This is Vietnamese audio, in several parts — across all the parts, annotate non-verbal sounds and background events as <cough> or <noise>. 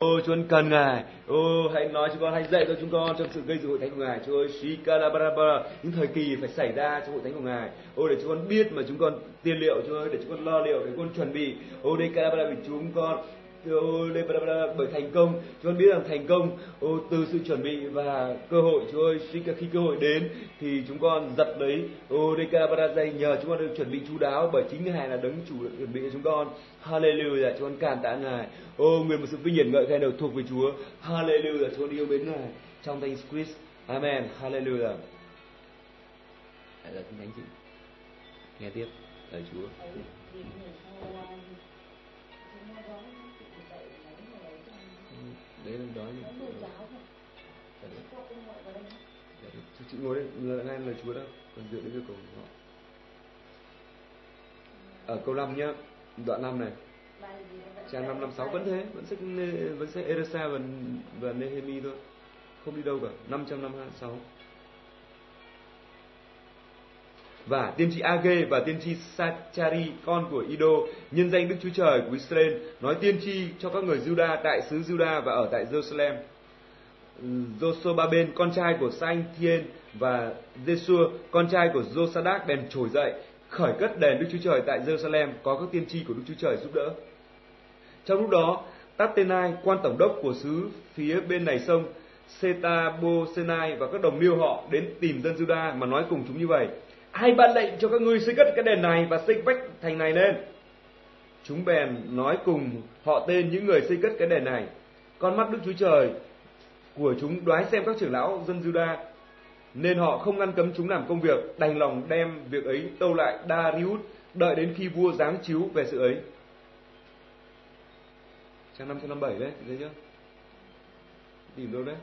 Ô Chúa cần Ngài. Ô hãy nói chúng con, hãy dạy cho chúng con trong sự gây dựng hội thánh của Ngài. Chúa ơi, Shikalabarabara, những thời kỳ phải xảy ra trong hội thánh của Ngài. Ô để chúng con biết mà chúng con tiên liệu, Chúa ơi, để chúng con lo liệu, để chúng con chuẩn bị. Ô đây Kalabara vì chúng con bởi thành công chúng con biết rằng thành công ô, từ sự chuẩn bị và cơ hội Chúa ơi khi, khi cơ hội đến thì chúng con giật lấy ô dây nhờ chúng con được chuẩn bị chú đáo bởi chính ngài là đấng chủ chuẩn bị cho chúng con hallelujah chúng con cảm tạ ngài ô nguyện một sự vinh hiển ngợi khen đầu thuộc về Chúa hallelujah chúng con yêu mến ngài trong danh Christ amen hallelujah Hãy là thánh chị nghe tiếp lời Chúa đấy đói chị ngồi đây. Người nghe lời Chúa đó còn dựa đến yêu cầu của họ. Ở câu 5 nhá. Đoạn 5 này. Trang 556 vẫn thế. Vẫn sẽ vẫn sẽ Eresa và và Nehemi thôi. Không đi đâu cả. 556 và tiên tri Age và tiên tri Sachari con của Ido nhân danh Đức Chúa Trời của Israel nói tiên tri cho các người Juda tại xứ Juda và ở tại Jerusalem. Josobaben con trai của Sanh Thiên và Jesua con trai của Josadak bèn trồi dậy khởi cất đền Đức Chúa Trời tại Jerusalem có các tiên tri của Đức Chúa Trời giúp đỡ. Trong lúc đó, Tattenai, quan tổng đốc của xứ phía bên này sông, Setabosenai và các đồng liêu họ đến tìm dân Juda mà nói cùng chúng như vậy ai ban lệnh cho các ngươi xây cất cái đền này và xây vách thành này lên. Chúng bèn nói cùng họ tên những người xây cất cái đền này. Con mắt đức chúa trời của chúng đoái xem các trưởng lão dân juda nên họ không ngăn cấm chúng làm công việc, đành lòng đem việc ấy tâu lại Darius, đợi đến khi vua giáng chiếu về sự ấy. Trang 557 đấy, thấy chưa? Tìm đâu đấy?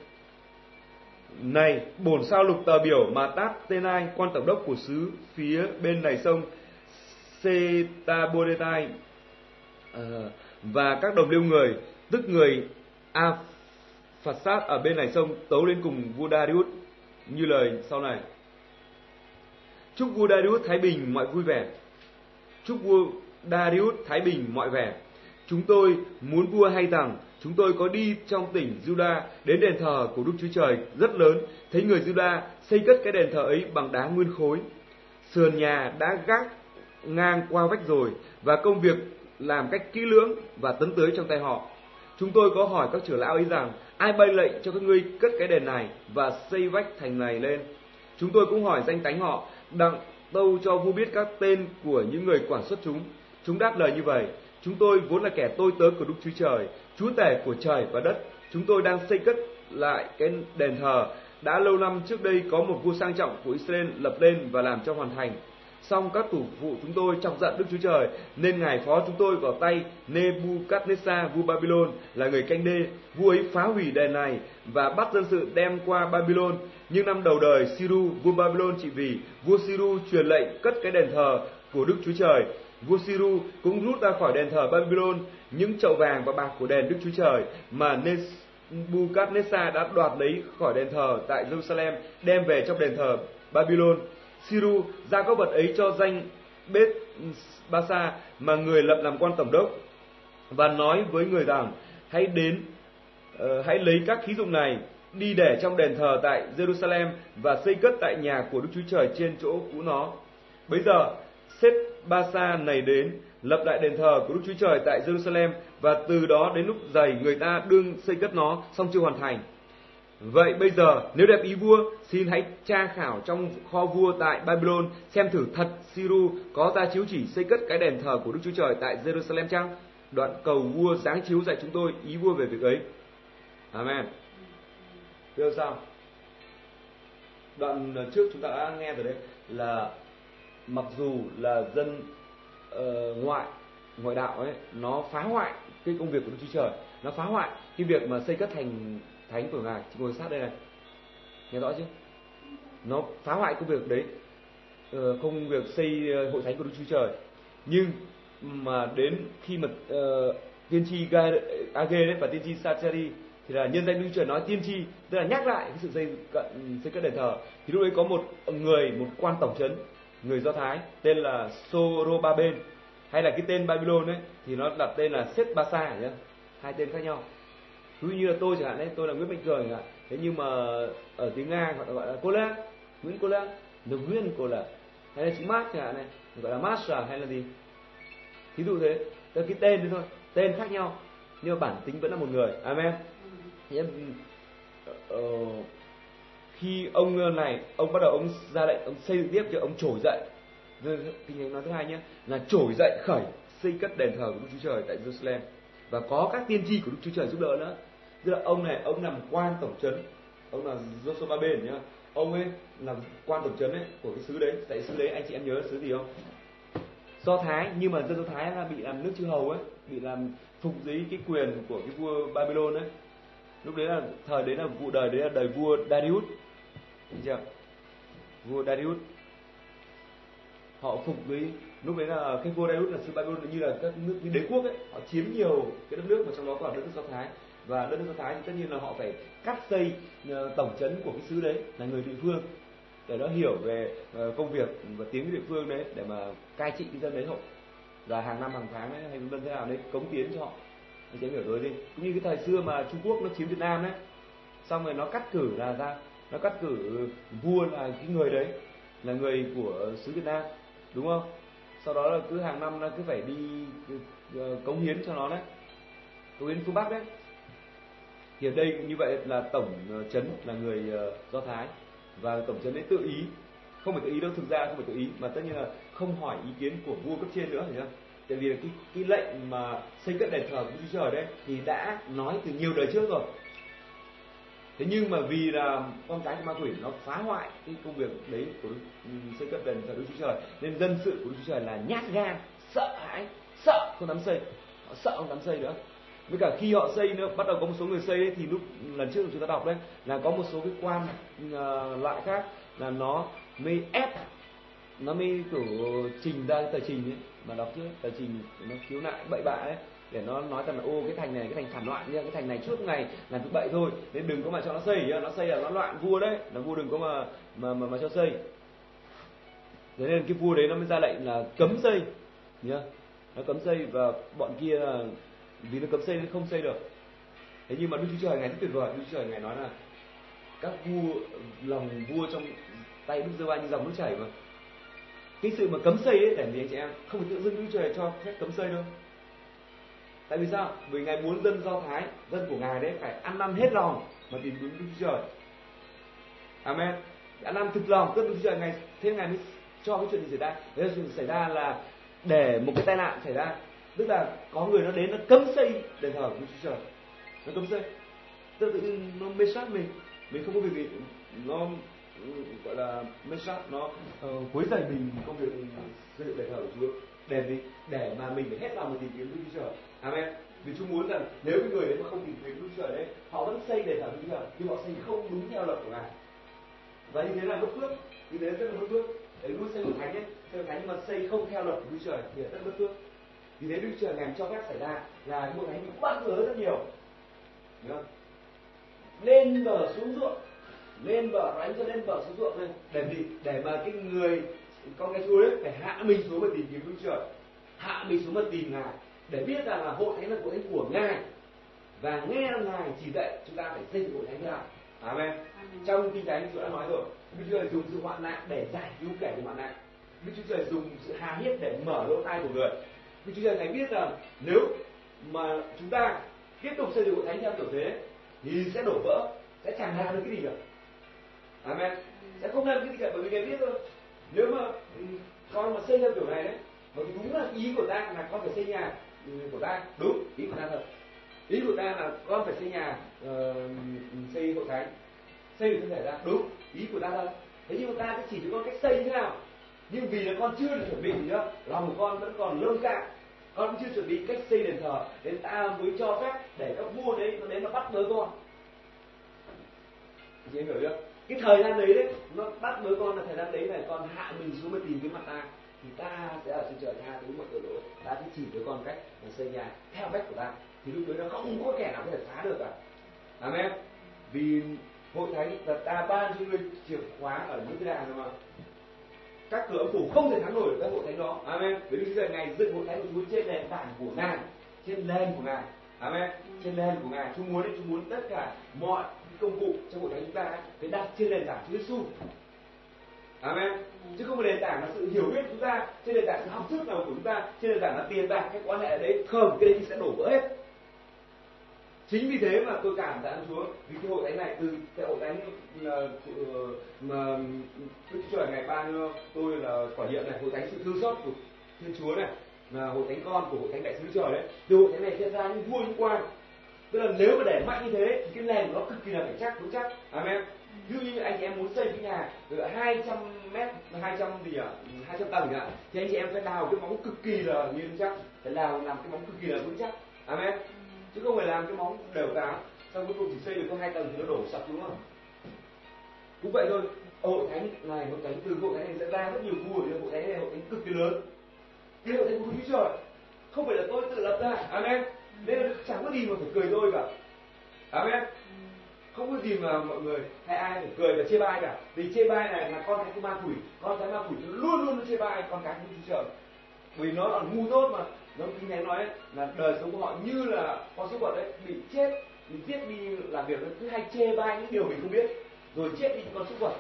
Này bổn sao lục tờ biểu mà tát tên ai quan tổng đốc của xứ phía bên này sông Setabodetai uh, à, và các đồng liêu người tức người A Phật sát ở bên này sông tấu lên cùng vua Darius như lời sau này. Chúc vua Darius thái bình mọi vui vẻ. Chúc vua Darius thái bình mọi vẻ. Chúng tôi muốn vua hay rằng chúng tôi có đi trong tỉnh Juda đến đền thờ của Đức Chúa Trời rất lớn, thấy người Juda xây cất cái đền thờ ấy bằng đá nguyên khối. Sườn nhà đã gác ngang qua vách rồi và công việc làm cách kỹ lưỡng và tấn tới trong tay họ. Chúng tôi có hỏi các trưởng lão ấy rằng ai bay lệnh cho các ngươi cất cái đền này và xây vách thành này lên. Chúng tôi cũng hỏi danh tánh họ, đặng tâu cho vua biết các tên của những người quản xuất chúng. Chúng đáp lời như vậy, Chúng tôi vốn là kẻ tôi tớ của Đức Chúa Trời, chúa tể của trời và đất. Chúng tôi đang xây cất lại cái đền thờ đã lâu năm trước đây có một vua sang trọng của Israel lập lên và làm cho hoàn thành. Xong các thủ phụ chúng tôi chọc giận Đức Chúa Trời, nên ngài phó chúng tôi vào tay Nebuchadnezzar vua Babylon là người canh đê. Vua ấy phá hủy đền này và bắt dân sự đem qua Babylon. Nhưng năm đầu đời Siru vua Babylon trị vì, vua Siru truyền lệnh cất cái đền thờ của Đức Chúa Trời vua Siru cũng rút ra khỏi đền thờ Babylon những chậu vàng và bạc của đền Đức Chúa Trời mà Nebuchadnezzar đã đoạt lấy khỏi đền thờ tại Jerusalem đem về trong đền thờ Babylon. Siru ra các vật ấy cho danh Bết Basa mà người lập làm quan tổng đốc và nói với người rằng hãy đến uh, hãy lấy các khí dụng này đi để trong đền thờ tại Jerusalem và xây cất tại nhà của Đức Chúa Trời trên chỗ cũ nó. Bây giờ Seth Basa này đến, lập lại đền thờ của Đức Chúa Trời tại Jerusalem và từ đó đến lúc dày người ta đương xây cất nó, xong chưa hoàn thành. Vậy bây giờ, nếu đẹp ý vua, xin hãy tra khảo trong kho vua tại Babylon xem thử thật Siru có ra chiếu chỉ xây cất cái đền thờ của Đức Chúa Trời tại Jerusalem chăng? Đoạn cầu vua sáng chiếu dạy chúng tôi ý vua về việc ấy. Amen. Tiếp sao? Đoạn trước chúng ta đã nghe rồi đấy, là mặc dù là dân uh, ngoại ngoại đạo ấy nó phá hoại cái công việc của Đức Chúa Trời nó phá hoại cái việc mà xây cất thành thánh của ngài. Ngồi sát đây này. Nghe rõ chứ nó phá hoại công việc đấy. Ờ, uh, công việc xây uh, hội thánh của Đức Chúa Trời. Nhưng mà đến khi mà uh, tiên tri Age đấy và tiên tri Sachari thì là nhân danh Đức Chúa Trời nói tiên tri tức là nhắc lại cái sự xây cận xây cất đền thờ. Thì lúc đấy có một người một quan tổng trấn người Do Thái, tên là Sorobaben, hay là cái tên Babylon ấy, thì nó đặt tên là Setbasa nhá. Hai tên khác nhau. Ví như là tôi chẳng hạn đấy tôi là Nguyễn Mạnh Cường chẳng hạn thế nhưng mà ở tiếng Nga họ gọi là cô Nguyễn cô la được Nguyễn hay là chữ Mát chẳng hạn này, gọi là Masha hay là gì. Ví dụ thế, tức cái tên đấy thôi, tên khác nhau, nhưng mà bản tính vẫn là một người. Amen. Thì em ờ, ờ, khi ông ờ, này, ông bắt đầu ông ra lệnh, ông xây dựng tiếp cho ông trổi dậy. Kinh thánh nói thứ hai nhé, là trổi dậy khởi, xây cất đền thờ của Đức Chúa Trời tại Jerusalem. Và có các tiên tri của Đức Chúa Trời giúp đỡ nữa. Tức là ông này, ông làm quan tổng trấn. Ông là Joshua Ba Bên nhá. Ông ấy làm quan tổng trấn ấy của cái xứ đấy. Tại xứ đấy, anh chị em nhớ xứ gì không? Do thái, nhưng mà dân do thái là bị làm nước chư hầu ấy, bị làm phục dưới cái quyền của cái vua babylon ấy. Lúc đấy là thời đấy là vụ đời, đấy là đời vua darius. Được chưa? Vua darius. Họ phục với lúc đấy là cái vua darius là xứ babylon như là các nước như đế quốc ấy họ chiếm nhiều cái đất nước mà trong đó có đất nước do thái. Và đất nước do thái thì tất nhiên là họ phải cắt xây ờ, tổng trấn của cái xứ đấy là người địa phương. Để nó hiểu về ờ, công việc và tiếng địa phương đấy để mà cai trị cái dân đấy họ. Và hàng năm hàng tháng ấy, hay dân thế nào đấy cống tiến cho họ. Anh chị hiểu rồi đi. Cũng như cái thời xưa mà Trung Quốc nó chiếm Việt Nam đấy xong rồi nó cắt cử là ra nó cắt cử vua là cái người đấy, là người của xứ Việt Nam, đúng không? Sau đó là cứ hàng năm nó cứ phải đi ờ, cống hiến cho nó đấy. Cống hiến phương Bắc đấy. Thì ở đây như vậy là tổng ờ, trấn là người ờ, do thái. Và tổng trấn đấy tự ý, không phải tự ý đâu, thực ra không phải tự ý, mà tất nhiên là không hỏi ý kiến của vua cấp trên nữa phải không? tại vì cái cái lệnh mà xây cất đền thờ của Chúa Trời đấy thì đã nói từ nhiều đời trước rồi thế nhưng mà vì là con cái của ma quỷ nó phá hoại cái công việc đấy của ừ, xây cất đền thờ Đức Chúa Trời. Nên dân sự của Đức Chúa Trời là nhát gan sợ hãi sợ không dám xây. Họ sợ không dám xây nữa. Với cả khi họ xây nữa bắt đầu có một số người xây ấy, thì lúc lần trước chúng ta đọc đấy là có một số cái quan uh, loại khác là nó mới ép nó mới kiểu trình ra cái tờ trình ấy mà đọc trước tờ trình nó khiếu nại bậy bạ ấy để nó nói rằng là ô cái thành này cái thành phản loạn nha cái thành này trước ngày làm thứ bậy thôi. Nên đừng có mà cho nó xây nhá nó xây là nó loạn vua đấy. Là vua đừng có mà mà mà, mà cho xây. Thế nên cái vua đấy nó mới ra lệnh là cấm xây nhá. Nó cấm xây và bọn kia là vì nó cấm xây nên không xây được. Thế nhưng mà đức chúa trời ngài rất tuyệt vời. Đức chúa trời ngài nói là các vua lòng vua trong tay đức giê va như dòng nước chảy mà. Cái sự mà cấm xây ấy để vì anh chị em không phải tự dưng đức chúa trời cho phép cấm xây đâu tại vì sao? Vì ngài muốn dân do thái dân của ngài đấy phải ăn năn hết lòng mà tìm đúng đức chúa trời. Amen. Ăn năn thực lòng tức đức chúa trời ngài thế ngài mới cho cái chuyện gì xảy ra? Cái chuyện xảy ra là để một cái tai nạn xảy ra. Tức là có người nó đến nó cấm xây đền thờ của Chúa Trời. Nó cấm xây. Tức là nó mê sát mình. Mình không có việc gì. Nó gọi là mê sát nó ờ, uh, dày mình công việc xây dựng đền thờ của Chúa. Để gì để mà mình phải hết lòng mà tìm kiếm Đức Chúa Trời amen. Vì Chúa muốn rằng nếu cái người đấy mà không tìm kiếm Đức Chúa Trời đấy họ vẫn xây đền thờ Đức Chúa Trời nhưng họ xây không đúng theo luật của ngài. Và như thế là bất phước. Như thế rất là bất phước. Đấy luôn xây một thánh ấy xây một thánh nhưng mà xây không theo luật của Đức Chúa Trời thì rất bất phước. Vì thế Đức Chúa Trời ngài cho phép xảy ra là một thánh bị bắt ngớ rất nhiều. Đúng không? lên bờ xuống ruộng. Lên bờ đánh cho lên bờ xuống ruộng lên, để gì để mà cái người con cái chúa đấy phải hạ mình xuống mà tìm kiếm Đức Trời. Hạ mình xuống mà tìm ngài để biết rằng là hội thánh là hội thánh của ngài và nghe ngài chỉ dạy chúng ta phải xây dựng hội thánh thế nào Amen. Trong kinh thánh Chúa đã nói rồi, Đức Chúa Trời dùng sự hoạn nạn để giải cứu kẻ bị hoạn nạn. Đức Chúa Trời dùng sự hà hiết để mở lỗ tai của người. Đức Chúa Trời ngài biết rằng nếu mà chúng ta tiếp tục xây dựng hội thánh theo kiểu thế thì sẽ đổ vỡ, sẽ chẳng làm được cái gì được. Amen. Sẽ không làm cái gì cả bởi vì ngài biết thôi. Nếu mà con mà xây theo kiểu này đấy, bởi vì đúng là ý của ta là con phải xây nhà của ta, đúng ý của ta thật. Ý của ta là con phải xây nhà uh, xây hội thánh. Xây được thân thể ra. Đúng ý của ta thôi thế nhưng mà ta sẽ chỉ cho con cách xây như thế nào. Nhưng vì là con chưa được chuẩn bị gì nữa lòng của con vẫn còn lông cạn dạ. con cũng chưa chuẩn bị cách xây đền thờ nên ta mới cho phép để các vua đấy nó đến nó bắt bớ con. Chị em hiểu chưa? Cái thời gian đấy đấy nó bắt bớ con là thời gian đấy này con hạ mình xuống mà tìm cái mặt ta thì ta sẽ ở trên trời tha thứ một tội lỗi. Ta sẽ chỉ với con cách mà xây nhà theo cách của ta. Thì lúc đấy nó không có kẻ nào có thể phá được cả. Amen. Vì hội thánh là ta ban cho ngươi chìa khóa ở những cái đàn mà các cửa phủ không thể thắng nổi được các hội thánh đó. Amen. Bởi vì giờ ngày dựng hội thánh của chúa trên nền tảng của ngài trên nền của ngài. Amen. Trên nền của Ngài, chúng muốn chúng muốn tất cả mọi công cụ trong hội thánh chúng ta phải đặt trên nền tảng Chúa Giêsu. Amen. Chứ không phải nền tảng là sự hiểu biết của chúng ta, trên nền tảng sự học thức nào của chúng ta, trên nền tảng là tiền bạc, cái quan hệ đấy, không, cái đấy thì sẽ đổ vỡ hết. Chính vì thế mà tôi cảm tạ Chúa vì cái hội thánh này từ cái hội thánh ờ, là mà Đức Chúa Trời ngày ban tôi là quả nhiệm này, hội thánh sự thương xót của Thiên Chúa này, là hội thánh con của hội thánh đại sứ trời đấy. Từ hội thánh này sẽ ra những vua những quan. Tức là nếu mà để mạnh như thế thì cái nền của nó cực kỳ là phải chắc vững chắc. Amen. Ví dụ như anh chị em muốn xây cái nhà từ 200 mét, 200 gì à, 200 tầng ạ, thì anh chị em phải đào cái móng cực kỳ là như chắc, phải đào làm cái móng cực kỳ là vững chắc. Amen. Chứ không phải làm cái móng đều tán. Xong cuối cùng chỉ xây được có hai tầng thì nó đổ sập đúng không? Cũng vậy thôi. Hội thánh này hội thánh từ hội thánh này sẽ ra rất nhiều vua. Hội thánh này hội thánh cực kỳ lớn. Cái hội thánh của Chúa Trời. Không phải là tôi tự lập ra. Amen. Nên là chẳng có gì mà phải cười tôi cả. Amen không có gì mà mọi người hay ai phải cười và chê bai cả. Vì chê bai này là con cái của ma quỷ. Con cái ma quỷ luôn luôn chê bai con cái của Chúa Trời vì nó là ngu dốt mà. Nó kinh thánh nói ấy, là đời sống của họ như là con súc vật đấy bị chết bị giết đi làm việc cứ hay chê bai những điều mình không biết rồi chết đi con súc vật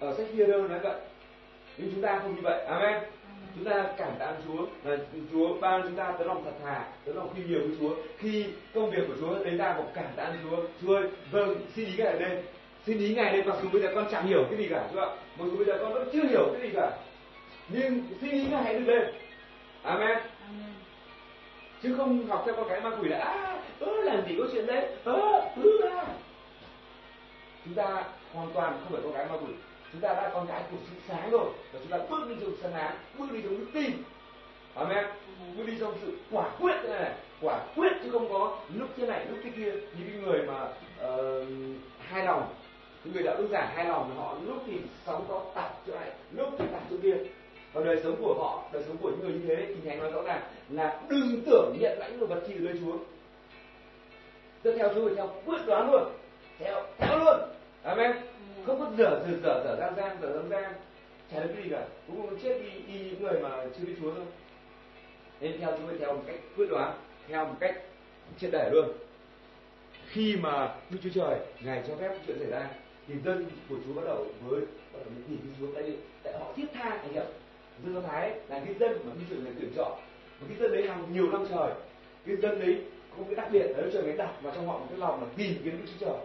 ở sách kia đâu nói vậy. Nhưng chúng ta không như vậy. Amen chúng ta cảm tạ Chúa là Chúa ban chúng ta tấm lòng thật thà tấm lòng khi nhiều với Chúa. Khi công việc của Chúa đến ta một cảm tạ Chúa. Chúa ơi vâng xin ý ngài đây. Xin ý ngài đây mặc dù bây giờ con chẳng hiểu cái gì cả Chúa ạ. Mặc dù bây giờ con vẫn chưa hiểu cái gì cả. Nhưng xin ý ngài hãy được lên. Amen. Chứ không học theo con cái ma quỷ là à ơ làm gì có chuyện đấy? Ơ à. chúng ta hoàn toàn không phải con cái ma quỷ chúng ta đã con cái của sự sáng rồi và chúng ta bước đi trong sáng áng bước đi trong đức tin. Amen. Bước đi trong sự quả quyết thế này, này quả quyết chứ không có lúc thế này lúc thế kia. Như cái người mà uh, hai lòng. Những người đạo đức giả hai lòng họ lúc thì sống có tạp chỗ này lúc thì tạp chỗ kia. Và đời sống của họ đời sống của những người như thế thì thánh nói rõ ràng là đừng tưởng nhận lãnh đồ vật chi từ nơi chúa. Tiếp theo chúa theo quyết đoán luôn. Theo theo luôn. Amen không có dở dở dở dở gian gian dở gian gian chả được cái gì cả. Cũng không chết đi đi những người mà chưa biết chúa thôi. Nên theo chúa, theo một cách quyết đoán, theo một cách triệt để luôn. Khi mà đức chúa trời, ngài cho phép chuyện xảy ra, thì dân của chúa bắt đầu với bắt đầu nhìn chúa. Tại vì tại họ thiết tha, anh hiểu. Dân do thái là cái dân mà Đức Chúa Trời tuyển chọn. Và cái dân đấy hàng nhiều năm trời, cái dân đấy có một cái đặc biệt là Đức Chúa Trời đặt vào trong họ một cái lòng là tìm kiếm Đức Chúa Trời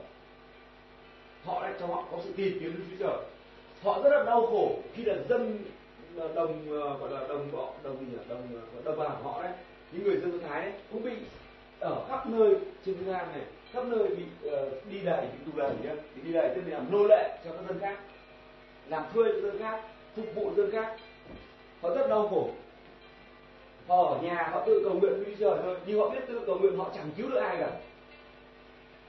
họ lại cho họ có sự tìm kiếm Đức Chúa Trời họ rất là đau khổ khi là dân đồng ờ, gọi là đồng bọn đồng gì nhỉ? Đồng ờ, đồng bào họ đấy những người dân thái đấy cũng bị ở khắp nơi trên thế gian này khắp nơi bị uh, đi đày bị tù đày nhá bị đi đày tức là làm nô lệ cho các dân khác làm thuê cho dân khác phục vụ dân khác. Họ rất đau khổ. Họ ở nhà họ tự cầu nguyện với trời thôi nhưng họ biết tự cầu nguyện họ chẳng cứu được ai cả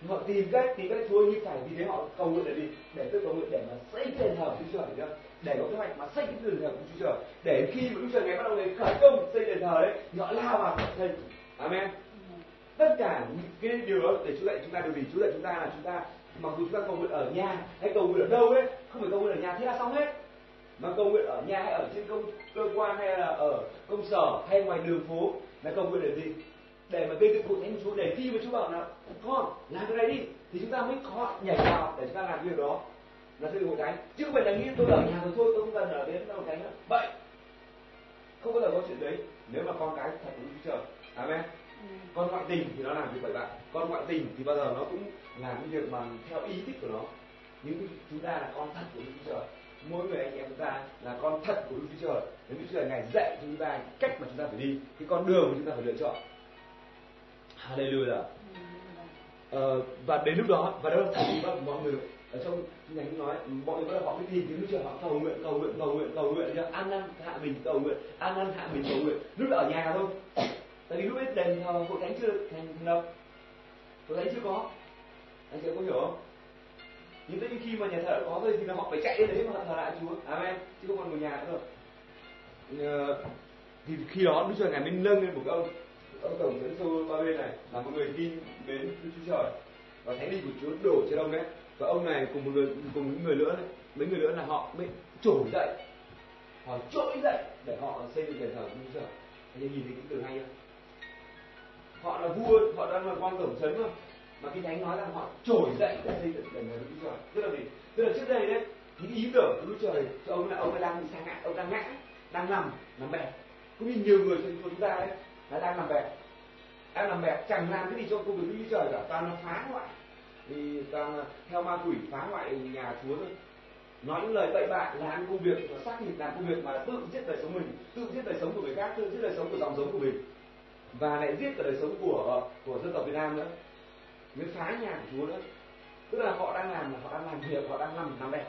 họ tìm cách tìm cách chúa như phải vì thế họ cầu nguyện để gì? Để tôi cầu nguyện để mà xây đền thờ chúa trời được để có kế hoạch mà xây cái đền thờ của chúa trời. Để khi mà chúa trời ngày bắt đầu ngày khởi công xây đền thờ đấy, thì họ lao vào họ xây amen. Tất cả những cái điều đó để chúa dạy chúng ta điều gì chúa dạy chúng ta là chúng ta, mặc dù chúng ta cầu nguyện ở nhà hay cầu nguyện ở đâu đấy không phải cầu nguyện ở nhà thế là xong hết. Mà cầu nguyện ở nhà hay ở trên công, cơ quan hay là ở công sở hay ngoài đường phố là cầu nguyện để gì? Để mà gây dựng hội thánh chúa để khi mà chúa bảo là con làm cái này đi thì chúng ta mới có nhảy vào để chúng ta làm việc đó. Là xây hội thánh chứ không phải là nghĩ tôi ở nhà rồi thôi tôi không cần ở đến đâu thánh nữa. Vậy không bao giờ có chuyện đấy. Nếu mà con cái thật của chúa trời amen con ngoại tình thì nó làm việc bậy bạn con ngoại tình thì bao giờ nó cũng làm cái việc mà theo ý thích của nó. Nhưng chúng ta là con thật của Đức Chúa Trời mỗi người anh em chúng ta là con thật của Đức Chúa Trời. Đức Chúa Trời ngài dạy chúng ta cách mà chúng ta phải đi cái con đường mà chúng ta phải lựa chọn Hallelujah. Ờ, và đến lúc đó và đó là thời điểm mọi người ở trong nhánh nói mọi người bắt đầu họ mới tìm kiếm Trời họ cầu nguyện cầu nguyện cầu nguyện cầu nguyện ăn năn hạ mình cầu nguyện ăn năn hạ mình cầu nguyện. Lúc ở nhà thôi. Tại vì lúc ấy đền thờ hội thánh chưa thành lập. Hội thánh chưa có. Anh chị có hiểu không? Nhưng tới khi mà nhà thờ đã có rồi thì là họ phải chạy đến đấy mà thờ lại Chúa. Amen. Chứ không còn ngồi nhà nữa rồi. Thì khi đó Đức Chúa ngài mới nâng lên một ông ông tổng dẫn xô ba bên này là một người tin đến Đức Chúa Trời và thánh linh của Chúa đổ trên ông đấy. Và ông này cùng một người cùng những người nữa đấy, mấy người nữa là họ mới trỗi dậy. Họ trỗi dậy để họ xây dựng đền thờ Đức Chúa Trời. Anh nhìn thấy cái từ hay không? Họ là vua họ đang là quan tổng trấn mà. Mà cái thánh nói rằng họ trỗi dậy để xây dựng đền thờ đức chúa trời. Tức là gì? Tức là trước đây đấy những ý tưởng của đức chúa trời cho ông là ông ấy đang bị sa ngã ông đang ngã đang nằm nằm bẹp. Cũng như nhiều người trong chúng ta đấy là đang làm việc đang làm việc chẳng làm cái gì cho công việc đức chúa trời cả. Toàn là phá hoại. Thì toàn theo ma quỷ phá hoại nhà chúa thôi. Nói những lời bậy bạ làm công việc xác thịt làm công việc mà tự giết đời sống mình tự giết đời sống của người khác tự giết đời sống của dòng giống của mình và lại giết cả đời sống của của dân tộc Việt Nam nữa. Mới phá nhà của Chúa nữa. Tức là họ đang làm họ đang làm việc họ đang làm làm đẹp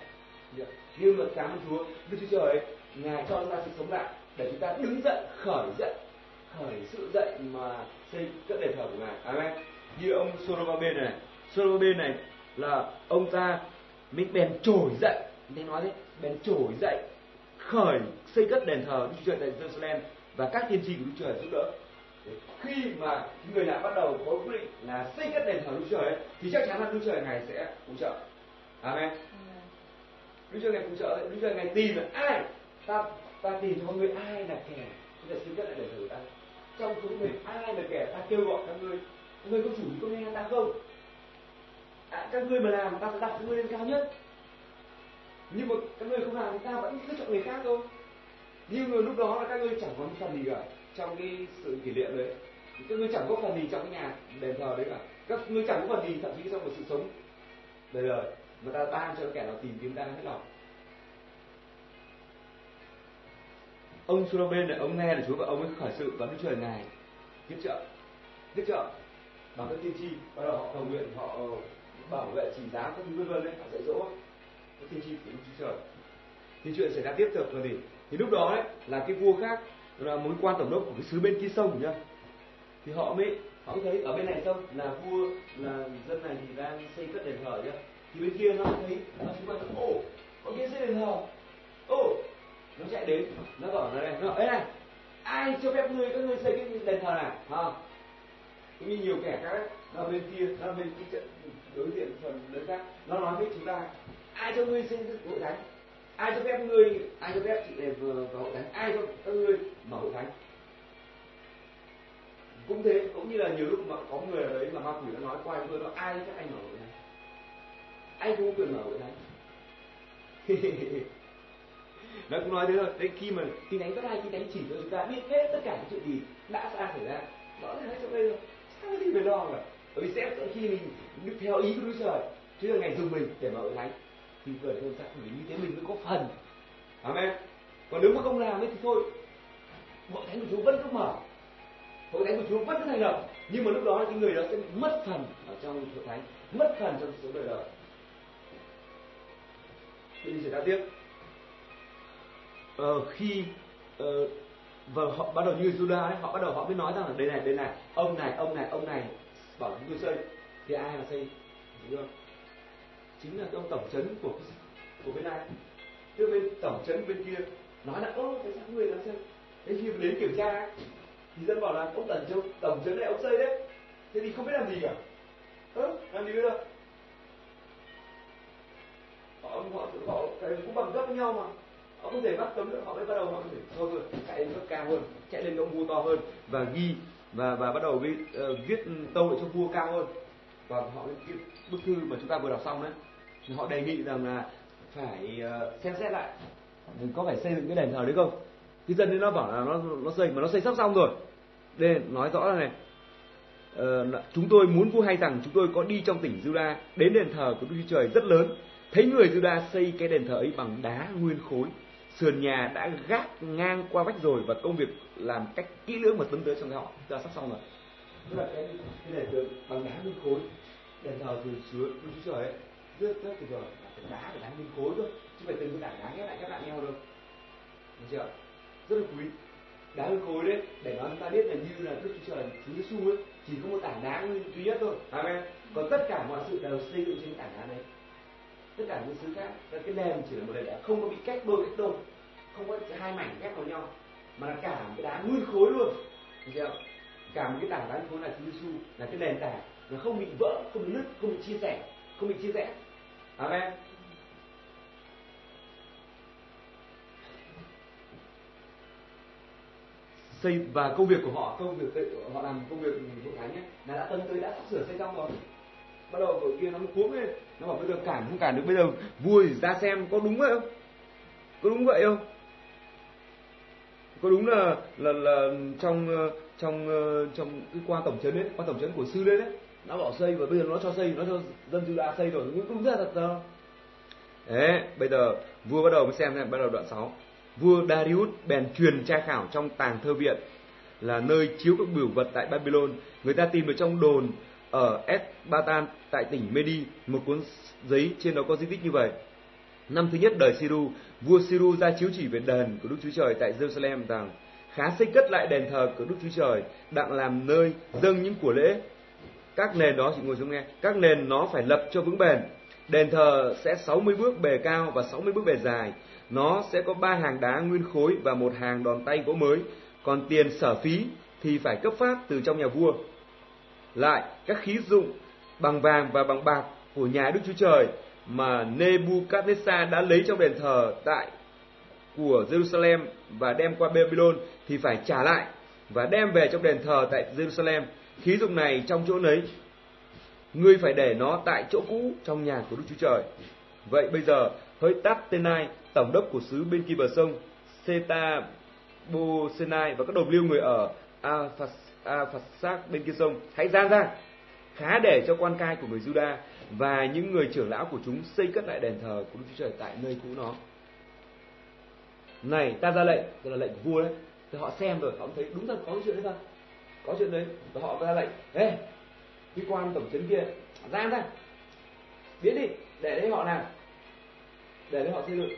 nhưng mà cảm ơn Chúa. Đức Chúa Trời ấy, ngài cho chúng ta sự sống lại để chúng ta đứng dậy khởi dậy khởi sự dậy mà xây cất đền thờ của ngài. Amen. Như ông Sorobabe này Sorobabe này là ông ta mình bèn trồi dậy nên nói đấy bèn trồi dậy khởi xây cất đền thờ Đức Chúa Trời tại Jerusalem và các tiên tri của Đức Chúa Trời giúp đỡ. Khi mà người lạ bắt đầu có quyết định là xây cất đền thờ Đức Chúa Trời ấy, thì chắc chắn là Đức Chúa Trời ngài sẽ hỗ trợ. Amen. Đức Chúa ngài hỗ trợ Đức Chúa ngài tìm là ai? Ta ta tìm cho người ai là kẻ chúng ta xây cất lại đền thờ ta? Trong số người ai là kẻ ta kêu gọi các ngươi. Các ngươi có chủ ý có nghe ta không? À, các ngươi mà làm ta sẽ đặt các ngươi lên cao nhất. Nhưng mà các ngươi không làm ta vẫn cứ chọn người khác thôi. Nhưng mà lúc đó là các ngươi chẳng có phần gì cả trong cái sự kỷ niệm đấy. Các ngươi chẳng có phần gì trong cái nhà đền thờ đấy cả. Các ngươi chẳng có phần gì thậm chí trong một sự sống đời đời mà ta ban cho kẻ nào tìm kiếm ta hết lòng. Ông Suraben này, ông nghe được Chúa và ông ấy khởi sự và Đức Trời ngài tiếp trợ tiếp trợ bằng các tiên tri, bắt đầu họ cầu nguyện, họ ờ, bảo vệ chỉ giá các thứ vân vân đấy họ dạy dỗ. Các tiên tri của Đức Chúa Trời. Thì chuyện xảy ra tiếp tục là gì? Thì lúc đó đấy là cái vua khác, là một quan tổng đốc của cái xứ bên kia sông nhá. Thì họ mới họ mới thấy ở bên này sông, là vua, là dân này thì đang xây cất đền thờ nhá. Thì bên kia nó thấy, nó xung quanh ồ, có kia xây đền thờ. Ồ nó chạy đến. Nó bảo nó này, nó ấy này, ai cho phép ngươi, các ngươi xây cái đền thờ này? Hả? Cũng như nhiều kẻ khác nó bên kia nó bên cái trận đối diện phần lớn khác. Nó nói với chúng ta, ai cho ngươi xây dựng hội thánh? Ai cho phép ngươi, ai cho phép chị để vào hội thánh? Ai cho các ngươi mở hội thánh? Cũng thế, cũng như là nhiều lúc mà có người ở đấy mà ma quỷ nó nói qua chúng tôi nó ai cho anh mở hội thánh? Anh không quyền mở hội thánh? <laughs> nó cũng nói thế thôi. Đấy, khi mà tin đánh có hai tin đánh chỉ cho chúng ta biết hết tất cả những chuyện gì đã xảy ra rõ ràng hết trong đây rồi. Sao có gì phải lo cả. Bởi vì sẽ khi mình được theo ý của Đức Trời, chứ là ngày dùng mình để mở hội thánh thì vừa thôi chắc mình như thế, mình mới có phần. Amen. Còn nếu mà không làm ấy thì thôi hội thánh của Chúa vẫn cứ mở. Hội thánh của Chúa vẫn cứ thành lập nhưng mà lúc đó cái người đó sẽ mất phần ở trong hội thánh, mất phần trong số đời đời. Bây giờ sẽ ra tiếp. Ờ, khi uh, và họ bắt đầu như Judah ấy, họ bắt đầu họ mới nói rằng là đây này đây này ông này ông này ông này bảo chúng tôi xây thì ai là xây đúng không? Chính là ông tổng trấn của của bên này tức bên tổng trấn bên kia nói là ô tại sao người làm xây thế khi đến kiểm tra thì dân bảo là ông tổng trấn tổng trấn này ông xây đấy. Thế thì không biết làm gì cả. Ơ làm gì bây giờ? Họ họ họ cái cũng bằng cấp với nhau mà họ không thể bắt cấm nữa họ mới bắt đầu họ có thể thôi rồi chạy lên cấp cao hơn chạy lên ông vua to hơn và ghi và và bắt đầu viết uh, viết tâu lại cho vua cao hơn. Và họ cái bức thư mà chúng ta vừa đọc xong đấy. Thì họ đề nghị rằng là phải uh, xem xét lại có phải xây dựng cái đền thờ đấy không? Cái dân đấy nó bảo là nó nó xây mà nó xây sắp xong rồi. Đây nói rõ ờ, là này uh, chúng tôi muốn vua hay rằng chúng tôi có đi trong tỉnh Juda đến đền thờ của Đức Chúa Trời rất lớn. Thấy người Juda xây cái đền thờ ấy bằng đá nguyên khối sườn nhà đã gác ngang qua vách rồi và công việc làm cách kỹ lưỡng và tấn tới trong họ ta sắp xong rồi. Tức là cái cái đền thờ bằng đá nguyên khối đền thờ từ chúa Đức Chúa Trời ấy rất rất tuyệt vời là đá phải đá nguyên khối thôi chứ phải từng cái tảng đá ghép lại ghép lại nhau đâu. Được chưa? Rất là quý. Đá nguyên khối đấy để nói chúng ta biết là như là Đức Chúa Trời Chúa Giêsu ấy chỉ có một tảng đá nguyên duy nhất thôi. Amen. Còn tất cả mọi sự đều xây dựng trên tảng đá đấy tất cả những thứ khác. Cái đèn chỉ là một đèn đá không có bị cách đôi cách đôi. Không có hai mảnh ghép vào nhau, mà là cả một cái đá nguyên khối luôn. Hiểu chưa? Cả một cái tảng đá nguyên khối là Chúa Giêsu là cái nền tảng. Nó không bị vỡ, không bị nứt, không bị chia sẻ không bị chia rẽ. Amen. Xây, và công việc của họ, công việc họ làm công việc hội thánh nhé, là đã tân tới, đã sắp sửa xây xong rồi bắt đầu ở kia nó cuống lên. Nó bảo bây giờ cản không cản được, bây giờ vui ra xem có đúng vậy không? Có đúng vậy không? Có đúng là là là trong ờ, trong ờ, trong cái qua tổng trấn đấy, qua tổng trấn của sư đấy đấy. Nó bỏ xây và bây giờ nó cho xây, nó cho dân Juda xây rồi. Nhưng cũng rất là thật đâu đấy bây giờ vua bắt đầu mới xem này, bắt đầu đoạn 6 vua Darius bèn truyền tra khảo trong tàng thơ viện là nơi chiếu các biểu vật tại Babylon. Người ta tìm được trong đồn ở Esbatan tại tỉnh Medi, một cuốn giấy trên đó có di tích như vậy. Năm thứ nhất đời Siru, vua Siru ra chiếu chỉ về đền của Đức Chúa Trời tại Jerusalem rằng, khá xây cất lại đền thờ của Đức Chúa Trời, đặng làm nơi dâng những của lễ. Các nền đó, chị ngồi xuống nghe, các nền nó phải lập cho vững bền. Đền thờ sẽ 60 bước bề cao và 60 bước bề dài. Nó sẽ có ba hàng đá nguyên khối và một hàng đòn tay gỗ mới. Còn tiền sở phí thì phải cấp phát từ trong nhà vua lại các khí dụng bằng vàng và bằng bạc của nhà Đức Chúa Trời mà Nebuchadnezzar đã lấy trong đền thờ tại của Jerusalem và đem qua Babylon thì phải trả lại và đem về trong đền thờ tại Jerusalem. Khí dụng này trong chỗ nấy, ngươi phải để nó tại chỗ cũ trong nhà của Đức Chúa Trời. Vậy bây giờ, hỡi Tát Tenai, tổng đốc của xứ bên kia bờ sông, Seta Bosenai và các đồng liêu người ở phật xác bên kia sông, hãy ra ra, khá để cho quan cai của người Juda và những người trưởng lão của chúng xây cất lại đền thờ của Đức Chúa Trời tại nơi cũ nó. Này, ta ra lệnh, tức là lệnh của vua đấy. Thì họ xem rồi, họ thấy đúng thật có cái chuyện đấy thật. Có chuyện đấy, và họ ra lệnh, ê, cái quan tổng trấn kia, ra ra, biến đi, để đấy họ làm, để đấy họ xây dựng.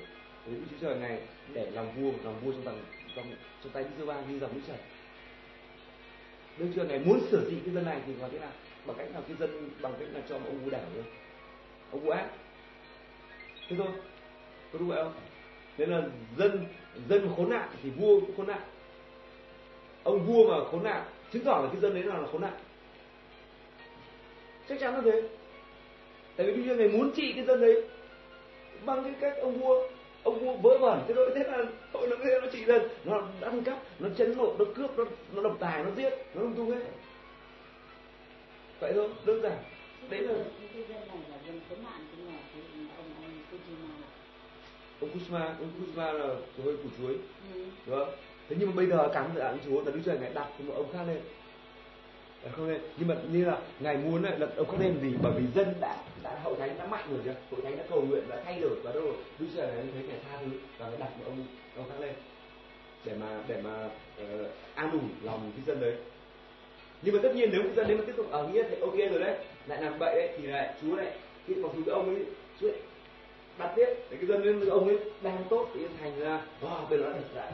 Đức Chúa Trời này để lòng vua, lòng vua trong tầng trong trong tay Đức Giê Va như dòng nước chảy. Đức Chúa này muốn sửa trị cái dân này thì làm thế nào? bằng cách nào cái dân bằng cách là cho ông vua đảo luôn, ông vua ác. Thế thôi. Có đúng vậy không? Nên là dân dân khốn nạn thì vua cũng khốn nạn. Ông vua mà khốn nạn chứng tỏ là cái dân đấy là khốn nạn. Chắc chắn là thế. Tại vì bây này muốn trị cái dân đấy bằng cái cách ông vua ông vua vỡ vẩn thế rồi thế là tội nó nó trị dân nó ăn cắp nó chấn lộn nó cướp nó nó độc tài nó giết nó lung tung hết. Vậy thôi đơn giản. Đấy là ông Kusma ông Kusma là hơi củ chuối. Ừ. đúng không? Thế nhưng mà bây giờ cắn dự án chúa là đức trời ngài đặt một ông khác lên không lên nhưng mà như là ngài muốn là ông không lên gì bởi vì dân đã đã hậu thánh đã mạnh rồi chưa hậu thánh đã cầu nguyện đã thay đổi và đâu đức trời ngài thấy ngài tha thứ và ngài đặt một ông ông khác lên. Để mà để mà uh, an ủi lòng cái dân đấy. Nhưng mà tất nhiên nếu dân đấy mà tiếp tục ờ, ở nghĩa thì ok rồi đấy. Lại làm bậy đấy thì lại chúa lại khi mặc dù cái ông ấy chúa đặt tiếp. Để cái dân lên ông ấy đang tốt thì thành ra. Wow bây giờ nó thật lại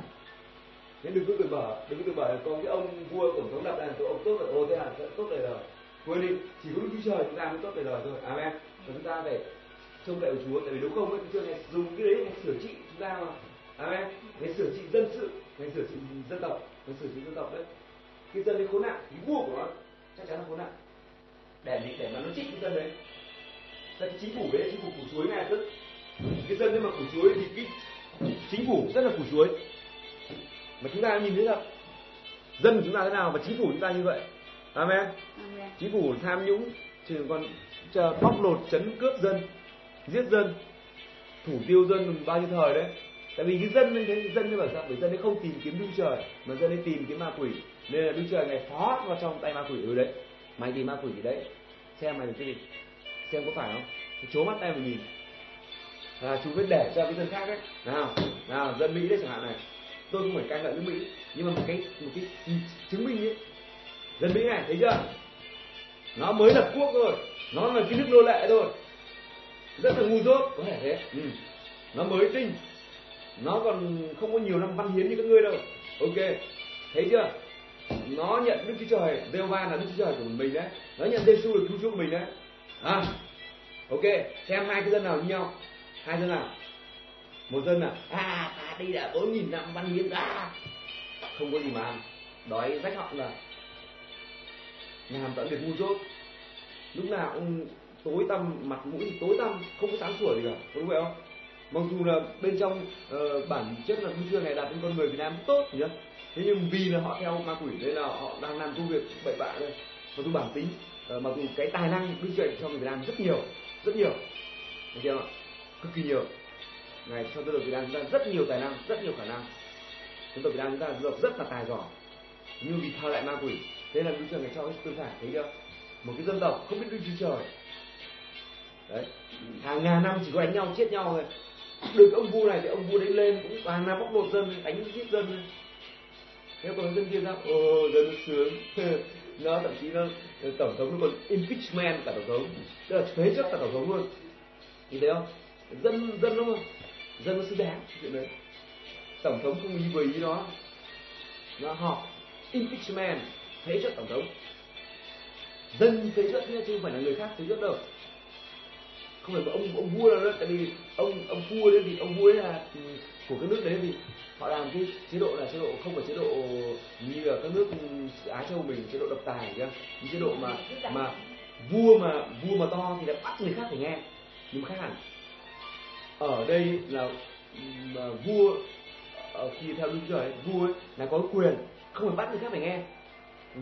nên đừng cứ từ bỏ đừng cứ từ bỏ con cái ông vua tổng thống đặt là ông tốt rồi ô thế là sẽ tốt đời đời. Quên đi, chỉ có đức chúa trời, chúng ta mới tốt đời đời thôi. Amen. Và chúng ta phải trông đợi chúa, tại vì nếu không ấy chúa này dùng cái đấy để sửa trị chúng ta mà. Amen. Để sửa trị dân sự, để sửa trị dân tộc, để sửa trị dân tộc đấy. Cái dân đấy khốn nạn cái vua của nó chắc chắn là khốn nạn. Để để mà nó trích cái dân đấy. Cái chính phủ đấy, chính phủ củ chuối ngay tức cái dân đấy mà củ chuối thì cái chính phủ rất là củ chuối mà chúng ta nhìn thấy thật dân chúng ta thế nào và chính phủ chúng ta như vậy. Amen, amen. chính phủ tham nhũng chỉ còn chờ bóc lột chấn cướp dân giết dân thủ tiêu dân bao nhiêu thời đấy. Tại vì cái dân ấy thế dân ấy bảo sao? Bởi dân ấy không tìm kiếm đức trời mà dân ấy tìm kiếm ma quỷ. Nên là đức trời này phó vào trong tay ma quỷ. Ừ đấy mày tìm ma quỷ thì đấy xem mày được cái gì xem có phải không? Chố mắt tay mà nhìn. Là chú biết để cho cái dân khác đấy. Nào nào dân mỹ đấy chẳng hạn này tôi không phải ca ngợi nước mỹ, nhưng mà một cái một cái chứng minh ấy. Dân mỹ này, thấy chưa? Nó mới lập quốc rồi nó là cái nước nô lệ thôi. Rất là ngu dốt, có thể thế. Ừ. nó mới tinh. Nó còn không có nhiều năm văn hiến như các ngươi đâu. Ok, thấy chưa? Nó nhận đức chúa trời jehovah là đức chúa trời của mình đấy. Nó nhận giêsu là cứu chúa của mình đấy. À ok, xem hai cái dân nào như nhau. Hai dân nào? Một dân là à, à đi đã bốn nghìn năm văn hiến ra, không có gì mà ăn. Đói rách họng là làm tận được ngu dốt. Lúc nào cũng tối tăm mặt mũi tối tăm không có sáng sủa gì cả. Có đúng vậy không? Mặc dù là bên trong uh, bản chất là cũng chưa ngày đạt đến con người Việt Nam tốt nhá thế nhưng vì là họ theo ma quỷ nên là họ đang làm công việc bậy bạ thôi mặc dù bản tính uh, mặc dù cái tài năng đức chuyện cho người việt nam rất nhiều rất nhiều. Thấy chưa ạ? cực kỳ nhiều ngày trong dân tộc việt nam chúng ta rất nhiều tài năng, rất nhiều khả năng. Dân tộc việt nam chúng ta dân rất là tài giỏi. Nhưng vì thờ lại ma quỷ, thế là chúng chúa ngài cho cái tương phản thấy chưa một cái dân tộc không biết đứng chúa trời. Đấy, hàng ngàn năm chỉ có đánh nhau, chết nhau thôi. Được ông vua này thì ông vua đấy lên cũng toàn là bóc lột dân, đánh giết dân thế còn dân kia sao? Ồ dân nó sướng. <laughs> Nó thậm chí nó ờ, tổng thống nó còn impeachment cả tổng thống. Tức là phế chấp cả tổng thống luôn. Thì thấy không? Dân dân đúng không? Dân nó xứng đáng chuyện đấy. Tổng thống không ý với ý nó nó họp impeachment thế chất tổng thống. Dân thế chất nhé, chứ không phải là người khác thế chất đâu. Không phải ông ông vua đâu, tại vì ông ông vua đấy thì ông vua đấy là ừ, của cái nước đấy thì họ làm cái chế độ là chế độ, không phải chế độ như là các nước Á Châu mình, chế độ độc tài kia chế độ mà mà vua mà vua mà to thì lại bắt người khác phải nghe. Nhưng mà khác hẳn ở đây là mà vua ở khi theo đúng trời vua ấy, là có quyền không phải bắt người khác phải nghe.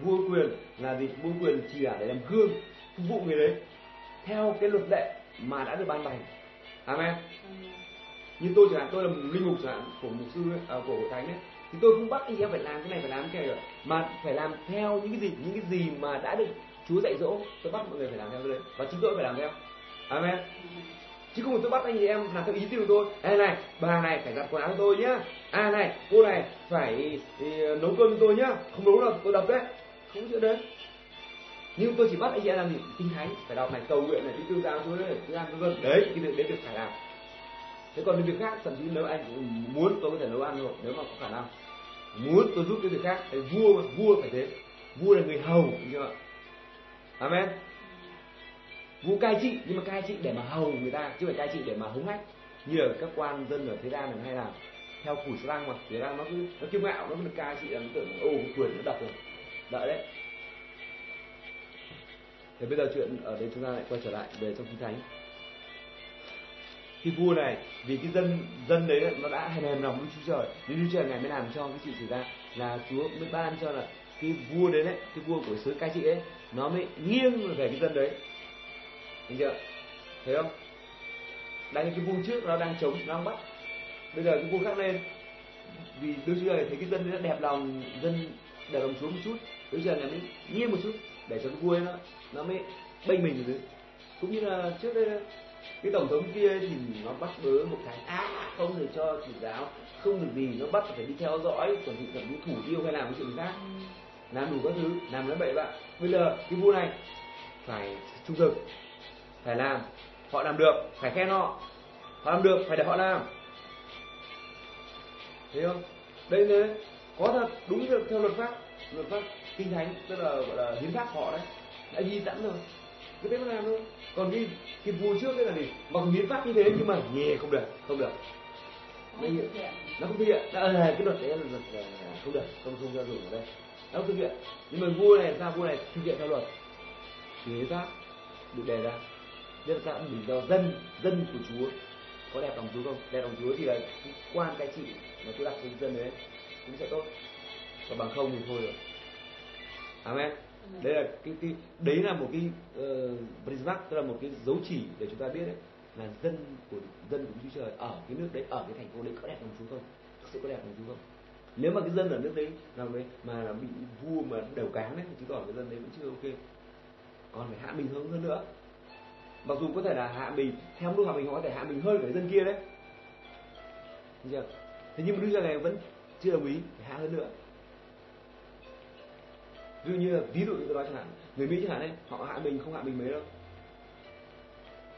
Vua quyền là gì? Vua quyền chỉ là để làm gương phục vụ người đấy theo cái luật lệ mà đã được ban hành amen. Như tôi chẳng hạn tôi là linh mục chẳng hạn của mục sư ấy, à, của thánh ấy thì tôi không bắt anh em phải làm cái này phải làm cái này mà phải làm theo những cái gì những cái gì mà đã được Chúa dạy dỗ tôi bắt mọi người phải làm theo cái đấy và chính tôi phải làm theo. Amen chứ không phải tôi bắt anh chị em làm theo ý tiêu tôi Ê này bà này phải giặt quần áo cho tôi nhá. À này cô này phải thì, nấu cơm cho tôi nhá. Không nấu là tôi đập đấy. Không có chuyện đấy. Nhưng tôi chỉ bắt anh chị em làm gì? Kinh thánh. Phải đọc này cầu nguyện này đi tư giáo xuống đấy tư giáo vân vân. Đấy cái việc đấy việc phải làm. Thế còn việc khác thậm chí nếu anh muốn tôi có thể nấu ăn rồi nếu mà có khả năng. Muốn tôi giúp cái việc khác thì vua vua phải thế. Vua là người hầu như vậy amen vua cai trị, nhưng mà cai trị để mà hầu người ta, chứ phải cai trị để mà hống hách. Như ở các quan dân ở thế gian này, hay là theo phủ sang mà thế gian nó cứ, nó kiêu ngạo, nó được cai trị là nó tưởng ô quyền nó đọc rồi. Đợi đấy. Thì bây giờ chuyện ở đây chúng ta lại quay trở lại về trong kinh thánh. Cái vua này, vì cái dân dân đấy nó đã hèn hèn lòng với chúa trời, nên chúa trời ngài mới làm cho cái chuyện xảy ra là chúa mới ban cho là cái vua đấy đấy, cái vua của xứ cai trị ấy, nó mới nghiêng về cái dân đấy thấy chưa? Thấy không? Đang cái vua trước nó đang chống nó đang bắt. Bây giờ cái vua khác lên. Vì đôi chúa trời thấy cái dân nó đẹp lòng dân đẹp lòng chúa một chút. Đôi trời ngài mới nghiêng một chút để cho cái vua ấy nó nó mới bênh mình rồi cũng như là trước đây cái tổng thống kia thì nó bắt bớ một cái á không được cho chủ giáo không được gì. Nó bắt phải đi theo dõi thì thậm chí thủ tiêu hay làm cái chuyện khác. Làm đủ các thứ làm nó bậy bạn bây giờ cái vua này phải trung thực phải làm. Họ làm được phải khen họ. Họ làm được phải để họ làm. Thấy không? Đây này có thật đúng được theo luật pháp. Luật pháp kinh thánh tức là gọi là hiến pháp họ đấy đã ghi sẵn rồi. Cứ thế mà làm thôi. Còn cái cái vua trước đấy là gì? Bằng hiến pháp như thế nhưng mà nhè không được không được. Nó không thực hiện. Đã, à, cái luật đấy là luật à, không được không không cho dùng ở đây. Nó không thực hiện. Nhưng mà vua này sao vua này thực hiện theo luật. Thì hiến pháp được đề ra nên sao vì do dân dân của chúa. Có đẹp lòng chúa không? Đẹp lòng chúa thì là cái quan cái trị mà chúa đặt cho dân đấy. Cũng sẽ tốt. Và bằng không thì thôi rồi. Amen. Đây là cái, cái đấy là một cái uh, prismark tức là một cái dấu chỉ để chúng ta biết đấy là dân của dân của Chúa Trời ở cái nước đấy ở cái thành phố đấy có đẹp lòng Chúa không? Thực sự có đẹp lòng Chúa không? Nếu mà cái dân ở nước đấy nào đấy mà là bị vua mà đều cáng đấy thì chứng tỏ cái dân đấy vẫn chưa ok. Còn phải hạ mình hơn hơn nữa mặc dù có thể là hạ mình theo lúc hạ mình họ có thể hạ mình hơn cái dân kia đấy. Thấy chưa? thế nhưng mà Đức giang này vẫn chưa đồng ý phải hạ hơn nữa. Ví dụ như là ví dụ như tôi nói chẳng hạn người mỹ chẳng hạn ấy họ hạ mình không hạ mình mấy đâu.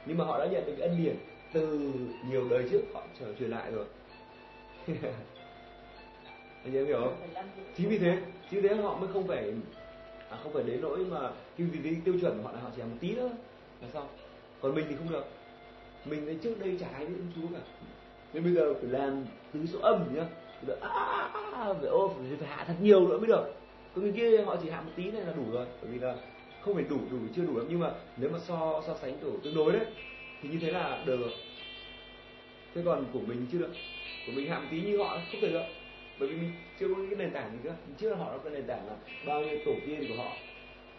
Nhưng mà họ đã nhận được cái ân điển từ nhiều đời trước họ trở truyền lại rồi. <laughs> Anh em hiểu không? Chính vì thế chính vì thế họ mới không phải à, không phải đến nỗi mà cái cái, cái tiêu chuẩn của họ là họ chỉ làm một tí nữa là sao? Còn mình thì không được. Mình đấy trước đây chả ai biết chúa cả. Nên bây giờ phải làm từ số âm nhá. À, à, à, à, phải ô phải, phải hạ thật nhiều nữa mới được. Còn người kia họ chỉ hạ một tí này là đủ rồi. Bởi vì là không phải đủ đủ chưa đủ lắm. Nhưng mà nếu mà so so sánh đủ tương đối đấy thì như thế là được rồi. Thế còn của mình chưa được. Của mình hạ một tí như họ không thể được. Bởi vì mình chưa có cái nền tảng gì cả, mình chưa họ có cái nền tảng là bao nhiêu tổ tiên của họ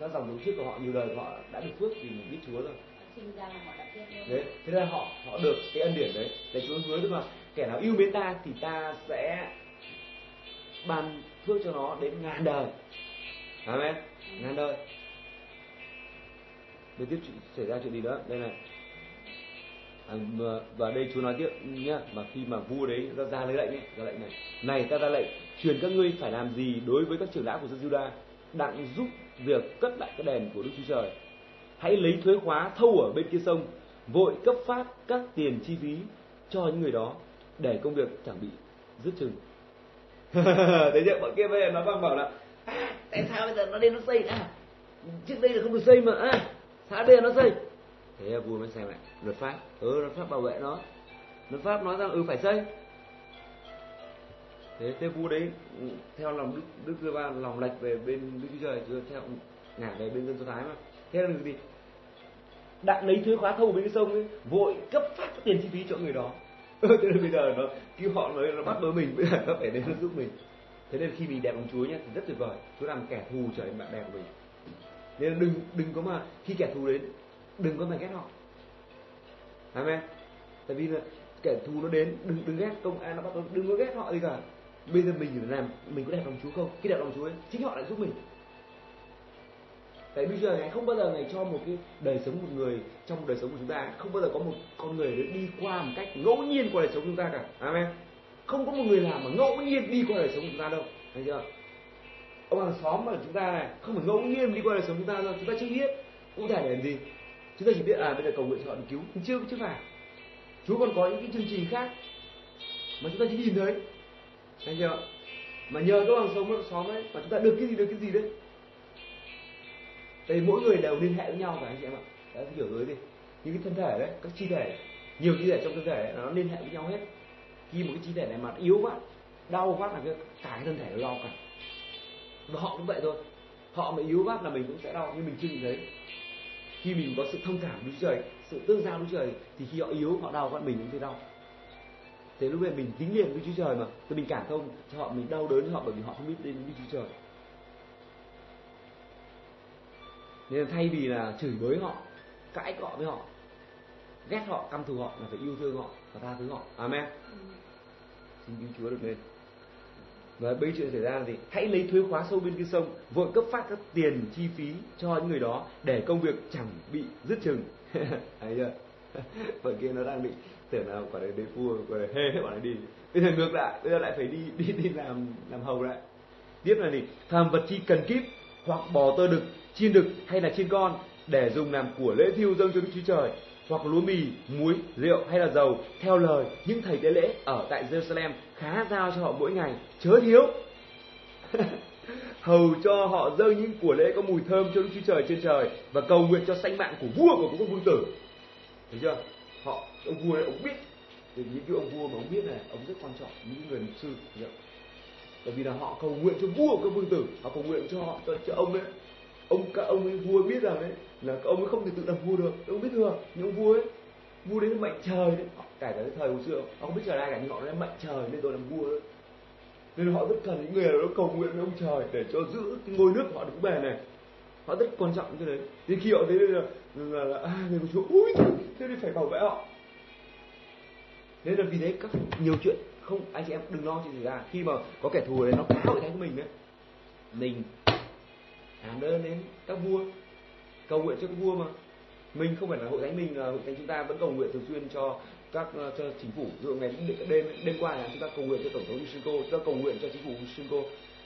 các dòng tổ trước của họ nhiều đời của họ đã được phước vì mình biết Chúa rồi họ đã biết đấy thế là họ họ được cái ân điển đấy. Để Chúa hứa tức là kẻ nào yêu mến ta thì ta sẽ ban phước cho nó đến ngàn đời. Amen. Ngàn đời. Để tiếp chuyện- xảy ra chuyện gì đó? Đây này. À, và đây Chúa nói tiếp nhá mà khi mà vua đấy ra ra lấy lệnh ấy, ra lệnh này. Này ta ra lệnh truyền các ngươi phải làm gì đối với các trưởng lão của dân Juda đặng giúp việc cất lại cái đèn của Đức Chúa Trời hãy lấy thuế khóa thâu ở bên kia sông vội cấp phát các tiền chi phí cho những người đó để công việc chẳng bị dứt chừng. <laughs> Thế chứ bọn kia bây giờ nó còn bảo là à, tại sao bây giờ nó lên nó xây à trước đây là không được xây mà à, sao bây giờ nó xây. Thế là vua mới xem lại luật pháp ừ luật pháp bảo vệ nó. Luật pháp nói rằng ừ phải xây. Thế thế vua đấy ừ, theo lòng đức đức vua ba lòng lệch về bên đức chúa trời chưa theo ngả về bên dân do thái mà thế là được gì? Đặng lấy thuế khóa thâu bên cái sông ấy, vội cấp phát tiền chi phí cho người đó. <laughs> Thế nên bây giờ nó kêu họ nói nó bắt bớ mình, <laughs> bây giờ nó phải đến nó giúp mình. Thế nên khi mình đẹp lòng chúa nhé thì rất tuyệt vời. Chúa làm kẻ thù trở thành bạn bè của mình. Nên đừng đừng có mà, khi kẻ thù đến, đừng có mà ghét họ. Amen. Tại vì là kẻ thù nó đến, đừng đừng ghét công an, nó bắt đầu đừng có ghét họ gì cả bây giờ mình phải làm, mình có đẹp lòng chúa không? Cái đẹp lòng chúa ấy, chính họ lại giúp mình tại bây giờ ngài không bao giờ ngài cho một cái đời sống một người trong đời sống của chúng ta. Không bao giờ có một con người đi qua một cách ngẫu nhiên qua đời sống chúng ta cả. Amen. Không có một người nào mà ngẫu nhiên đi qua đời sống của chúng ta đâu. Thấy chưa? Ông hàng xóm mà chúng ta này, không phải ngẫu nhiên đi qua đời sống chúng ta đâu. Chúng ta chưa biết cụ thể là làm gì. Chúng ta chỉ biết à bây giờ cầu nguyện cho họ được cứu. Nhưng chưa chưa phải. Chúa còn có những cái chương trình khác mà chúng ta chỉ nhìn thấy. Thấy chưa? Mà nhờ các hàng xóm xóm ấy, mà chúng ta được cái gì, được cái gì đấy tại vì mỗi người đều liên hệ với nhau cả anh chị em ạ. Đã hiểu rồi đi những cái thân thể đấy các chi thể nhiều chi thể trong thân thể đấy, nó liên hệ với nhau hết. Khi một cái chi thể này mà yếu quá đau quá là cái cả cái thân thể nó đau cả. Và họ cũng vậy thôi. Họ mà yếu quá là mình cũng sẽ đau nhưng mình chưa nhìn thấy. Khi mình có sự thông cảm với trời sự tương giao với trời thì khi họ yếu họ đau quá mình cũng thấy đau. Thế lúc này mình tính liền với Chúa trời mà thì mình cảm thông cho họ mình đau đớn cho họ bởi vì họ không biết đến với Chúa trời. Nên thay vì là chửi bới họ, cãi cọ với họ, ghét họ, căm thù họ là phải yêu thương họ và tha thứ họ. Amen. Xin cứu chúa được lên. Và bây chuyện xảy ra gì? Hãy lấy thuế khóa sâu bên kia sông, vội cấp phát các tiền chi phí cho những người đó để công việc chẳng bị dứt chừng. <laughs> Thấy chưa? <laughs> Phần kia nó đang bị tưởng là quả đấy đấy vua, quả đấy hê hết bọn này đi. Bây giờ ngược lại, bây giờ lại phải đi đi đi làm làm hầu lại. Tiếp là gì? Tham vật chi cần kíp hoặc bò tơ đực chiên đực hay là chiên con để dùng làm của lễ thiêu dâng cho Đức Chúa Trời hoặc lúa mì, muối, rượu hay là dầu theo lời những thầy tế lễ ở tại Jerusalem khá giao cho họ mỗi ngày. Chớ thiếu. <laughs> Hầu cho họ dâng những của lễ có mùi thơm cho Đức Chúa Trời trên trời và cầu nguyện cho sanh mạng của vua và của các vương tử. Thấy chưa? Họ ông vua này ông biết. Thì những cái ông vua mà ông biết này ông rất quan trọng những người mục sư. Bởi vì là họ cầu nguyện cho vua của các vương tử họ cầu nguyện cho họ cho, cho ông đấy ông các ông ấy vua biết rằng đấy là các ông ấy không thể tự làm vua được. Ông biết thừa nhưng ông vua ấy vua đấy là mệnh trời đấy. Họ- kể cả cái thời hồi xưa họ không biết trời ai cả nhưng họ là mệnh trời nên tôi làm vua đấy nên họ rất cần những người đó cầu nguyện với ông trời để cho giữ cái ngôi nước họ đứng bền này. Họ rất quan trọng cái đấy. Thì khi họ thấy là là, là à, người của chúa ui thế thì phải bảo vệ họ. Nên là vì thế các nhiều chuyện không anh chị em đừng lo chuyện gì ra khi mà có kẻ thù đấy nó phá hội thánh của mình đấy. Mình làm đơn đến các vua. Cầu nguyện cho các vua mà. Mình không phải là hội thánh mình à, hội thánh chúng ta vẫn cầu nguyện thường xuyên cho các à, cho chính phủ. Ví ngày đêm đêm, qua là chúng ta cầu nguyện cho tổng thống Yushchenko chúng ta cầu nguyện cho chính phủ Yushchenko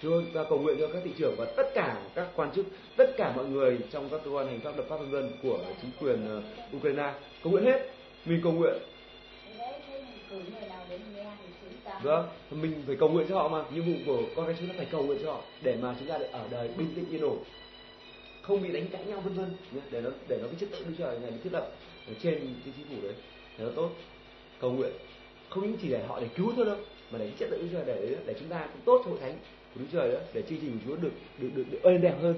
chúng ta cầu nguyện cho các thị trưởng và tất cả các quan chức tất cả mọi người trong các cơ quan hành pháp lập pháp vân vân của chính quyền à, Ukraine. Cầu nguyện hết. Mình cầu nguyện. Vâng, mình phải cầu nguyện cho họ mà. Nhiệm vụ của con cái chúng ta phải cầu nguyện cho họ để mà chúng ta được ở đời bình tĩnh yên ổn. Không bị đánh cãi nhau vân vân để nó để nó cái trật tự Đức Trời này được thiết lập ở trên cái chính phủ đấy để nó tốt. Cầu nguyện không những chỉ để họ để cứu thôi đâu mà để chất trật tự Đức Trời để để chúng ta cũng tốt cho hội thánh của Đức Trời đó để chương trình của Chúa được được được, được ơn đẹp hơn.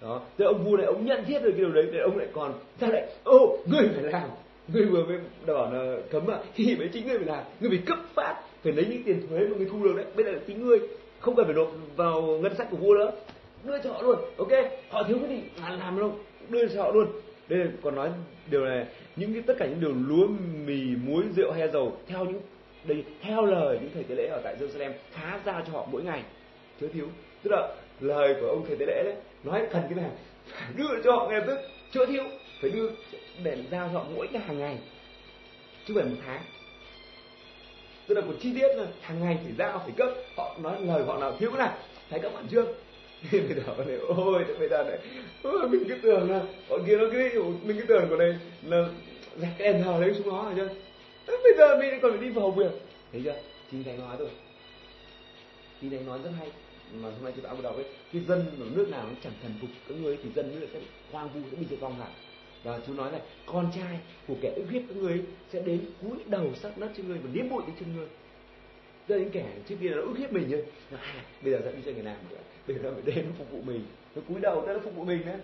Đó, thế ông vua này ông nhận thiết được cái điều đấy để ông lại còn ra lại ô ngươi phải làm người vừa mới bảo là cấm à thì mới chính người phải làm người phải cấp phát, phải lấy những tiền thuế mà người thu được đấy. Bây giờ là chính người, không cần phải nộp vào ngân sách của vua nữa. Đưa cho họ luôn, ok? Họ thiếu cái gì? Làm làm luôn đưa cho họ luôn. Đây còn nói điều này, những cái, tất cả những điều lúa, mì, muối, rượu hay dầu, theo những, đây, theo lời những thầy tế lễ ở tại Jerusalem, khá ra cho họ mỗi ngày. Thiếu thiếu, tức là lời của ông thầy tế lễ đấy, nói cần cái này, phải đưa cho họ ngay tức. Chữa thiếu phải đưa để giao cho họ mỗi cái hàng ngày chứ không phải một tháng. Tức là một chi tiết là hàng ngày phải giao phải cấp. Họ nói lời họ nào thiếu cái này thấy các bạn chưa? thì bây giờ này ôi bây giờ này ôi, mình cứ tưởng là bọn kia nó cứ mình cứ tưởng của này là dẹp cái đèn thờ đấy xuống nó rồi chưa bây giờ mình còn phải đi vào việc. Thấy chưa? Chính thầy nói rồi. Chính thầy nói rất hay. Mà hôm nay chúng ta bắt đầu ấy cái dân ở nước nào nó chẳng thần phục các người thì dân nước sẽ hoang vu sẽ bị diệt vong hẳn và chú nói này con trai của kẻ ức hiếp các người sẽ đến cúi đầu sát đất trên người và liếm bụi trên chân người. Đây những kẻ trước kia nó ức hiếp mình nhá. À, bây giờ dẫn đi cho người làm nữa bây giờ phải đến phục vụ mình. Nó cúi đầu nó phục vụ mình đấy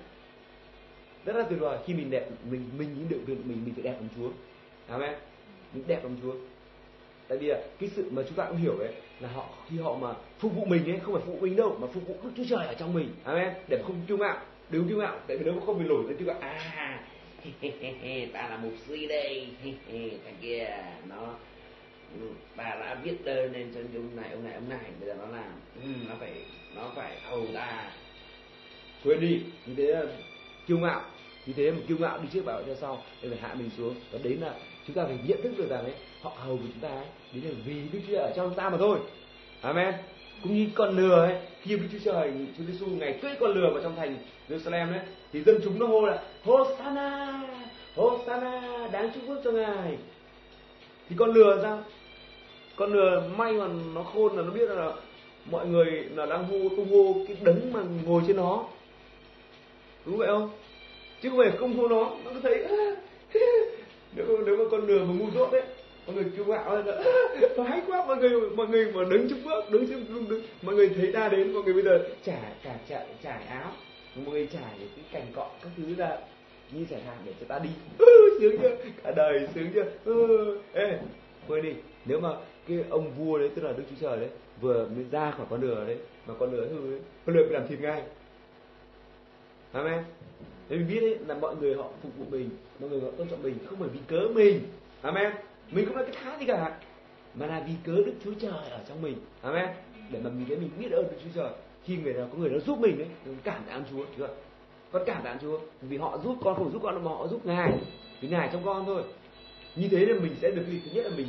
rất là tuyệt vời. Khi mình đẹp mình mình những được mình mình phải đẹp làm chúa. Amen. Mình đẹp làm chúa. Tại vì là cái sự mà chúng ta cũng hiểu đấy là họ khi họ mà phục vụ mình ấy không phải phục vụ mình đâu mà phục vụ đức chúa trời ở trong mình. Amen. Để không kiêu ngạo đừng kiêu ngạo tại vì nếu không bị lùi lên kiêu ngạo à <laughs> ta là mục sư đây <laughs> thằng kia nó ừ, bà đã viết đơn lên cho ông này ông này ông này bây giờ nó làm. Ừ, nó phải nó phải hầu ta. Quên đi như thế là kiêu ngạo như thế mà kiêu ngạo đi trước bảo theo sau để phải hạ mình xuống. Và đấy là chúng ta phải nhận thức được rằng ấy họ hầu của chúng ta ấy đấy là vì đức chúa ở trong ta mà thôi. Amen cũng như con lừa ấy, khi đức chúa trời, chúa giêsu ngày cưỡi con lừa vào trong thành jerusalem đấy thì dân chúng nó hô là, hosanna! Hosanna! Đáng chúc phước cho ngài! Thì con lừa sao? Con lừa may mà nó khôn là nó biết là mọi người là đang hô tung hô cái đấng mà ngồi trên nó. Đúng vậy không? Chứ không phải không hô nó nó cứ thấy, <laughs> nếu nếu mà con lừa mà ngu dốt đấy mọi người kêu gạo lên nó hay quá. Mọi người mọi người mà đứng trước bước, đứng trước, đứng, đứng mọi người thấy ta đến mọi người bây giờ trả cả trải trải áo mọi người trải cái cành cọ các thứ ra. Như trải hàng để cho ta đi. <laughs> Ừ, sướng chưa? Cả đời sướng chưa? Ừ. ê quên đi. Nếu mà cái ông vua đấy tức là đức chúa trời đấy vừa mới ra khỏi con lừa đấy mà con lừa hư đấy con lừa bị làm thịt ngay. Amen. Thế mình biết đấy là mọi người họ phục vụ mình mọi người họ tôn trọng mình không phải vì cớ mình. Amen mình không là cái khác gì cả. Mà là vì cớ đức chúa trời ở trong mình. Amen. Để mà mình để mình biết ơn đức chúa trời, khi người nào có người đó giúp mình đấy mình cảm tạ ơn chúa chưa con cảm tạ ơn chúa, vì họ giúp, con không giúp con mà họ giúp ngài. Vì ngài trong con thôi. Như thế là mình sẽ được thứ nhất là mình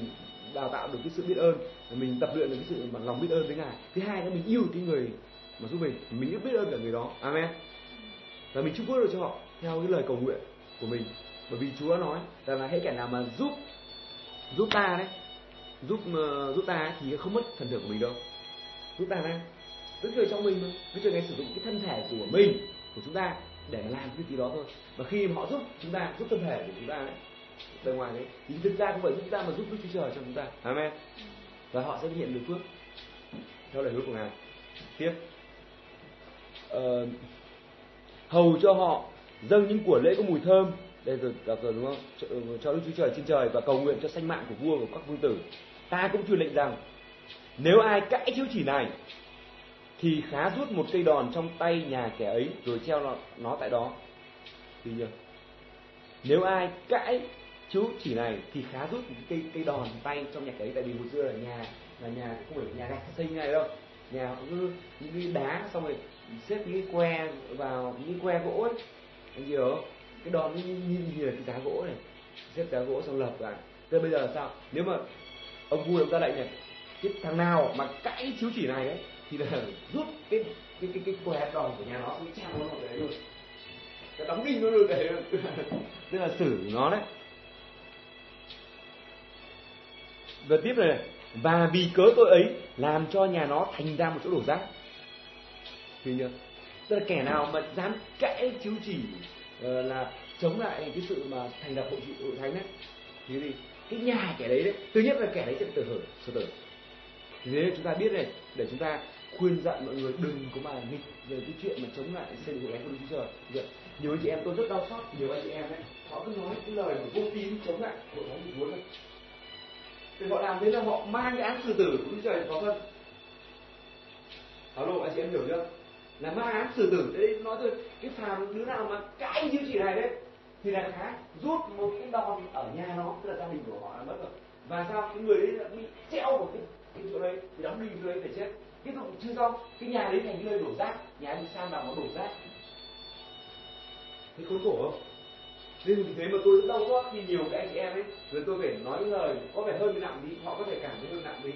đào tạo được cái sự biết ơn mình tập luyện được cái sự bằng lòng biết ơn với ngài. Thứ hai là mình yêu cái người mà giúp mình mình biết ơn cả người đó. Amen. Và mình chúc phước được cho họ theo cái lời cầu nguyện của mình. Bởi vì Chúa nói rằng là hãy kẻ nào mà giúp giúp ta đấy. Giúp uh, giúp ta ấy, thì không mất thần thưởng của mình đâu. Giúp ta đấy. Đức Trời trong mình mà Đức Trời sử dụng cái thân thể của mình của chúng ta để làm cái gì đó thôi. Và khi họ giúp chúng ta giúp thân thể của chúng ta đấy bên ngoài đấy thì thực ra không phải giúp ta mà giúp Đức Chúa Trời cho chúng ta. Amen. Và họ sẽ hiện được phước. Theo lời hứa của ngài. Tiếp. Ờ, hầu cho họ dâng những của lễ có mùi thơm đây rồi đọc rồi đúng không? Cho, ừ, cho đức chúa trời trên trời và cầu nguyện cho sanh mạng của vua và các vương tử. Ta cũng truyền lệnh rằng nếu ai cãi chiếu chỉ này thì khá rút một cây đòn trong tay nhà kẻ ấy rồi treo nó, nó tại đó. Tuy nhiên nếu ai cãi chú chỉ này thì khá rút một cây cây đòn tay trong nhà kẻ ấy tại vì hồi xưa là nhà là nhà không phải nhà gạch xây như này đâu. Nhà họ cứ những cái đá xong rồi xếp những cái que vào những cái que gỗ ấy. Anh hiểu không? Cái đòn như, như, như là cái giá gỗ này xếp giá gỗ xong lập lại. Thế bây giờ sao? Nếu mà ông vua ông ra lệnh này cái thằng nào mà cãi chiếu chỉ này ấy thì là rút cái cái cái cái que đòn của nhà nó. Sẽ treo nó vào đấy luôn. Cái đóng đinh nó được đấy. <laughs> Tức là xử nó đấy. Và tiếp này, này và vì cớ tội ấy làm cho nhà nó thành ra một chỗ đổ rác. Thấy chưa? Tức là kẻ nào mà dám cãi chiếu chỉ Ờ, là chống lại cái sự mà thành lập hội hội thánh đấy. Thì gì cái nhà kẻ đấy đấy, thứ nhất là kẻ đấy sẽ tự hưởng sự tử. Thế chúng ta biết này, để chúng ta khuyên dặn mọi người đừng có mà nghịch về cái chuyện mà chống lại xây dựng thánh của Đức Chúa Trời. Nhiều anh chị em tôi rất đau xót, nhiều anh chị em ấy, họ cứ nói cái lời của vô tín chống lại hội thánh của Chúa thôi thì họ làm thế là họ mang cái án xử tử của Đức Chúa Trời vào thân. Alo, anh chị em hiểu chưa? Là ma ám xử tử. Đấy nói thôi, cái phàm đứa nào mà cãi như chị này đấy, thì là khá rút một cái đòn ở nhà nó, tức là gia đình của họ là mất rồi. Và sao cái người đấy đã bị treo vào cái cái chỗ đấy, bị đóng đinh chỗ đấy phải chết. Tiếp tục chưa xong, cái nhà đấy thành cái nơi đổ rác, nhà bị san vào nó đổ rác. Thấy khốn khổ không? Nên vì thế mà tôi rất đau xót khi nhiều cái anh chị em ấy, rồi tôi phải nói những lời, có vẻ hơi bị nặng đi, họ có thể cảm thấy hơi nặng đi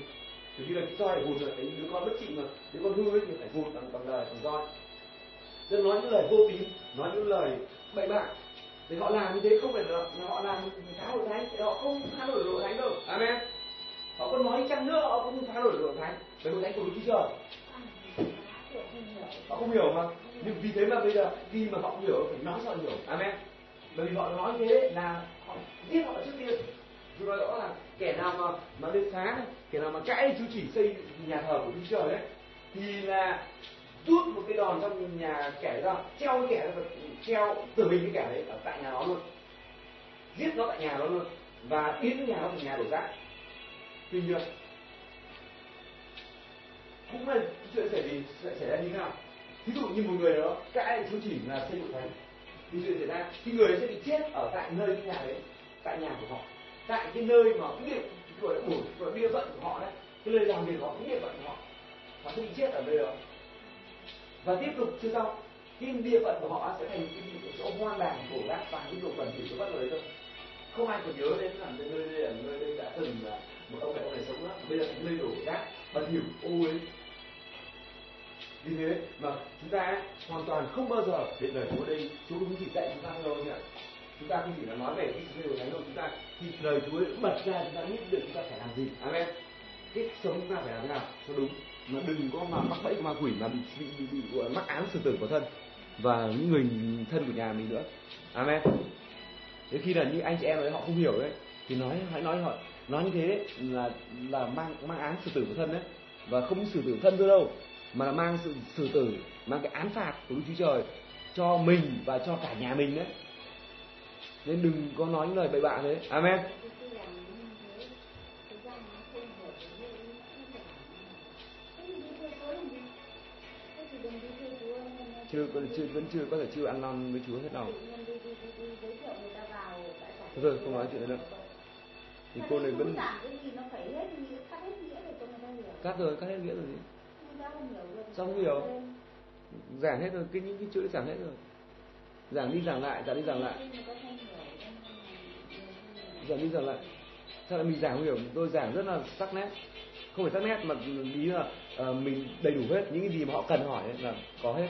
thì khi là cái roi vụt rồi những đứa con bất trị mà, đứa con hư ấy, thì phải vụt bằng bằng lời bằng roi. Nên nói những lời vô tín, nói những lời bậy bạ, thì họ làm như thế không phải là họ làm phá hội thánh, thì họ không phá đổi hội thánh đâu. Amen. Họ có nói chăng nữa, họ cũng phá đổi hội thánh. Bởi hội thánh của đức chúa trời họ không hiểu mà. Nhưng vì thế mà bây giờ, khi mà họ hiểu phải nói cho họ hiểu. Amen. Bởi vì họ nói thế là họ giết họ trước tiên tôi nói rõ là kẻ nào mà mà lên phá này, kẻ nào mà cãi chú chỉ xây nhà thờ của đức chúa trời đấy thì là rút một cái đòn trong nhà kẻ ra treo cái kẻ ra treo tử hình cái kẻ đấy ở tại nhà nó luôn. Giết nó tại nhà nó luôn và biến nhà nó thành nhà đổ rác. Tuy nhiên cũng là chuyện xảy gì sẽ xảy ra như thế nào? Ví dụ như một người đó cãi chú chỉ là xây dựng thánh thì chuyện xảy ra. Thì người sẽ bị chết ở tại nơi cái nhà đấy tại nhà của họ tại cái nơi mà cái địa của là bổn gọi địa phận của họ đấy, cái nơi làm việc của họ, cái địa phận của họ họ sẽ bị chết ở nơi đó. Và tiếp tục chưa xong, cái địa phận của họ sẽ thành cái chỗ hoang đàng đổ rác và cái đồ bẩn thì sẽ bắt vào đấy thôi. Không ai còn nhớ đến là nơi đây là nơi đây đã từng là một ông này ông này sống đó bây giờ thành nơi đổ rác bẩn thỉu ô ấy vì thế mà chúng ta hoàn toàn không bao giờ để lời Chúa đây Chúa không chỉ dạy chúng ta đâu nhỉ chúng ta không chỉ là nói về cái sự thay đổi thánh đâu chúng ta thì lời Chúa bật ra chúng ta biết được chúng ta phải làm gì. Amen. Cái sống chúng ta phải làm thế nào cho đúng. Mà đừng có mà mắc bẫy của ma quỷ mà bị bị, bị, bị gọi mắc án xử tử của thân và những người thân của nhà mình nữa. Amen. Thế khi là như anh chị em ấy họ không hiểu đấy thì nói hãy nói họ nói như thế là là mang mang án xử tử của thân đấy. Và không xử tử thân thôi đâu mà là mang sự xử tử mang cái án phạt của Đức Chúa Trời cho mình và cho cả nhà mình đấy nên đừng có nói những lời bậy bạ thế. Amen. Chưa có chưa vẫn chưa có thể chưa ăn năn với Chúa hết đâu. Thôi rồi không nói chuyện nữa thì cô này vẫn cắt rồi, cắt hết nghĩa rồi gì sao không hiểu? Giảm hết rồi, cái những cái chữ giảm hết rồi giảng đi giảng lại giảng đi giảng lại. Giảng đi giảng lại. Sao lại mình giảng không hiểu tôi giảng rất là sắc nét. Không phải sắc nét mà ý là uh, mình đầy đủ hết những cái gì mà họ cần hỏi là có hết.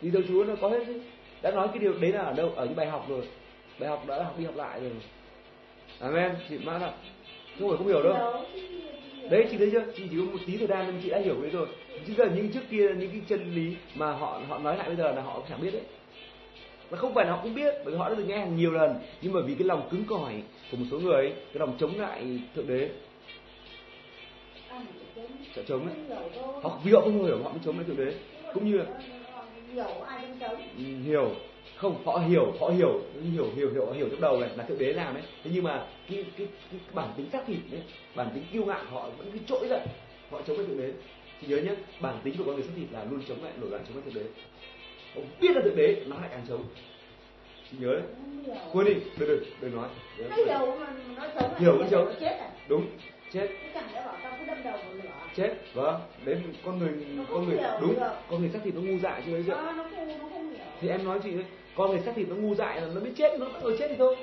Đi đâu chúa nó có hết chứ. Đã nói cái điều đấy là ở đâu ở những bài học rồi. Bài học đã học đi học lại rồi. Amen. Chị mã ạ không phải không hiểu đâu đấy chị thấy chưa? Chị chỉ có một tí thời gian nhưng chị đã hiểu đấy rồi. Chứ giờ những trước kia những cái chân lý mà họ họ nói lại bây giờ là họ chẳng biết đấy. Và không phải là họ không biết bởi vì họ đã được nghe hàng nhiều lần. Nhưng mà vì cái lòng cứng cỏi của một số người ấy, cái lòng chống lại thượng đế. Sợ chống đấy họ vì họ không hiểu họ mới chống lại thượng đế. Cũng như là hiểu không họ hiểu họ hiểu hiểu hiểu hiểu họ hiểu trong đầu này là thượng đế làm đấy thế nhưng mà cái cái, cái bản tính xác thịt đấy bản tính kiêu ngạo họ vẫn cứ trỗi dậy họ chống lại thượng đế thì nhớ nhé bản tính của con người xác thịt là luôn chống lại nổi loạn chống lại thượng đế ông biết là thượng đế nó lại càng chống. Chị nhớ đấy. Quên đi đừng đừng đừng nói. Hiểu vẫn chống. đúng chết. Chết vâng. Đến con người con người đúng con người xác thịt nó ngu dại chưa đấy chưa thì em nói chị đấy con người xác thịt nó ngu dại là nó biết chết, nó bắt đầu chết thì thôi.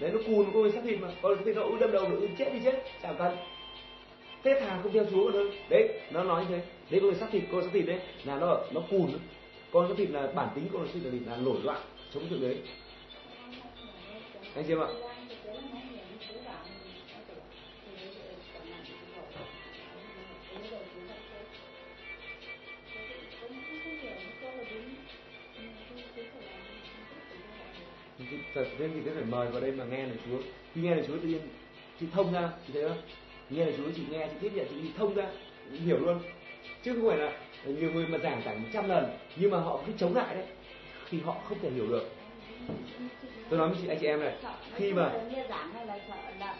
Đấy, nó cùn con người xác thịt mà. Con người xác thịt nó đâm đầu nó chết đi chết. Chẳng cần. Thế thà không theo chúa còn hơn đấy, nó nói như thế. Đấy, con người xác thịt, con xác thịt đấy, là nó nó cùn con xác thịt là bản tính con xác thịt là nổi loạn chống thượng đế. Anh chị em ạ thật nên thì phải mời vào đây mà nghe lời Chúa. Khi nghe lời Chúa tự nhiên chị thông ra chị thấy không? Nghe lời Chúa chị nghe chị tiếp nhận chị thông ra hiểu luôn. Chứ không phải là nhiều người mà giảng giảng trăm lần nhưng mà họ cứ chống lại đấy thì họ không thể hiểu được. Tôi nói với chị anh chị em này khi mà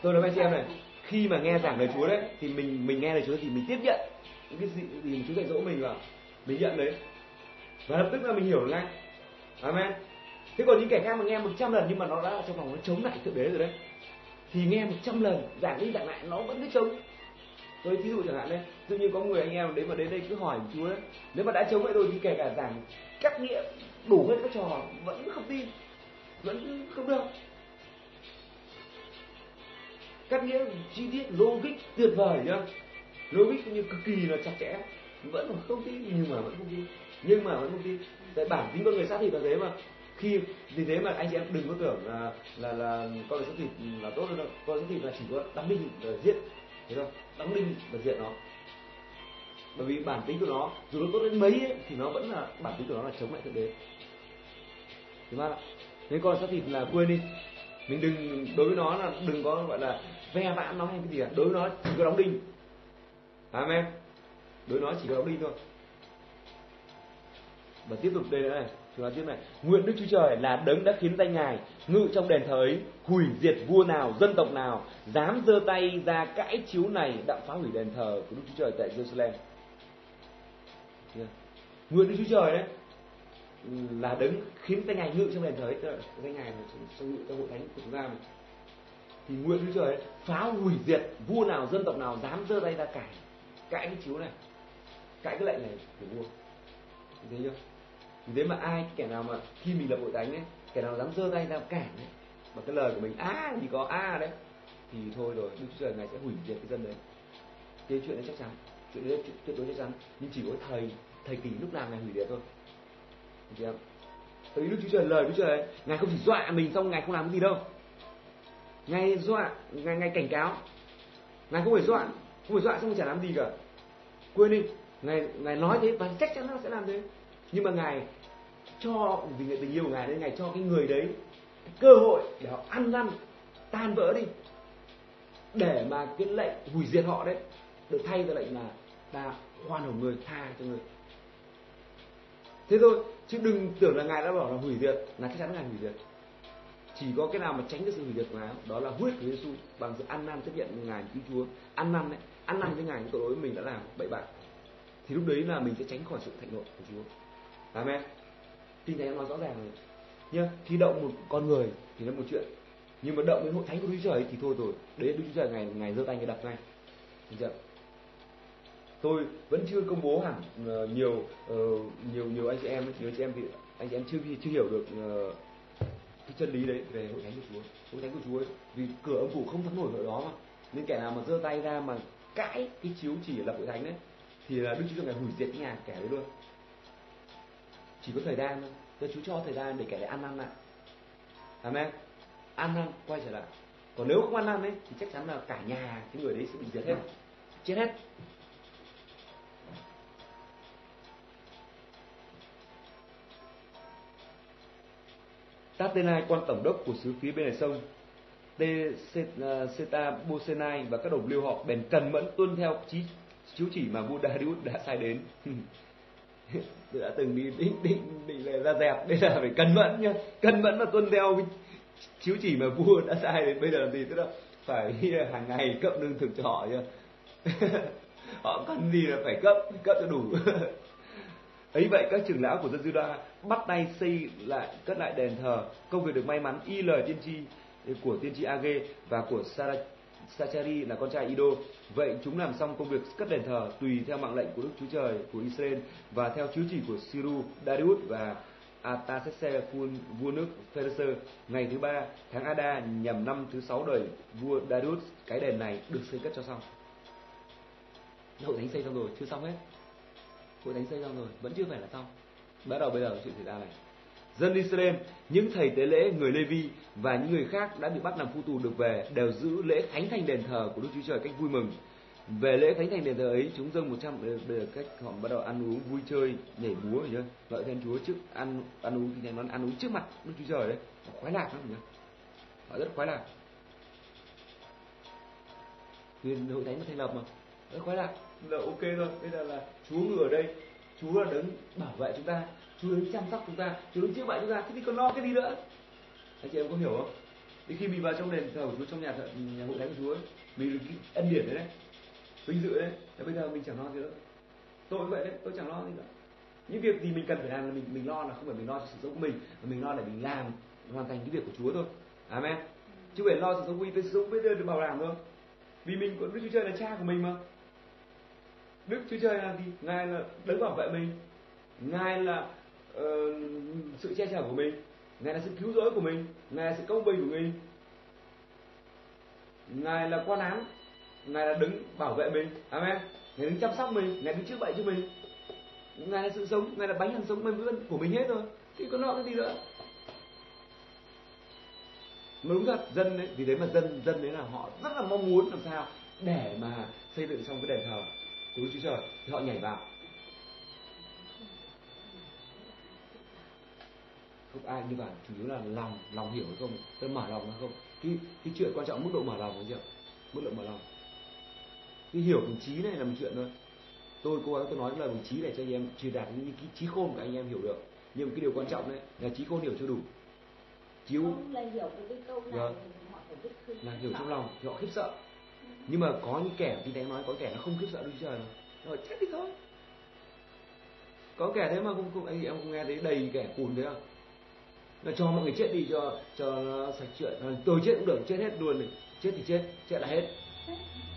tôi nói với anh chị em này khi mà nghe giảng lời Chúa đấy thì mình mình nghe lời Chúa thì mình tiếp nhận những cái gì, gì Chúa dạy dỗ mình vào. Mình nhận đấy. Và lập tức là mình hiểu ngay. Amen thế còn những kẻ khác mà nghe một trăm lần nhưng mà nó đã trong phòng nó chống lại thượng đế rồi đấy. Thì nghe một trăm lần, giảng đi giảng lại, nó vẫn cứ chống. Tôi thí dụ chẳng hạn đây, tự nhiên có người anh em đến mà đến đây cứ hỏi chúa đấy, nếu mà đã chống lại rồi thì kể cả giảng cắt nghĩa đủ hết các trò vẫn không tin, vẫn không được. Cắt nghĩa chi tiết, logic tuyệt vời nhá. Logic như cực kỳ là chặt chẽ, vẫn không tin nhưng mà vẫn không tin, nhưng mà vẫn không tin. Tại bản tính con người xác thịt là thế mà khi vì thế mà anh chị em đừng có tưởng là là là con người xác thịt là tốt đâu. Con xác thịt là chỉ có đóng đinh là giết thế thôi đóng đinh và diệt nó. Bởi vì bản tính của nó dù nó tốt đến mấy ấy, thì nó vẫn là bản tính của nó là chống lại thượng đế. Thứ ba nếu con xác thịt là quên đi. Mình đừng đối với nó là đừng có gọi là ve vãn nó hay cái gì cả. Đối với nó chỉ có đóng đinh amen đối với nó chỉ có đóng đinh thôi. Và tiếp tục đây này chúng ta tiếp này nguyện đức chúa trời là đấng đã khiến danh ngài ngự trong đền thờ ấy hủy diệt vua nào dân tộc nào dám giơ tay ra cãi chiếu này đặng phá hủy đền thờ của đức chúa trời tại jerusalem. Nguyện đức chúa trời đấy là đấng khiến danh ngài ngự trong đền thờ ấy danh ngài là trong ngự trong hội thánh của chúng ta mà. Thì nguyện đức chúa trời ấy, phá hủy diệt vua nào dân tộc nào dám giơ tay ra cãi cãi cái chiếu này cãi cái lệnh này của vua. Thấy chưa? Vì thế mà ai kẻ nào mà khi mình lập hội thánh ấy, kẻ nào dám giơ tay ra cản ấy, mà cái lời của mình, a, thì có a đấy, thì thôi rồi, đức chúa trời ngài sẽ hủy diệt cái dân đấy. Cái chuyện đấy chắc chắn, chuyện đấy tuyệt đối chắc chắn. Nhưng chỉ có thầy thầy kỳ lúc nào ngài hủy diệt thôi. Chị em tại vì đức chúa trời, lời đức chúa trời ngài không chỉ dọa mình xong ngài không làm cái gì đâu. Ngài dọa, ngài ngài cảnh cáo. Ngài không phải dọa, không phải dọa xong chả làm gì cả. Quên đi, ngài ngài nói thế và chắc chắn nó sẽ làm thế nhưng mà ngài cho, vì người tình yêu của ngài nên ngài cho cái người đấy cái cơ hội để họ ăn năn, tan vỡ đi, để mà cái lệnh hủy diệt họ đấy được thay ra lệnh là ta khoan hồng người, tha cho người. Thế thôi, chứ đừng tưởng là ngài đã bảo là hủy diệt, là chắc chắn ngài hủy diệt. Chỉ có cái nào mà tránh được sự hủy diệt của ngài, đó là huyết của Giêsu bằng sự ăn năn chấp nhận ngài cứu Chúa. Ăn năn đấy, ăn năn với ngài những tội lỗi mình đã làm, bậy bạ. Thì lúc đấy là mình sẽ tránh khỏi sự thạnh nộ của Chúa. Amen. Kinh Thánh nói rõ ràng rồi. Nhá, khi động một con người thì là một chuyện. Nhưng mà động đến hội thánh của Đức Chúa Trời thì thôi rồi. Đấy Đức Chúa Trời ngày ngày giơ tay cái đập ngay. Được chưa? Tôi vẫn chưa công bố hẳn uh, nhiều uh, nhiều nhiều anh chị em nhiều anh chị em thì anh chị em chưa chưa hiểu được uh, cái chân lý đấy về hội thánh của Chúa. Hội thánh của Chúa ấy, vì cửa âm phủ không thắng nổi ở đó mà. Nên kẻ nào mà giơ tay ra mà cãi cái chiếu chỉ là hội thánh đấy thì là Đức Chúa Trời ngày hủy diệt cái nhà kẻ đấy luôn chỉ có thời gian thôi. Tôi chú cho thời gian để kẻ đấy ăn năn lại. Amen. Ăn năn, quay trở lại. Còn nếu không ăn năn ấy, thì chắc chắn là cả nhà, cái người đấy sẽ bị diệt hết. Chết hết. Tatenai, quan tổng đốc của xứ phía bên này sông Seta Bosenai và các đồng liêu họ bèn cần mẫn tuân theo chí, chiếu chỉ mà vua Darius đã sai đến. <laughs> tôi đã từng đi định định định là ra dẹp. Đây là phải cẩn mẫn nhá. Cẩn mẫn và tuân theo cái chiếu chỉ mà vua đã sai đến bây giờ làm gì tức là phải <laughs> hàng ngày cấp lương thực cho họ nhá. <laughs> Họ cần gì là phải cấp cấp cho đủ. <laughs> Ấy vậy các trưởng lão của dân Juda bắt tay xây lại, cất lại đền thờ. Công việc được may mắn y lời tiên tri của tiên tri Age và của Sarah Sachari là con trai Ido. Vậy chúng làm xong công việc cất đền thờ tùy theo mạng lệnh của Đức Chúa Trời của Israel và theo chiếu chỉ của Siru, Darius và Artaxerxes vua nước Pharisee ngày thứ ba tháng Ada nhằm năm thứ sáu đời vua Darius cái đền này được xây cất cho xong. Hội thánh xây xong rồi, chưa xong hết. Hội thánh xây xong rồi, vẫn chưa phải là xong. Bắt đầu bây giờ chuyện xảy ra này. Dân Israel, những thầy tế lễ, người Lê Vi và những người khác đã bị bắt làm phu tù được về đều giữ lễ khánh thành đền thờ của Đức Chúa Trời cách vui mừng. Về lễ khánh thành đền thờ ấy, chúng dâng 100 bây giờ cách họ bắt đầu ăn uống vui chơi, nhảy múa nhá. Lợi Thiên Chúa trước ăn ăn uống thì nó ăn uống trước mặt Đức Chúa Trời đấy, khoái lạc lắm nhá. Họ rất khoái lạc. thì hội thánh nó thành lập mà rất khoái lạc là ok rồi bây giờ là chúa ngự ở đây chúa là đấng bảo vệ chúng ta chúa đến chăm sóc chúng ta chúa đến chữa bệnh chúng ta thế thì còn lo cái gì nữa? Anh chị em có hiểu không? Thì khi mình vào trong đền thờ của chúa trong nhà thờ, nhà hội thánh của chúa ấy, mình được cái ân điển đấy đấy vinh dự đấy. Thế bây giờ mình chẳng lo gì nữa. Tôi cũng vậy đấy tôi chẳng lo gì nữa. Những việc gì mình cần phải làm là mình mình lo là không phải mình lo cho sự sống của mình mà mình lo để mình làm hoàn thành cái việc của Chúa thôi. Amen. Chứ phải lo sự sống của mình, sự sống bây giờ được bảo đảm thôi. Vì mình có Đức Chúa Trời là cha của mình mà. Đức Chúa Trời là gì? Ngài là đấng bảo vệ mình. Ngài là uh, sự che chở của mình ngài là sự cứu rỗi của mình ngài là sự công bình của mình. Ngài là quan án ngài là đứng bảo vệ mình. Amen. Ngài đứng chăm sóc mình ngài đứng chữa bệnh cho mình. Ngài là sự sống ngài là bánh hàng sống bền vững của mình hết rồi. Thì có nọ cái gì nữa. Mà đúng thật dân đấy vì thế mà dân dân đấy là họ rất là mong muốn làm sao để mà xây dựng xong cái đền thờ. Của Đức Chúa Trời thì họ nhảy vào. Không ai như vậy chủ yếu là lòng lòng hiểu hay không tôi mở lòng hay không? Cái cái chuyện quan trọng mức độ mở lòng phải chưa? Mức độ mở lòng. Cái hiểu đồng trí này là một chuyện thôi. Tôi cố gắng tôi nói là đồng trí để cho anh em truyền đạt những cái trí khôn của anh em hiểu được. Nhưng cái điều quan trọng đấy là trí khôn hiểu cho đủ. Chiếu. Không là hiểu cái câu này Vâng. họ phải biết khơi là hiểu trong lòng thì họ khiếp sợ. Nhưng mà có những kẻ thì thánh nói có kẻ nó không khiếp sợ Chúa Trời rồi chết đi thôi. Có kẻ thế mà không không anh em không nghe thấy đầy kẻ cùn thế không là cho mọi người chết đi cho cho nó sạch chuyện tôi chết cũng được chết hết luôn này. Chết thì chết chết là hết.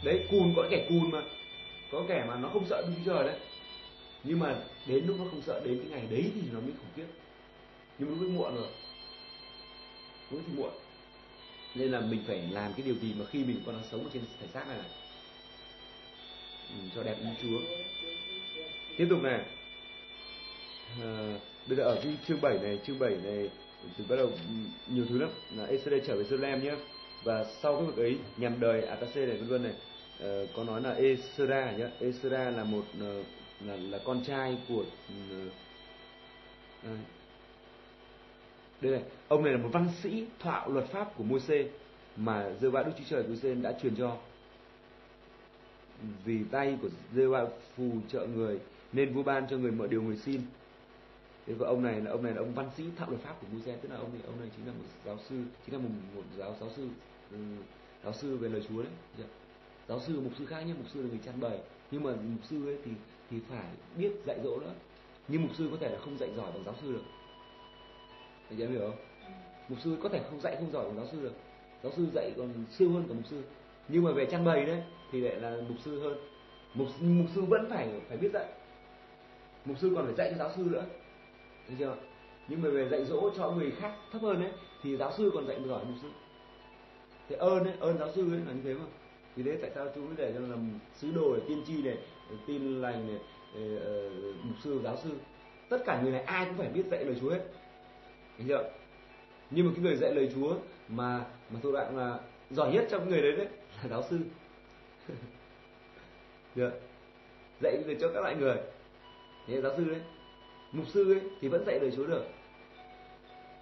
Đấy cùn có kẻ cùn mà. Có kẻ mà nó không sợ Đức Chúa Trời đấy. Nhưng mà đến lúc nó không sợ đến cái ngày đấy thì nó mới khủng khiếp. Nhưng mà lúc ấy muộn rồi. Lúc thì muộn. Nên là mình phải làm cái điều gì mà khi mình còn đang sống ở trên thể xác này, này. Ừ, cho đẹp ý Chúa. Tiếp tục này. À, bây giờ ở cái chương 7 này chương 7 này thì bắt đầu ừ, nhiều thứ lắm. Là Esra trở về Jerusalem nhé và sau cái việc ấy nhằm đời Atase này vân vân này uh, có nói là Esra nhá. Esra là một uh, là là con trai của uh, đây này. Ông này là một văn sĩ thạo luật pháp của Môi-se mà dơ ba Đức Chúa Trời của Israel đã truyền cho. Vì tay của giê ba phù trợ người nên vua ban cho người mọi điều người xin thế và ông này là ông này là ông văn sĩ thạo luật pháp của Moses tức là ông này ông này chính là một giáo sư chính là một, một giáo giáo sư ừ, giáo sư về lời Chúa đấy. Giáo sư mục sư khác nhé mục sư là người chăn bày. Nhưng mà mục sư ấy thì thì phải biết dạy dỗ nữa. Nhưng mục sư có thể là không dạy giỏi bằng giáo sư được. Anh em hiểu không? Mục sư có thể không dạy không giỏi bằng giáo sư được. Giáo sư dạy còn siêu hơn cả mục sư. Nhưng mà về chăn bày đấy thì lại là mục sư hơn. Mục mục sư vẫn phải phải biết dạy. Mục sư còn phải dạy cho giáo sư nữa được chưa? Nhưng mà về dạy dỗ cho người khác thấp hơn đấy thì giáo sư còn dạy giỏi mục sư thế ơn ấy, ơn giáo sư ấy là như thế mà. Vì thế tại sao chúng mới để cho làm sứ đồ để tiên tri này, tin lành này ờ, ờ, mục sư, giáo sư. Tất cả người này ai cũng phải biết dạy lời Chúa hết. Thấy chưa? Nhưng mà cái người dạy lời Chúa mà mà tôi bạn là giỏi nhất trong người đấy đấy, là giáo sư. <laughs> Được dạy để cho các loại người. Thế giáo sư đấy mục sư ấy thì vẫn dạy lời Chúa được.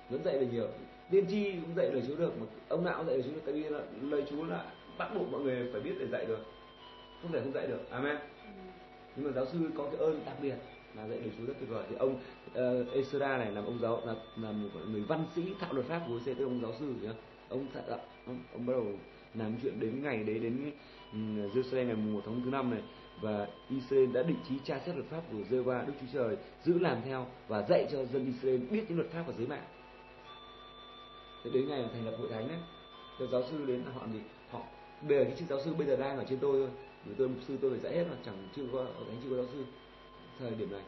Vẫn dạy được nhiều. Tiên tri cũng dạy lời Chúa được mà ông nào cũng dạy lời Chúa được. Tại vì là lời Chúa là bắt buộc mọi người phải biết để dạy được. Không thể không dạy được. Amen. Nhưng mà giáo sư có cái ơn đặc biệt là dạy lời Chúa rất tuyệt vời. Thì ông uh, Esra này làm ông giáo là là một người văn sĩ thạo luật pháp của là ông giáo sư nhá. Ông thạo ông, ông bắt đầu làm chuyện đến ngày đấy đến um, Jerusalem ngày 1 tháng thứ năm này và Israel đã định trí tra xét luật pháp của Giê-va Đức Chúa Trời giữ làm theo và dạy cho dân Israel biết những luật pháp và giới mạng thế đến ngày thành lập hội thánh đấy các giáo sư đến họ thì họ bây giờ cái chức giáo sư bây giờ đang ở trên tôi thôi. Vì tôi mục sư tôi phải dạy hết mà chẳng chưa có hội thánh chưa có giáo sư. Thời điểm này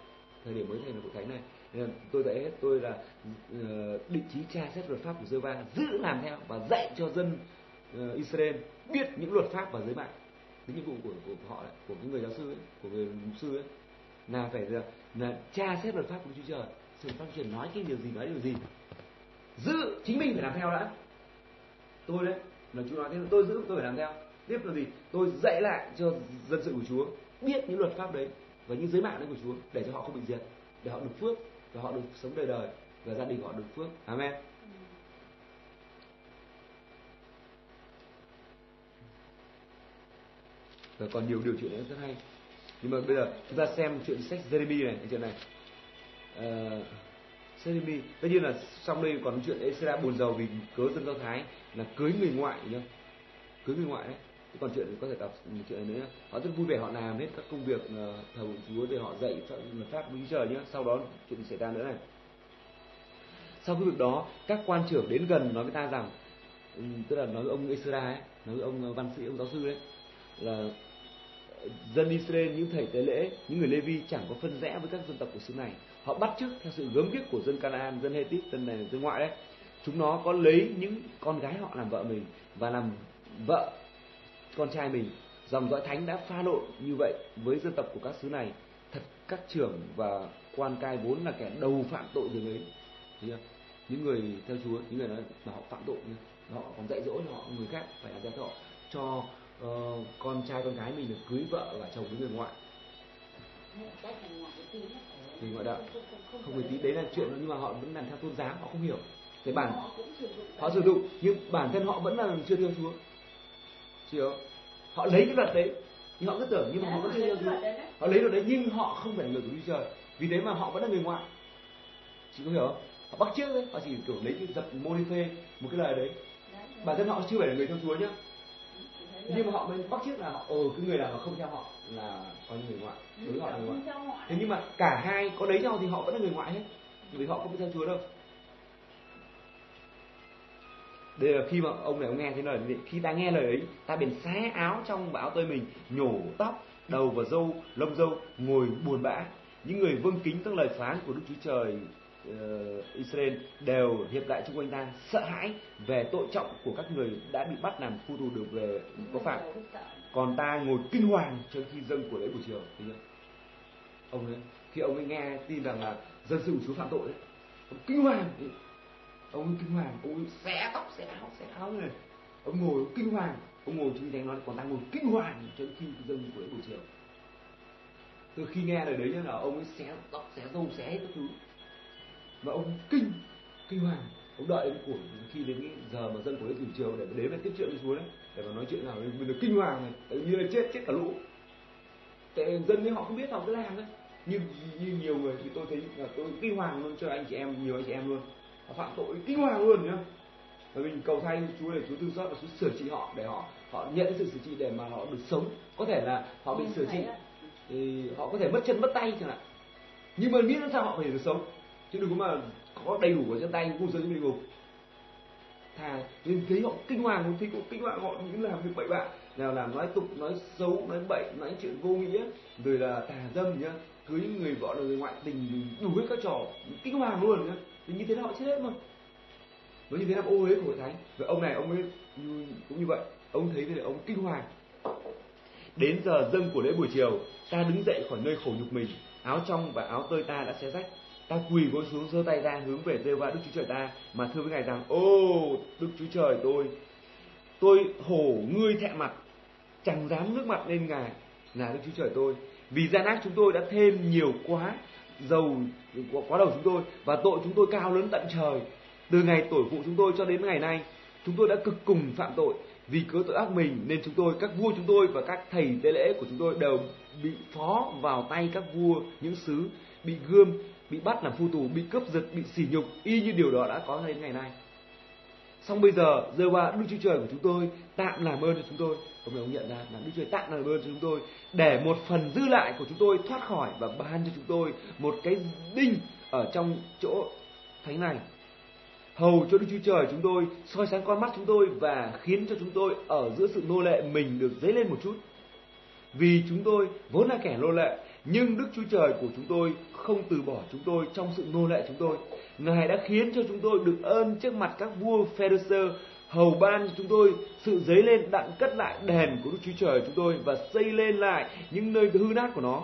thời điểm mới thành lập hội thánh này nên là tôi dạy hết tôi là uh, định trí tra xét luật pháp của giê va giữ làm theo và dạy cho dân ờ, uh, Israel biết những luật pháp và giới mạng cái nhiệm vụ của, của họ đấy, của cái người giáo sư ấy, của người mục sư ấy là phải là, là tra xét luật pháp của Chúa Trời. Sự pháp truyền nói cái điều gì nói điều gì? Giữ chính mình phải làm theo đã. Tôi đấy là Chúa nói thế tôi giữ tôi phải làm theo. Tiếp là gì? Tôi dạy lại cho dân sự của Chúa biết những luật pháp đấy và những giới mạng đấy của Chúa để cho họ không bị diệt để họ được phước và họ được sống đời đời và gia đình họ được phước. Amen. Và còn nhiều điều chuyện nữa rất hay. Nhưng mà bây giờ chúng ta xem chuyện sách Jeremy này cái chuyện này. Uh, Jeremy tất nhiên là trong đây còn chuyện Ezra buồn giàu vì cớ dân do thái là cưới người ngoại nhá. Cưới người ngoại đấy. Còn chuyện có thể đọc một chuyện nữa họ rất vui vẻ họ làm hết các công việc ờ, thờ thờ chúa để họ dạy luật pháp đúng trời nhé sau đó chuyện xảy ra nữa này. Sau cái việc đó các quan trưởng đến gần nói với ta rằng ừ, tức là nói với ông Ezra ấy nói với ông ờ, văn sĩ ông giáo sư đấy là dân Israel, những thầy tế lễ, những người Levi chẳng có phân rẽ với các dân tộc của xứ này. Họ bắt chước theo sự gớm ghiếc của dân Canaan, dân Hethit dân này, dân ngoại đấy. Chúng nó có lấy những con gái họ làm vợ mình và làm vợ con trai mình. Dòng dõi thánh đã pha lộn như vậy với dân tộc của các xứ này. Thật các trưởng và quan cai vốn là kẻ đầu phạm tội điều ấy. Thì những người theo Chúa, những người nói mà họ phạm tội, họ còn dạy dỗ họ, người khác phải làm theo họ, cho uh, con trai con gái mình được cưới vợ và chồng với người ngoại. Người ngoại đạo không phải tí đấy là chuyện nhưng mà họ vẫn làm theo tôn giáo họ không hiểu. Cái bản họ sử dụng nhưng bản thân họ vẫn là chưa theo Chúa hiểu họ lấy cái luật đấy nhưng họ cứ tưởng nhưng mà họ vẫn chưa theo Chúa họ lấy luật đấy nhưng họ không phải là người của Đức Trời. Vì thế mà họ vẫn là người ngoại. Chị có hiểu không? Họ bắt chước đấy họ chỉ kiểu lấy cái dập mô phê một cái lời đấy bản thân họ chưa phải là người theo Chúa nhá nhưng mà họ mới bắt chước là họ ừ cái người nào mà không theo họ là coi như người ngoại đối họ là người ngoại. thế nhưng mà cả hai có đấy nhau thì họ vẫn là người ngoại hết vì họ không theo Chúa đâu. Đây là khi mà ông này ông nghe thế lời khi ta nghe lời ấy ta bèn xé áo trong và áo tơi mình nhổ tóc đầu và râu lông râu ngồi buồn bã. Những người vâng kính các lời phán của đức chúa trời Ờ, Israel đều hiệp lại chung quanh ta, sợ hãi về tội trọng của các người đã bị bắt làm phu tù được về có phạm. Còn ta ngồi kinh hoàng cho khi dân của lễ buổi chiều ông ấy, khi ông ấy nghe tin rằng là dân sự chúa phạm tội đấy ông kinh hoàng. Ông ấy kinh hoàng, ông ấy xé tóc, xé áo xé áo này ông ngồi ông kinh hoàng, ông ngồi trên thánh nói, còn đang ngồi kinh hoàng cho khi dân của lễ buổi chiều từ khi nghe lời đấy là ông ấy xé tóc, xé râu, xé hết các thứ mà ông kinh kinh hoàng ông đợi đến của khi đến giờ mà dân của lễ buổi chiều để đến là tiếp chuyện đi xuống đấy để mà nói chuyện nào mình được kinh hoàng này tự nhiên là chết chết cả lũ. Tại dân ấy họ không biết họ cứ làm đấy như như nhiều người thì tôi thấy là tôi kinh hoàng luôn cho anh chị em nhiều anh chị em luôn. Họ phạm tội kinh hoàng luôn nhá. Và mình cầu thay Chúa để Chúa thương xót và Chúa sửa trị họ để họ họ nhận sự sửa trị để mà họ được sống. Có thể là họ bị sửa trị thì họ có thể mất chân mất tay chẳng hạn. Nhưng mà miễn làm sao họ phải được sống chứ đừng có mà có đầy đủ ở chân tay cũng rơi xuống địa ngục thà nên thấy họ kinh hoàng thấy họ kinh hoàng họ những làm việc bậy bạ, nào làm nói tục, nói xấu, nói bậy, nói chuyện vô nghĩa, rồi là tà dâm nhá, cưới người vợ là người ngoại tình, đủ hết các trò, kinh hoàng luôn nhá. Thì như thế là họ chết hết mà. Với như thế là ô uế của hội thánh. Và ông này, ông ấy cũng như vậy, ông thấy thì ông kinh hoàng. Đến giờ dâng của lễ buổi chiều, ta đứng dậy khỏi nơi khổ nhục mình, áo trong và áo tơi ta đã xé rách ta quỳ gối xuống, giơ tay ra, hướng về giê va đức chúa trời ta, mà thưa với ngài rằng, ô, đức chúa trời tôi tôi hổ ngươi thẹn mặt, chẳng dám nước mặt lên ngài là đức chúa trời tôi. Vì gian ác chúng tôi đã thêm nhiều quá dầu, quá đầu chúng tôi, và tội chúng tôi cao lớn tận trời. Từ ngày tuổi phụ chúng tôi cho đến ngày nay, chúng tôi đã cực cùng phạm tội. Vì cớ tội ác mình, nên chúng tôi, các vua chúng tôi và các thầy tế lễ của chúng tôi đều bị phó vào tay các vua, những sứ bị gươm bị bắt làm phu tù bị cướp giật bị sỉ nhục y như điều đó đã có đến ngày nay. Xong bây giờ rơi qua đức chúa trời của chúng tôi tạm làm ơn cho chúng tôi. Ông ông nhận ra là đức chúa trời tạm làm ơn cho chúng tôi để một phần dư lại của chúng tôi thoát khỏi và ban cho chúng tôi một cái đinh ở trong chỗ thánh này. Hầu cho Đức Chúa Trời chúng tôi soi sáng con mắt chúng tôi và khiến cho chúng tôi ở giữa sự nô lệ mình được dấy lên một chút. Vì chúng tôi vốn là kẻ nô lệ, nhưng Đức Chúa Trời của chúng tôi không từ bỏ chúng tôi trong sự nô lệ chúng tôi. Ngài đã khiến cho chúng tôi được ơn trước mặt các vua Pharisee hầu ban cho chúng tôi sự dấy lên đặng cất lại đền của Đức Chúa Trời chúng tôi và xây lên lại những nơi hư nát của nó.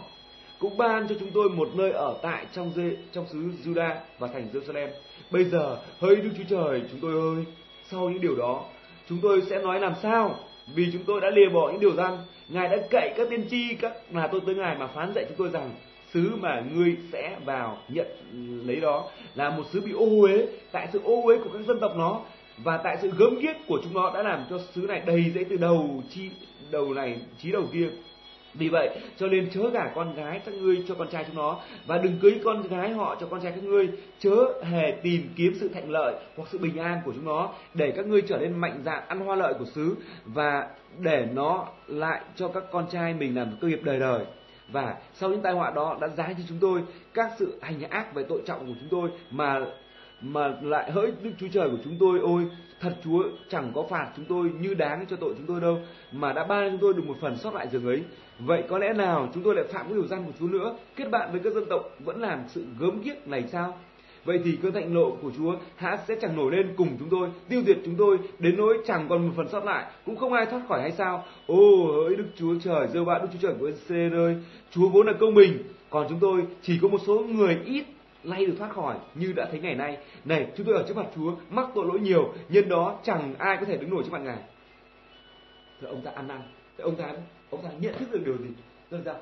Cũng ban cho chúng tôi một nơi ở tại trong dê, trong xứ Juda và thành Jerusalem. Bây giờ, hỡi Đức Chúa Trời chúng tôi ơi, sau những điều đó, chúng tôi sẽ nói làm sao? Vì chúng tôi đã lìa bỏ những điều răn, Ngài đã cậy các tiên tri các là tôi tới Ngài mà phán dạy chúng tôi rằng xứ mà ngươi sẽ vào nhận lấy đó là một xứ bị ô uế. Tại sự ô uế của các dân tộc nó và tại sự gớm ghiếc của chúng nó đã làm cho xứ này đầy dẫy từ đầu chi đầu này trí đầu kia vì vậy, cho nên chớ gả con gái các ngươi cho con trai chúng nó, và đừng cưới con gái họ cho con trai các ngươi. Chớ hề tìm kiếm sự thạnh lợi hoặc sự bình an của chúng nó, để các ngươi trở nên mạnh dạn ăn hoa lợi của xứ, và để nó lại cho các con trai mình làm cơ nghiệp đời đời. Và sau những tai họa đó đã giá cho chúng tôi các sự hành ác về tội trọng của chúng tôi, mà mà lại hỡi Đức Chúa Trời của chúng tôi, ôi, thật Chúa, chẳng có phạt chúng tôi như đáng cho tội chúng tôi đâu, mà đã ban chúng tôi được một phần sót lại giường ấy. Vậy có lẽ nào chúng tôi lại phạm cái điều gian của Chúa nữa? Kết bạn với các dân tộc vẫn làm sự gớm ghiếc này sao? Vậy thì cơn thạnh nộ của Chúa há sẽ chẳng nổi lên cùng chúng tôi, tiêu diệt chúng tôi, đến nỗi chẳng còn một phần sót lại, cũng không ai thoát khỏi hay sao? Ô, hỡi Đức Chúa Trời dơ bạn Đức Chúa Trời của Israel ơi, Chúa vốn là công bình, còn chúng tôi chỉ có một số người ít nay được thoát khỏi như đã thấy ngày nay. Này, chúng tôi ở trước mặt Chúa, mắc tội lỗi nhiều, nhân đó chẳng ai có thể đứng nổi trước mặt ngài. Thì ông ta ăn năn thì ông ta ông ta nhận thức được điều gì? Tức là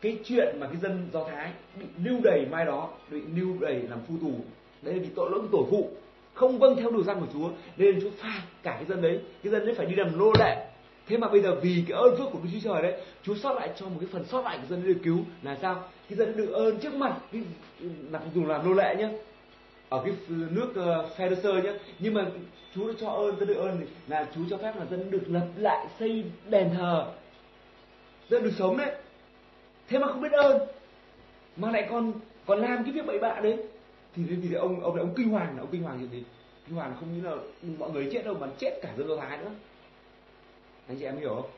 cái chuyện mà cái dân do thái bị lưu đày mai đó, bị lưu đày làm phu tù, đấy là vì tội lỗi của tổ phụ, không vâng theo điều răn của chúa, nên chúa phạt cả cái dân đấy. Cái dân đấy phải đi làm nô lệ thế mà bây giờ vì cái ơn phước của đức chúa trời đấy chúa sót lại cho một cái phần sót lại của dân được cứu. Là sao? Cái dân được ơn trước mặt cái là dùng làm nô lệ nhá ở cái nước uh, Pharisee nhé nhưng mà Chúa đã cho ơn dân được ơn thì là Chúa cho phép là dân được lập lại xây đền thờ dân được sống đấy. Thế mà không biết ơn mà lại còn còn làm cái việc bậy bạ đấy. Thì thì, thì ông ông ông kinh hoàng là ông kinh hoàng gì gì? Kinh hoàng không như là mọi người chết đâu mà chết cả dân do thái nữa anh chị em hiểu không?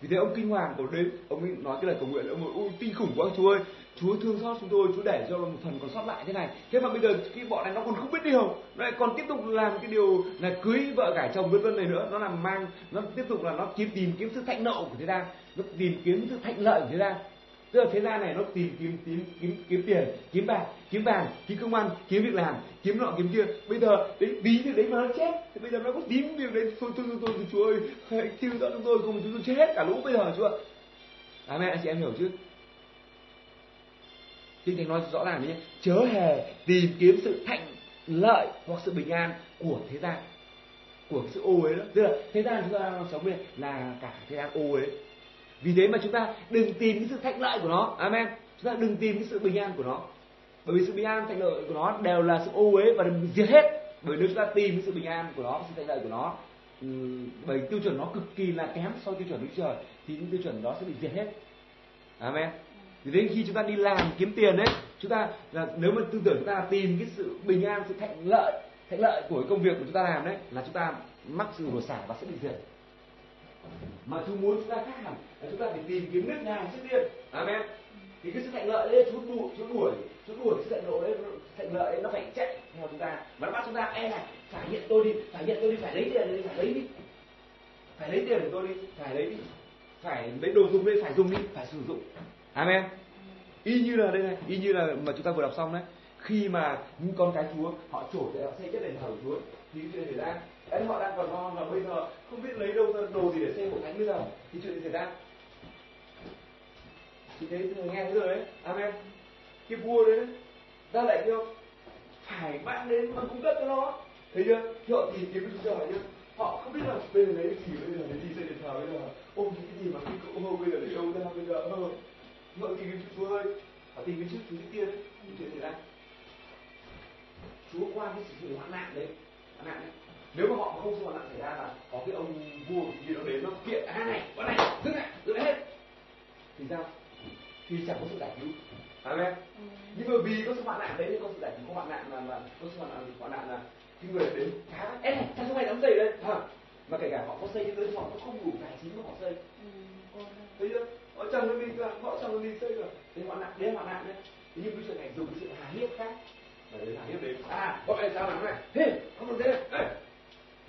Vì thế ông kinh hoàng của đến ông ấy nói cái lời cầu nguyện ông ấy ui kinh khủng quá, chúa ơi. Chúa thương xót chúng tôi, chúa để cho một phần còn sót lại thế này. Thế mà bây giờ cái bọn này nó còn không biết điều nó lại còn tiếp tục làm cái điều là cưới vợ cải chồng vân vân này nữa. Nó làm mang, nó tiếp tục là nó kiếm tìm kiếm sự thạnh nộ của thế gian, nó tìm kiếm sự thạnh lợi của thế gian tức là thế gian này nó tìm kiếm kiếm kiếm kiếm tiền, kiếm bạc, kiếm vàng, kiếm công ăn, kiếm việc làm, kiếm nọ, kiếm kia. Bây giờ đấy, ví như đấy mà nó chết. Thì bây giờ nó có tím việc đấy. Thôi thôi tôi thôi chúa ơi. Hãy cứu cho chúng tôi, cùng chúng tôi chết cả lũ bây giờ chưa à mẹ anh chị em hiểu chứ? Kinh thánh nói rõ ràng nhé. Chớ hề tìm kiếm sự thạnh lợi hoặc sự bình an của thế gian, của sự ô ấy đó. Tức là thế gian chúng ta sống đây là cả thế gian ô ấy vì thế mà chúng ta đừng tìm cái sự thạnh lợi của nó. Amen. Chúng ta đừng tìm cái sự bình an của nó. Bởi vì sự bình an, thạnh lợi của nó đều là sự ô uế và đừng diệt hết. Bởi nếu chúng ta tìm cái sự bình an của nó, sự thạnh lợi của nó ừ, bởi tiêu chuẩn nó cực kỳ là kém so với tiêu chuẩn đức trời, thì những tiêu chuẩn đó sẽ bị diệt hết. Amen. Vì thế khi chúng ta đi làm kiếm tiền đấy, chúng ta là, nếu mà tư tưởng chúng ta tìm cái sự bình an, sự thạnh lợi thạnh lợi của công việc của chúng ta làm đấy, là chúng ta mắc sự đổ xả và sẽ bị diệt mà Chúa muốn chúng ta khác hẳn là chúng ta phải tìm kiếm nước ngài trước tiên. Amen. Thì cái sự thạnh lợi đấy Chúa đuổi Chúa đuổi Chúa đuổi sự thạnh lợi đấy thạnh lợi đấy nó phải chạy theo chúng ta. Mà nó bắt chúng ta e này phải hiện tôi đi phải hiện tôi đi phải lấy tiền đi phải lấy đi. Phải lấy tiền của tôi đi phải lấy đi. Phải lấy đồ dùng đây phải dùng đi phải sử dụng. Amen. Y như là đây này y như là mà chúng ta vừa đọc xong đấy. Khi mà những con cái chúa họ trổ để họ xây chất đền thờ của chúa thì chuyện xảy ra đấy, họ đang còn lo mà bây giờ không biết lấy đâu ra đồ gì để xây hội thánh bây giờ. Thì chuyện gì xảy ra. Thì thế nghe thấy rồi đấy. Amen. Cái vua đấy ra lệnh cho phải mang đến mà cung cấp cho nó. Thấy chưa? Thì họ tìm kiếm cái trời nhá họ không biết là bây giờ lấy gì bây giờ lấy gì xây đền thờ bây giờ ôm cái gì mà cái cậu hô bây giờ để đâu ra, bây giờ ờ họ tìm kiếm chúa ơi họ tìm kiếm trước thứ kia tiên. Chuyện xảy ra. Chúa qua cái sự hoạn nạn đấy. Hoạn nạn đấy nếu mà họ không sự hoạn nạn xảy ra là có cái ông vua gì đó đến nó kiện hai này con này lại dừng lại hết. Thì sao? Thì chẳng có sự giải cứu. Amen ừ. nhưng mà vì có sự hoạn nạn đấy nên có sự giải cứu. Có hoạn nạn là là có sự hoạn nạn hoạn nạn là cái người đến phá. Ê sao không mày đóng giày đây. À, mà kể cả họ có xây nhưng họ cũng không đủ tài chính mà họ xây. Ừ, thấy chưa? Họ chồng nó đi họ chồng nó đi xây rồi thì hoạn nạn đấy hoạn nạn đấy. Thế nhưng cái chuyện này dùng cái sự hà hiếp khác. Và đến hà hiếp đến à bọn này sao làm này? Thế không được thế này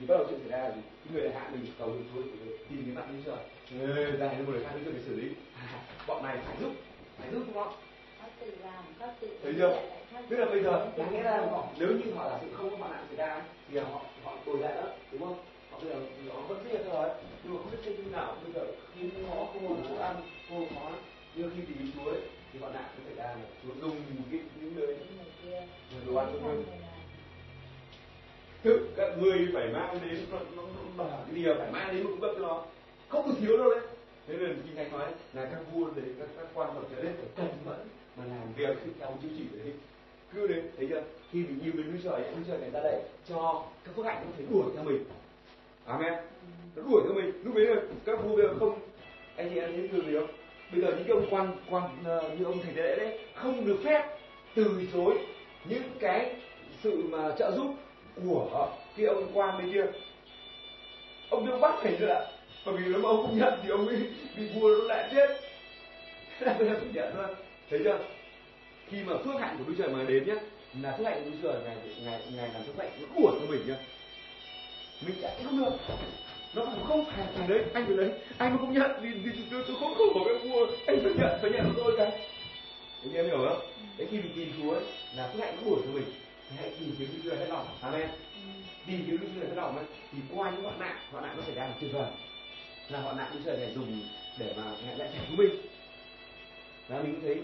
thì bắt đầu chuyện xảy ra là gì? Cái người hạ mình cầu được chúa tìm cái mặt như trời Ê, ra đến một người khác đến xử lý. À, bọn này phải giúp phải giúp chúng nó thấy chưa? tức là bây giờ đáng nghĩa là họ nếu như họ là sự không có hoạn nạn xảy ra thì họ họ tồi lại nữa đúng không? Họ bây giờ họ vẫn giết thôi nhưng mà không biết xây như nào bây giờ khi họ không có chỗ ăn không có nhưng khi tìm chúa ấy thì hoạn nạn nó xảy ra là chúa dùng cái những người đồ ăn cho mình tự các ngươi phải mang đến nó, nó, nó, bà cái điều phải mang đến cũng bất lo nó không có thiếu đâu đấy. Thế nên khi ngài nói là các vua đấy các các quan bậc trở lên phải cẩn mẫn mà làm việc theo chiếu chỉ đấy. Cứ đấy thấy chưa? Khi mình yêu đến Đức Trời núi Trời này ra đây cho các phước hạnh nó phải đuổi theo mình. Amen. Nó đuổi theo mình. Lúc đấy là các vua bây giờ không anh chị em thấy điều gì không? Bây giờ những cái ông quan quan ờ, như ông thầy tế lễ đấy không được phép từ chối những cái sự mà trợ giúp của cái ông quan bên kia. Ông đương bắt phải nữa. Bởi vì nếu mà ông không nhận thì ông ấy bị vua nó lại chết. Là bây giờ không nhận thôi. Thấy chưa? Khi mà phước hạnh của Đức Trời mà đến nhé là phước hạnh của Đức Trời ngày ngày ngày làm phước hạnh nó đuổi cho mình nhá. Mình chạy không được nó cũng không phải phải đấy anh phải lấy. Anh mà không nhận thì, thì, thì tôi, tôi không khổ cái vua. Anh phải nhận phải nhận của tôi cái. Anh em hiểu không? Đấy khi mình tìm Chúa ấy, là phước hạnh nó đuổi cho mình hãy tìm kiếm Đức Trời hết lòng amen tìm kiếm Đức Trời hết lòng ấy thì qua những hoạn nạn hoạn nạn nó xảy ra là tuyệt vời. Là hoạn nạn Đức Trời này dùng để mà ngại lại trả cứu mình. Là mình cũng thấy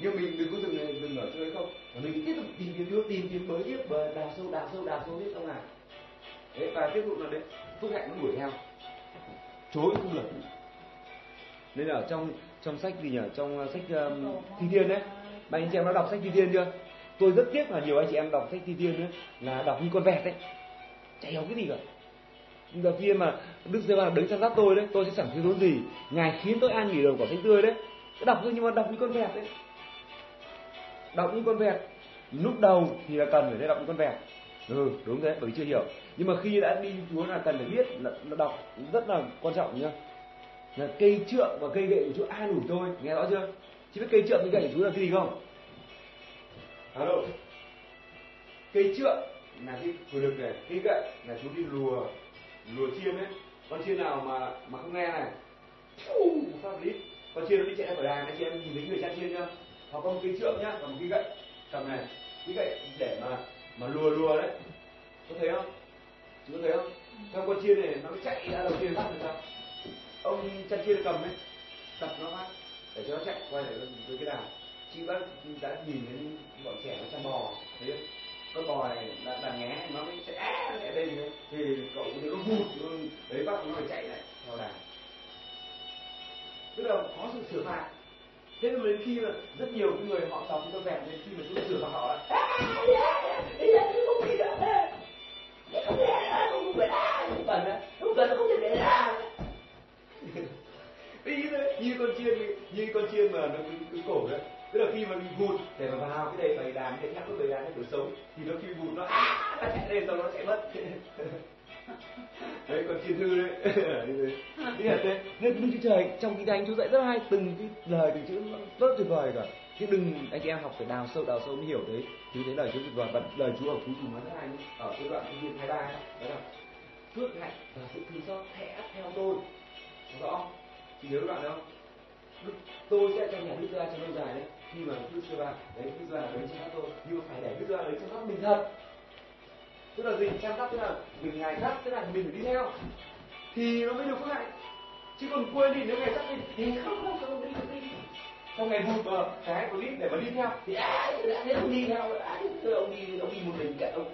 nhưng mình đừng có dừng dừng ở ấy không? Mà mình tiếp tục tìm kiếm Chúa tìm kiếm mới tiếp bờ đào sâu đào sâu đào sâu tiếp trong nào đấy và tiếp tục là đấy phước hạnh nó đuổi theo. Chối không được. Nên là trong trong sách gì nhỉ trong uh, sách um, thi thiên đấy. Ba anh chị em đã đọc sách thi thiên chưa tôi rất tiếc là nhiều anh chị em đọc sách thi thiên đấy là đọc như con vẹt đấy chả hiểu cái gì cả. Đầu tiên mà đức giê va đứng chăm sóc tôi đấy tôi sẽ chẳng thiếu thốn gì. Ngài khiến tôi an nghỉ đầu quả xanh tươi đấy. Đọc thôi nhưng mà đọc như con vẹt đấy. Đọc như con vẹt. Lúc đầu thì là cần phải đọc như con vẹt. Ừ đúng thế bởi vì chưa hiểu. Nhưng mà khi đã đi chúa là cần phải biết là, là đọc rất là quan trọng nhá. Là cây trượng và cây gậy của chúa an ủi tôi. Nghe rõ chưa? Chứ biết cây trượng cây gậy của chúa là cái gì không? Alo. Cây trượng là cái quyền lực này cây gậy là chú đi lùa lùa chiên ấy con chiên nào mà mà không nghe này. Pháp lý con chiên nó đi chạy ra khỏi đàn anh chị em nhìn thấy người chăn chiên chưa? Hoặc có một cây trượng nhá và một cây gậy cầm này cái gậy để mà mà lùa lùa đấy. Có thấy không? Chú có thấy không? Theo con chiên này nó chạy ra đầu tiên phát được sao? Ông chăn chiên cầm ấy tập nó phát, để cho nó chạy, quay lại với cái đàn chị bác đã nhìn đến bọn trẻ nó chăn bò thế con bò này là đàn nhé, nó mới sẽ chạy đây thế thì cậu nó vụt đấy bác nó phải chạy lại theo đàn tức là có sự sửa phạt. Thế mà đến khi mà rất nhiều người họ tập cho vẹn đến khi mà chúng sửa phạt họ là không thể <laughs> đi như con chiên như con chiên mà nó cứ, cứ cổ đấy tức là khi mà bị vụt để mà vào cái đề bày đàn, cái nhắc cái bày đàn để sống, thì nó khi vụt nó, á, nó chạy lên sau nó chạy mất. Đấy, còn chiên thư đấy. Thế là thế. Nên đức chúa trời, trong kinh thánh chúa dạy rất hay, từng cái lời, từng chữ rất tuyệt vời cả. Chứ đừng anh chị em học phải đào sâu đào sâu mới hiểu đấy. Chứ thấy lời chúa tuyệt vời và lời chúa ở cuối cùng nói rất hay. Ở cái đoạn kinh hai ba, đó là, phước hạnh và sự thương xót sẽ theo tôi. Rõ chị nhớ đoạn đó không? Tôi sẽ cho nhà đức ra trong lâu dài đấy khi mà đức chưa va đấy đức ra đấy chăm sóc tôi nhưng mà phải để đức ra đấy chăm sóc mình thật. Tức là gì? Chăm sóc tức là mình ngày dắt tức là mình phải đi theo. Thì nó mới được phước hạnh chứ còn quên đi, nếu ngày dắt đi, thì không không không đi không đi trong ngày vụt vào cái clip để mà đi theo. Thì đã nên ông đi theo à ông đi ông đi một mình kệ ông.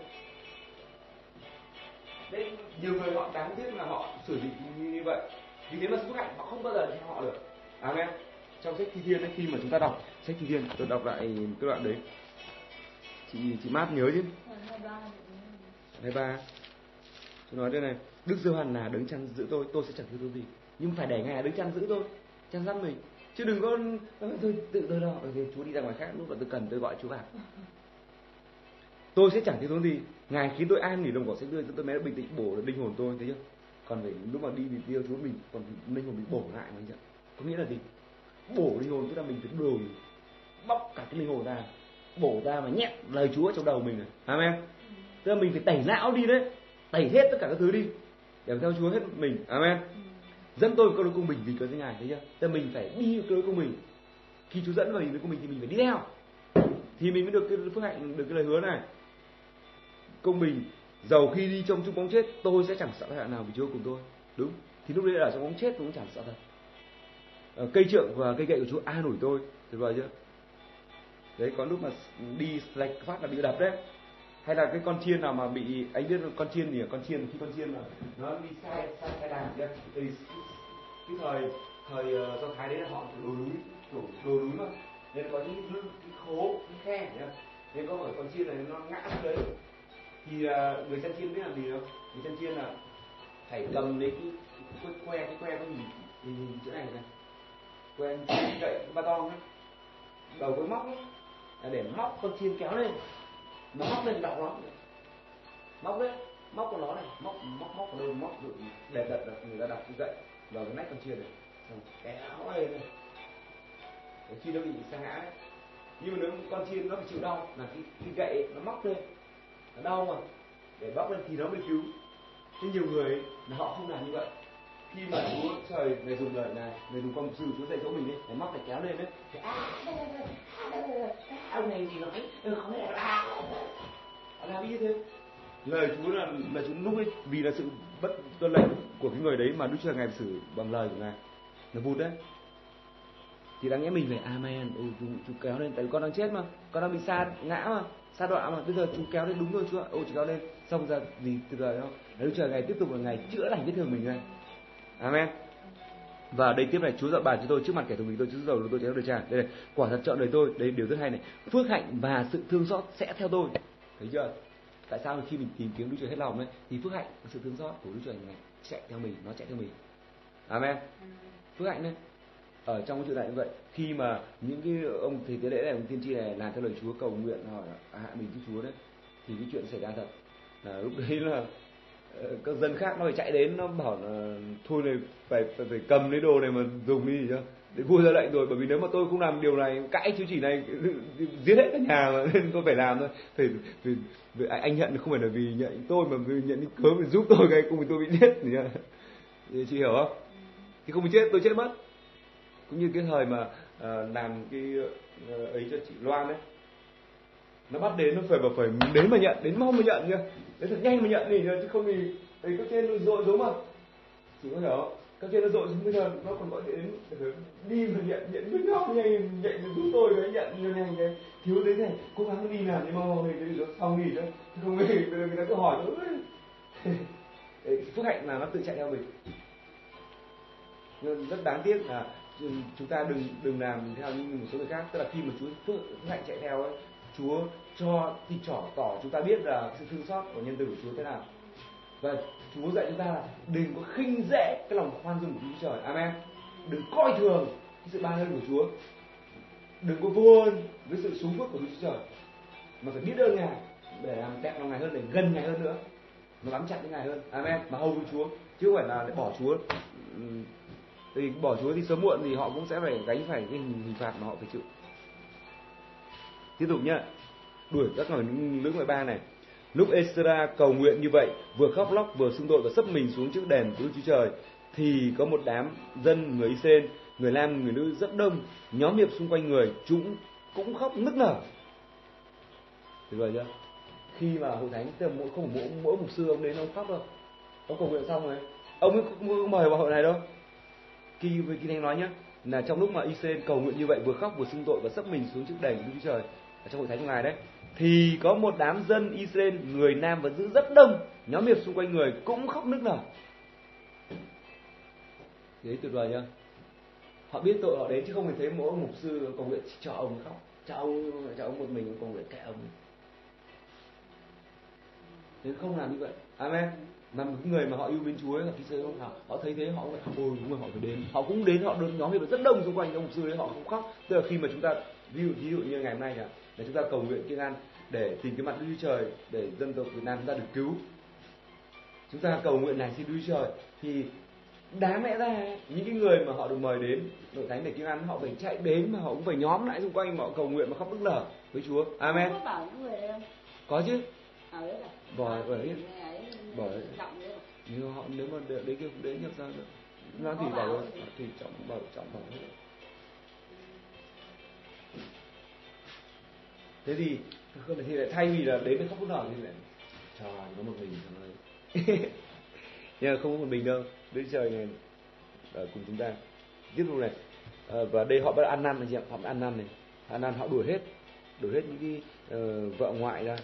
Nên nhiều người họ đáng tiếc là họ sử dụng như vậy. Vì thế mà phước hạnh họ không bao giờ theo họ được. À nghe trong sách thi thiên ấy, khi mà chúng ta đọc sách thi thiên tôi đọc lại cái đoạn đấy. Chị chị mát nhớ chứ? Hai ba. Tôi nói đây này đức giê hoàn là đứng chăn giữ tôi tôi sẽ chẳng thiếu thứ gì. Nhưng phải để ngài đứng chăn giữ tôi chăn dắt mình. Chứ đừng có ờ, tôi tự tôi lo. Ừ, chúa đi ra ngoài khác lúc mà tôi cần tôi gọi chúa vào. Tôi sẽ chẳng thiếu thốn gì. Ngài khiến tôi an nghỉ đồng cỏ xanh tươi tôi mới bình tĩnh bổ được linh hồn tôi thấy chưa? Còn phải lúc mà đi thì tiêu chúa mình còn linh hồn bị bổ lại mà chưa có nghĩa là gì? Bổ linh hồn, tức là mình phải đường bóc cả cái linh hồn ra, bổ ra mà nhét lời chúa trong đầu mình này. Amen. Tức là mình phải tẩy não đi đấy, tẩy hết tất cả các thứ đi, để theo chúa hết mình. Amen. Dẫn tôi câu lối công mình vì cớ danh ngài, thấy chưa? Tức là mình phải đi lối công mình. Khi chúa dẫn vào với con mình thì mình phải đi theo. Thì mình mới được cái phước hạnh, được cái lời hứa này. Công bình dầu khi đi trong chung bóng chết, tôi sẽ chẳng sợ hại nào vì chúa cùng tôi. Đúng. Thì lúc đấy ở trong bóng chết cũng chẳng sợ thật. Ờ, cây trượng và cây gậy của chú an à, ủi tôi. Tuyệt vời chưa? Đấy có lúc mà đi lệch phát là bị đập đấy. Hay là cái con chiên nào mà bị anh biết con chiên gì à? con chiên khi con chiên mà nó đi sai sai sai đàn kia thì cái thời thời ờ, do thái đấy là họ đồi núi đổ đồi núi mà. Nên có những lưng cái khố cái khe nhá nên có ở con chiên này nó ngã xuống đấy. Thì ờ, người chăn chiên biết làm gì không? Người chăn chiên là phải cầm lấy cái, cái que cái que nó nhìn nhìn, nhìn chỗ này này quen gậy ba to ấy đầu với móc ấy là để móc con chiên kéo lên. Nó móc lên đau lắm. Móc đấy móc của nó này móc móc móc lên móc được để đặt đặt người ta đặt cái gậy vào cái nách con chiên này xong kéo lên này. Để khi nó bị sa ngã đấy. Nhưng mà nếu con chiên nó phải chịu đau là cái, cái gậy ấy, nó móc lên. Nó đau mà. Để bóc lên thì nó mới cứu. Thế nhiều người ấy, là họ không làm như vậy khi mà chúa trời người dùng lời này người dùng con sư chúa dạy dỗ mình đấy để móc để kéo lên đấy. Thì à, ông này gì nói ừ, không thể là làm như thế? Lời chúa là là chúa lúc ấy vì là sự bất tuân lệnh của cái người đấy mà đức chúa ngài xử bằng lời của ngài. Là vụt đấy. Thì đáng nhẽ mình phải amen. Ừ, chú, chú kéo lên tại vì con đang chết mà. Con đang bị sa ngã mà sa đọa mà. Bây giờ chú kéo lên đúng rồi chúa ô chú kéo lên. Xong ra gì từ đời không đức chúa ngài tiếp tục là ngày chữa lành vết thương mình này amen. Và đây tiếp này, Chúa dọn bàn cho tôi trước mặt kẻ thù mình tôi Chúa giàu, tôi cháy đời tràn đây này, quả thật chọn đời tôi, đây điều rất hay này. Phước hạnh và sự thương xót sẽ theo tôi. Thấy chưa? Tại sao khi mình tìm kiếm Đức Chúa hết lòng ấy, thì phước hạnh và sự thương xót của Đức Chúa này chạy theo mình, nó chạy theo mình. Amen. Phước hạnh đấy ở trong cái chuyện này như vậy. Khi mà những cái ông thầy tế lễ này, ông tiên tri này làm theo lời Chúa cầu nguyện hỏi hạ mình với Chúa đấy, thì cái chuyện xảy ra thật. Là lúc đấy là các dân khác nó phải chạy đến nó bảo là thôi này phải phải, phải cầm lấy đồ này mà dùng đi chứ để vua ra lệnh rồi bởi vì nếu mà tôi không làm điều này cãi chứ chỉ này giết hết cả nhà mà <laughs> nên tôi phải làm thôi. Phải, phải, phải anh nhận không phải là vì nhận tôi mà vì nhận cớ vì giúp tôi cái cùng tôi bị giết thì chị hiểu không? Thì không bị chết tôi chết mất. Cũng như cái thời mà uh, làm cái uh, ấy cho chị Loan đấy. Nó bắt đến nó phải bảo phải đến mà nhận đến mau mà nhận nhá đấy thật nhanh mà nhận đi chứ không thì ấy cấp trên dội xuống mà chỉ có hiểu không cấp trên nó dội xuống bây giờ nó còn gọi đến đi mà nhận nhận biết nhau nhanh nhận giúp tôi đấy nhận như này cái thiếu đấy này cố gắng đi làm đi mau mau thì cái xong nghỉ thôi. Chứ không nghỉ bây giờ người ta cứ hỏi nữa <laughs> đấy, phước hạnh là nó tự chạy theo mình. Nhưng rất đáng tiếc là ừ, chúng ta đừng đừng làm theo như một số người khác. Tức là khi mà chú phước hạnh chạy theo ấy Chúa cho thì trỏ tỏ chúng ta biết là sự thương xót của nhân từ của Chúa thế nào. Và Chúa dạy chúng ta là đừng có khinh dễ cái lòng khoan dung của Chúa Trời. Amen. Đừng coi thường cái sự ban ơn của Chúa. Đừng có vô ơn với sự xuống phước của Chúa Trời. Mà phải biết ơn Ngài để làm đẹp lòng Ngài hơn, để gần Ngài hơn nữa. Nó bám chặt với Ngài hơn. Amen. Mà hầu với Chúa. Chứ không phải là để bỏ Chúa. Ừ. Thì bỏ Chúa thì sớm muộn thì họ cũng sẽ phải gánh phải cái hình phạt mà họ phải chịu tiếp tục nhá, đuổi các người nữ ngoại ba này. Lúc Esra cầu nguyện như vậy, vừa khóc lóc, vừa xung tội và sấp mình xuống trước đèn của Đức Chúa Trời, thì có một đám dân người Israel người nam người nữ rất đông, nhóm hiệp xung quanh người, chúng cũng khóc nức nở. Tuyệt vời chưa khi mà hội thánh, tức mỗi, không mỗi mỗi mục sư ông đến ông khóc đâu. Ông cầu nguyện xong rồi, ông ấy cũng mời vào hội này đâu. Khi với Kinh Thánh nói nhá, là trong lúc mà Israel cầu nguyện như vậy, vừa khóc vừa xưng tội và sấp mình xuống trước đền Đức Chúa Trời ở trong hội thánh của ngài đấy. Thì có một đám dân Israel người nam và nữ rất đông nhóm hiệp xung quanh người cũng khóc nức nở. Đấy tuyệt vời nhá. Họ biết tội họ đến chứ không phải thấy mỗi mục sư cầu nguyện cho ông khóc. Cho ông cho ông một mình cầu nguyện kệ ông. Thế không làm như vậy. Amen. Mà một người mà họ yêu mến Chúa là khi sơ họ, họ thấy thế họ cũng phải ôi đúng rồi họ phải đến. Họ cũng đến họ đơn nhóm hiệp rất đông xung quanh ông mục sư đấy họ cũng khóc. Tức là khi mà chúng ta ví dụ ví dụ như ngày hôm nay nhỉ để chúng ta cầu nguyện kiêng ăn để tìm cái mặt Đức Chúa Trời để dân tộc Việt Nam chúng ta được cứu. Chúng ta cầu nguyện này xin Đức Chúa Trời thì đáng lẽ ra những cái người mà họ được mời đến nội thánh để kiêng ăn họ phải chạy đến mà họ cũng phải nhóm lại xung quanh mà họ cầu nguyện mà khóc nức nở với Chúa. Amen. Có chứ. Bỏ ở đấy. Bỏ nhưng họ nếu mà đấy kia cũng đến nhập ra nữa. Nó thì bảo thì trọng bảo trọng bảo hết thế thì thì lại thay vì là đến với khóc nở thì lại trời có một mình thôi <laughs> nhưng mà không có một mình đâu. Đức trời này ở cùng chúng ta. Tiếp tục này. Ờ, và đây họ bắt ăn năn anh chị ạ. Họ ăn năn này. Ăn năn họ đuổi hết. Đuổi hết những cái ờ, vợ ngoại ra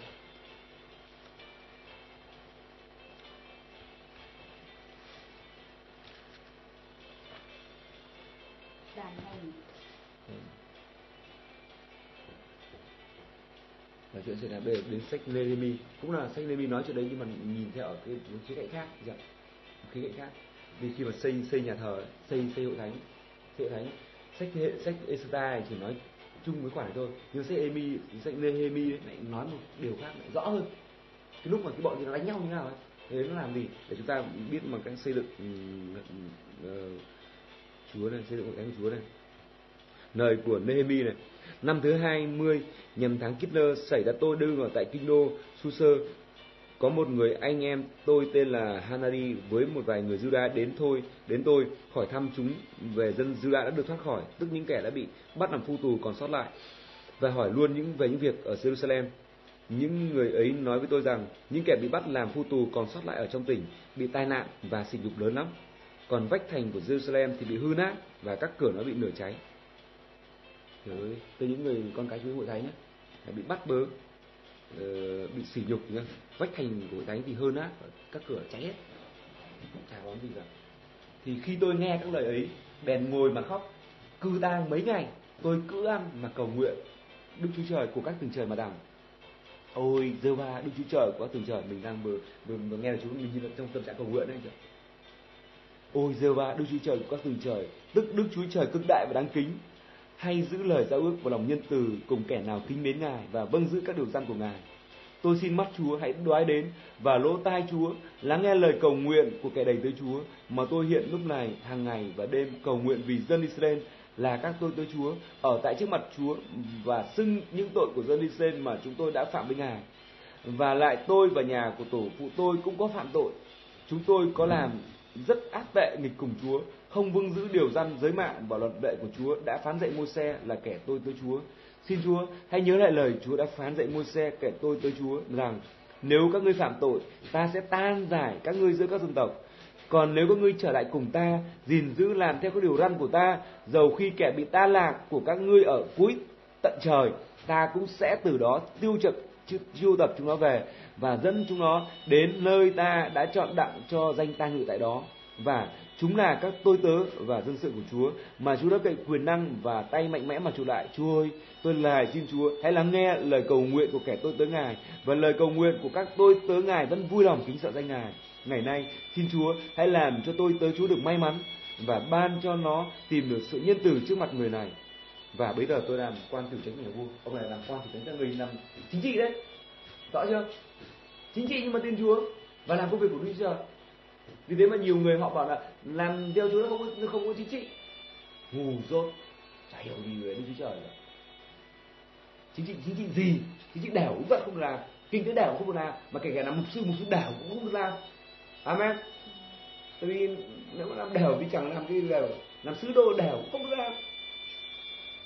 và chuyện xảy ra đến, đến sách Nehemi cũng là sách Nehemi nói chuyện đấy nhưng mà nhìn theo ở cái khía cạnh khác dạ. khía cạnh khác. Vì khi mà xây xây nhà thờ xây xây hội thánh xây hội thánh sách sách Esra chỉ nói chung với khoản này thôi. Nhưng sách Emi sách Nehemi lại nói một điều khác lại rõ hơn. Cái lúc mà cái bọn thì nó đánh nhau như nào ấy thế nó làm gì? Để chúng ta biết mà cách xây dựng uh, Chúa này xây dựng hội thánh của Chúa này. Lời của Nehemi này năm thứ 20 nhằm tháng Kitler xảy ra tôi đương ở tại kinh đô, Suser. Có một người anh em, tôi tên là Hanari, với một vài người Juda đến thôi, đến tôi, hỏi thăm chúng về dân Juda đã được thoát khỏi, tức những kẻ đã bị bắt làm phu tù còn sót lại, và hỏi luôn những, về những việc ở Jerusalem. Những người ấy nói với tôi rằng, những kẻ bị bắt làm phu tù còn sót lại ở trong tỉnh, bị tai nạn và sỉ nhục lớn lắm. Còn vách thành của Jerusalem thì bị hư nát và các cửa nó bị nửa cháy. Trời tới những người con cái chúa hội thánh ấy, bị bắt bớ, uh, bị sỉ nhục nhá. Vách thành của hội thánh thì hơn á các cửa cháy hết, chả có gì cả. Thì khi tôi nghe các lời ấy, bèn ngồi mà khóc, cư tang mấy ngày, tôi cứ ăn mà cầu nguyện Đức Chúa Trời của các tầng trời mà đằng. Ôi, dơ ba Đức Chúa Trời của các tầng trời, mình đang vừa, vừa, vừa nghe là chúng mình như trong tâm trạng cầu nguyện đấy chứ Ôi dơ ba Đức Chúa Trời của các tầng trời, tức Đức Chúa Trời cực đại và đáng kính, hay giữ lời giao ước và lòng nhân từ cùng kẻ nào kính mến Ngài và vâng giữ các điều răn của Ngài. Tôi xin mắt Chúa hãy đoái đến và lỗ tai Chúa, lắng nghe lời cầu nguyện của kẻ đầy tới Chúa mà tôi hiện lúc này hàng ngày và đêm cầu nguyện vì dân Israel là các tôi tới Chúa ở tại trước mặt Chúa và xưng những tội của dân Israel mà chúng tôi đã phạm với Ngài. Và lại tôi và nhà của tổ phụ tôi cũng có phạm tội. Chúng tôi có làm rất ác tệ nghịch cùng Chúa không vâng giữ điều răn giới mạng và luật lệ của Chúa đã phán dạy Môi-se là kẻ tôi tới Chúa. Xin Chúa hãy nhớ lại lời Chúa đã phán dạy Môi-se kẻ tôi tới Chúa rằng nếu các ngươi phạm tội, ta sẽ tan giải các ngươi giữa các dân tộc. Còn nếu các ngươi trở lại cùng ta, gìn giữ làm theo các điều răn của ta, dầu khi kẻ bị ta lạc của các ngươi ở cuối tận trời, ta cũng sẽ từ đó tiêu trực chiêu tập chúng nó về và dẫn chúng nó đến nơi ta đã chọn đặng cho danh ta ngự tại đó và chúng là các tôi tớ và dân sự của Chúa mà Chúa đã cậy quyền năng và tay mạnh mẽ mà trụ lại. Chúa ơi, tôi lại xin Chúa hãy lắng nghe lời cầu nguyện của kẻ tôi tớ Ngài và lời cầu nguyện của các tôi tớ Ngài vẫn vui lòng kính sợ danh Ngài. Ngày nay, xin Chúa hãy làm cho tôi tớ Chúa được may mắn và ban cho nó tìm được sự nhân từ trước mặt người này. Và bây giờ tôi làm quan tiểu tránh nhà vua, ông này làm quan tiểu tránh cho người làm chính trị đấy, rõ chưa? Chính trị nhưng mà tin Chúa và làm công việc của Đức Chúa vì thế mà nhiều người họ bảo là làm theo chúa nó không có không có chính trị. Ngu dốt. Chả hiểu gì về đức chúa trời cả. Chính trị chính trị gì? Chính trị đảo cũng vậy không được làm. Kinh tế đảo cũng không được làm. Mà kể cả làm mục sư mục sư đảo cũng không được làm. Amen. Tại vì nếu mà làm đảo thì chẳng làm cái đảo làm sứ đồ đảo cũng không được làm.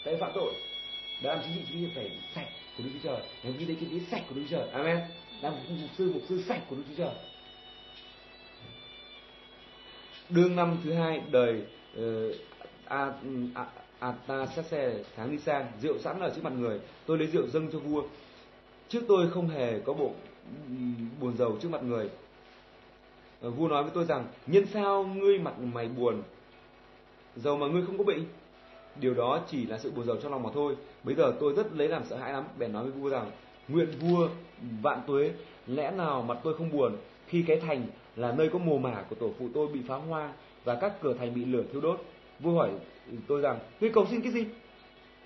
Tại phạm tội. Đã làm chính trị chính trị phải sạch của đức chúa trời. Làm kinh tế kinh tế sạch của đức chúa trời. Amen. Làm mục sư mục sư sạch của đức chúa trời đương năm thứ hai đời ờ, uh, Atasese tháng đi sang rượu sẵn ở trước mặt người. Tôi lấy rượu dâng cho vua. Trước tôi không hề có bộ buồn rầu trước mặt người. Ờ, vua nói với tôi rằng nhân sao ngươi mặt mày buồn? Dầu mà ngươi không có bệnh. Điều đó chỉ là sự buồn rầu trong lòng mà thôi. Bây giờ tôi rất lấy làm sợ hãi lắm. Bèn nói với vua rằng nguyện vua vạn tuế lẽ nào mặt tôi không buồn khi cái thành là nơi có mồ mả của tổ phụ tôi bị phá hoa và các cửa thành bị lửa thiêu đốt. Vua hỏi tôi rằng, ngươi cầu xin cái gì?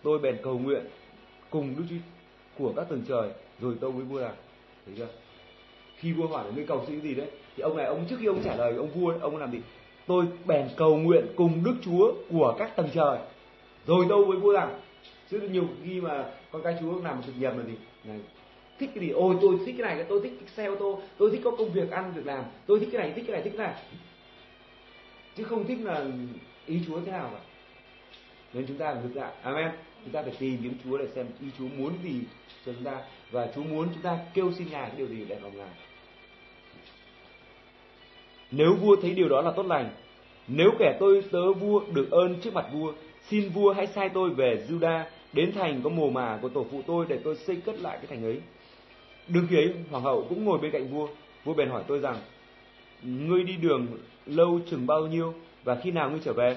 Tôi bèn cầu nguyện cùng Đức Chúa của các tầng trời, rồi tôi với vua rằng, thấy chưa? Khi vua hỏi là ngươi cầu xin cái gì đấy, thì ông này ông trước khi ông trả lời ông vua đấy ông làm gì? Tôi bèn cầu nguyện cùng Đức Chúa của các tầng trời, rồi tôi với vua rằng, chứ nhiều khi mà con cái chúa làm sự nhầm là gì? Này, thích cái gì? Ôi, tôi thích cái này tôi thích xe ô tô, tôi thích có công việc ăn việc làm, tôi thích cái này, thích cái này, thích cái này. Chứ không thích là ý chúa thế nào cả. Nên chúng ta phải ngược lại. Amen. Chúng ta phải tìm kiếm chúa để xem ý chúa muốn gì cho chúng ta. Và chúa muốn chúng ta kêu xin ngài cái điều gì để lòng ngài. Nếu vua thấy điều đó là tốt lành, nếu kẻ tôi tớ vua được ơn trước mặt vua, xin vua hãy sai tôi về Juda đến thành có mồ mả của tổ phụ tôi để tôi xây cất lại cái thành ấy. Đương khi ấy, hoàng hậu cũng ngồi bên cạnh vua. Vua bèn hỏi tôi rằng, ngươi đi đường lâu chừng bao nhiêu và khi nào ngươi trở về?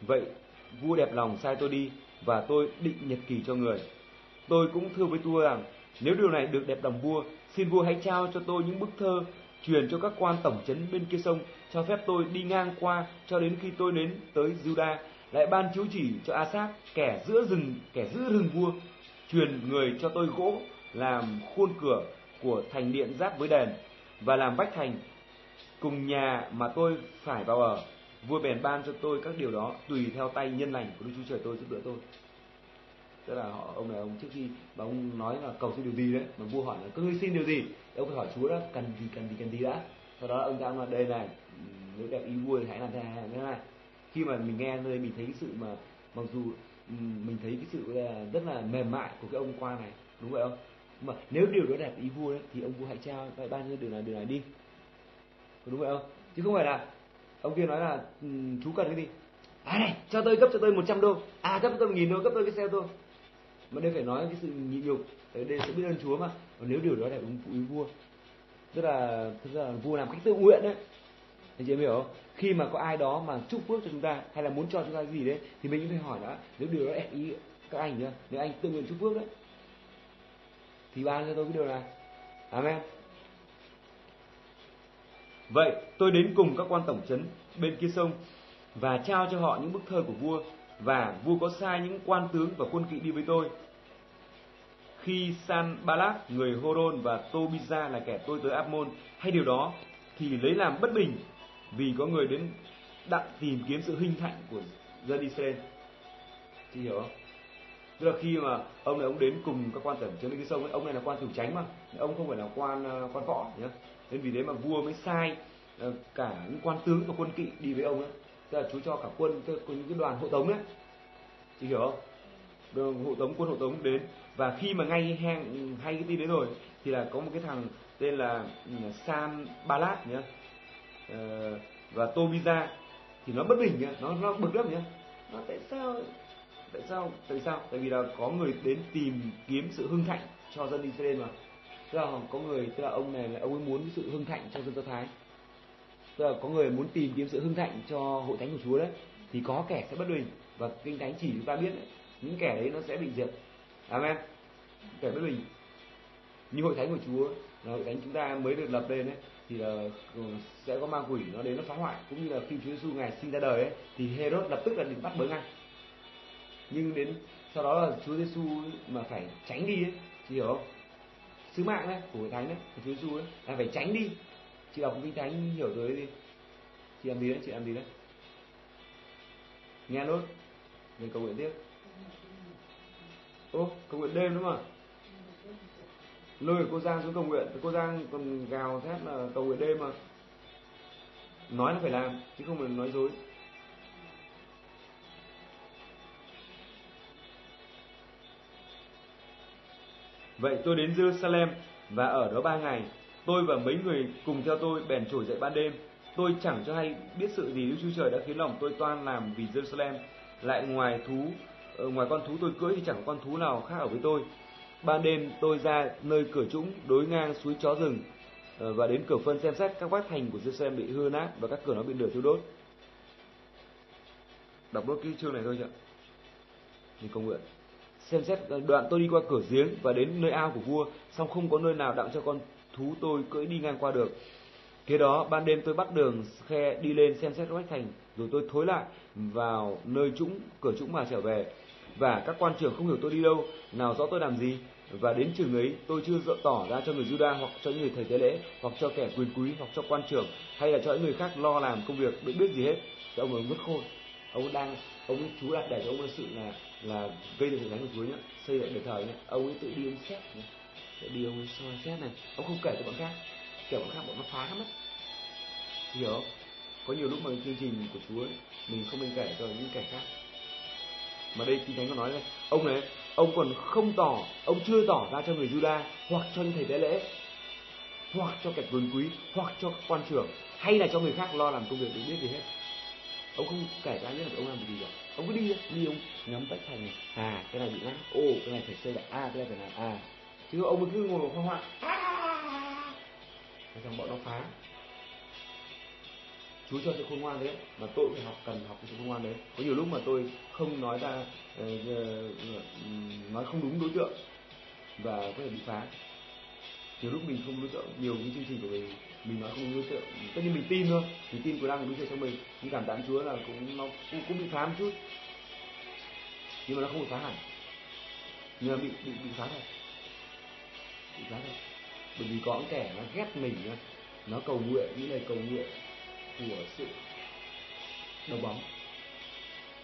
Vậy vua đẹp lòng sai tôi đi và tôi định nhật kỳ cho người. Tôi cũng thưa với vua rằng nếu điều này được đẹp lòng vua, xin vua hãy trao cho tôi những bức thơ truyền cho các quan tổng trấn bên kia sông, cho phép tôi đi ngang qua cho đến khi tôi đến tới Juda, lại ban chiếu chỉ cho Asap, kẻ giữa rừng, kẻ giữ rừng vua, truyền người cho tôi gỗ làm khuôn cửa của thành điện giáp với đền và làm vách thành cùng nhà mà tôi phải vào ở. Vua bèn ban cho tôi các điều đó tùy theo tay nhân lành của Đức Chúa Trời tôi giúp đỡ tôi. Tức là họ, ông này ông trước khi mà ông nói là cầu xin điều gì đấy mà vua hỏi là cứ xin điều gì ông phải hỏi Chúa đó cần gì cần gì cần gì đã sau đó ông ta nói đây này nếu đẹp ý vua thì hãy làm thế này thế này khi mà mình nghe nơi mình thấy cái sự mà mặc dù mình thấy cái sự rất là mềm mại của cái ông quan này đúng vậy không mà nếu điều đó đẹp ý vua đấy, thì ông vua hãy trao hãy ban cho điều này điều này đi. Có đúng vậy không? Chứ không phải là, ông kia nói là ừ, chú cần cái gì? À này, cho tôi cấp cho tôi 100 đô. À cấp cho tôi một nghìn đô cấp tôi cái xe tôi mà đây phải nói cái sự nhịn nhục. Đây sẽ biết ơn chúa mà. Còn nếu điều đó đẹp ý vua. Tức là, thực ra là vua làm cách tự nguyện đấy. Anh chị em hiểu không? Khi mà có ai đó mà chúc phước cho chúng ta, hay là muốn cho chúng ta gì đấy, thì mình cũng phải hỏi đã nếu điều đó đẹp ý các anh nhá. Nếu anh tự nguyện chúc phước đấy thì ban cho tôi cái điều này amen vậy, tôi đến cùng các quan tổng trấn bên kia sông và trao cho họ những bức thơ của vua, và vua có sai những quan tướng và quân kỵ đi với tôi khi San Balak người Horon và Tobiza là kẻ tôi tới Ammon hay điều đó thì lấy làm bất bình vì có người đến đặng tìm kiếm sự hình thạnh của dân Israel. Chị hiểu không? Tức là khi mà ông này ông đến cùng các quan tẩm chiến bên cái sông ấy, ông này là quan tử tránh mà, ông không phải là quan à, quan võ nhá. Nên vì thế mà vua mới sai à, cả những quan tướng và quân kỵ đi với ông ấy. Tức là chú cho cả quân, cho những cái đoàn hộ tống đấy. Chị hiểu không? Đường hộ tống quân hộ tống đến và khi mà ngay hang hay cái tin đấy rồi thì là có một cái thằng tên là ừ, Sam Balat nhá ờ, và Tobiza thì nó bất bình nhá nó nó bực lắm nhá nó tại sao tại sao? Tại sao? Tại vì là có người đến tìm kiếm sự hưng thạnh cho dân Israel mà. Tức là có người tức là ông này là ông ấy muốn sự hưng thạnh cho dân Do Thái. Tức là có người muốn tìm kiếm sự hưng thạnh cho hội thánh của Chúa đấy thì có kẻ sẽ bất bình. Và kinh thánh chỉ chúng ta biết đấy, những kẻ đấy nó sẽ bị diệt. Amen. Kẻ bất bình. Như hội thánh của Chúa là hội thánh chúng ta mới được lập lên đấy thì là ừ, sẽ có ma quỷ nó đến nó phá hoại. Cũng như là khi Chúa Giêsu ngài sinh ra đời ấy thì Herod lập tức là định bắt bớ ngay nhưng đến sau đó là Chúa Giêsu mà phải tránh đi ấy chị hiểu không sứ mạng đấy của hội thánh đấy của Chúa Giêsu ấy, là phải tránh đi. Chị đọc kinh thánh, hiểu rồi đấy đi chị làm gì đấy? Chị làm gì đấy? Nghe nốt mình cầu nguyện tiếp. Ô, cầu nguyện đêm đúng không ạ? Lôi cô Giang xuống cầu nguyện. Cô Giang còn gào thét là cầu nguyện đêm mà. Nói là phải làm, chứ không phải nói dối. Vậy tôi đến Jerusalem và ở đó ba ngày. Tôi và mấy người cùng theo tôi bèn trổi dậy ban đêm. Tôi chẳng cho hay biết sự gì Đức Chúa Trời đã khiến lòng tôi toan làm vì Jerusalem. Lại ngoài thú, ờ, ngoài con thú tôi cưỡi thì chẳng có con thú nào khác ở với tôi. Ban đêm tôi ra nơi cửa trũng đối ngang suối chó rừng ờ, và đến cửa phân xem xét các vách thành của Jerusalem bị hư nát và các cửa nó bị lửa thiêu đốt. Đọc đốt cái chương này thôi chứ Mình cầu nguyện xem xét đoạn tôi đi qua cửa giếng và đến nơi ao của vua song không có nơi nào đặng cho con thú tôi cưỡi đi ngang qua được. Kế đó, ban đêm tôi bắt đường khe đi lên xem xét vách thành, rồi tôi thối lại vào nơi trũng, cửa trũng mà trở về. Và các quan trưởng không hiểu tôi đi đâu, nào rõ tôi làm gì. Và đến trường ấy, tôi chưa dỡ tỏ ra cho người Juda hoặc cho những người thầy tế lễ, hoặc cho kẻ quyền quý, hoặc cho quan trưởng, hay là cho những người khác lo làm công việc được biết gì hết. Thì ông ấy mất khôn ông đang, ông ấy chú đặt để cho ông ấy sự là là gây được thánh của Chúa nhá. Xây dựng đời thời nhá. Ông ấy tự đi ông xét nhá. Tự đi ông soi xét này. Ông không kể cho bọn khác. Kể bọn khác bọn nó phá mất hiểu không? Có nhiều lúc mà chương trình của Chúa ấy, mình không nên kể cho những kẻ khác. Mà đây kinh thánh có nói này ông này ông còn không tỏ ông chưa tỏ ra cho người Juda hoặc cho những thầy tế lễ hoặc cho kẻ quyền quý hoặc cho quan trưởng hay là cho người khác lo làm công việc để biết gì hết. Ông không kể ra nhất là ông làm gì cả ông cứ đi đi ông. Ngắm vách thành này. À cái này bị nát ô cái này phải xây lại à cái này phải làm à chứ ông cứ ngồi hoa hoa à. xong bọn nó phá. Chú cho sự khôn ngoan đấy. Mà tôi phải học, cần học cái sự khôn ngoan đấy. Có nhiều lúc mà tôi không nói ra ờ, nói không đúng đối tượng và có thể bị phá. Nhiều lúc mình không đối tượng, nhiều cái chương trình của mình mình nói không đối tượng tất nhiên mình tin thôi. Mình tin của đang đúng chuyện cho mình. Mình cảm tạ Chúa là cũng nó cũng, cũng bị phá một chút. Nhưng mà nó không bị phá hẳn. Nhưng mà bị bị bị phá thật. Bị phá thật. Bởi vì có những kẻ nó ghét mình nhá nó cầu nguyện những lời cầu nguyện của sự đấu bóng.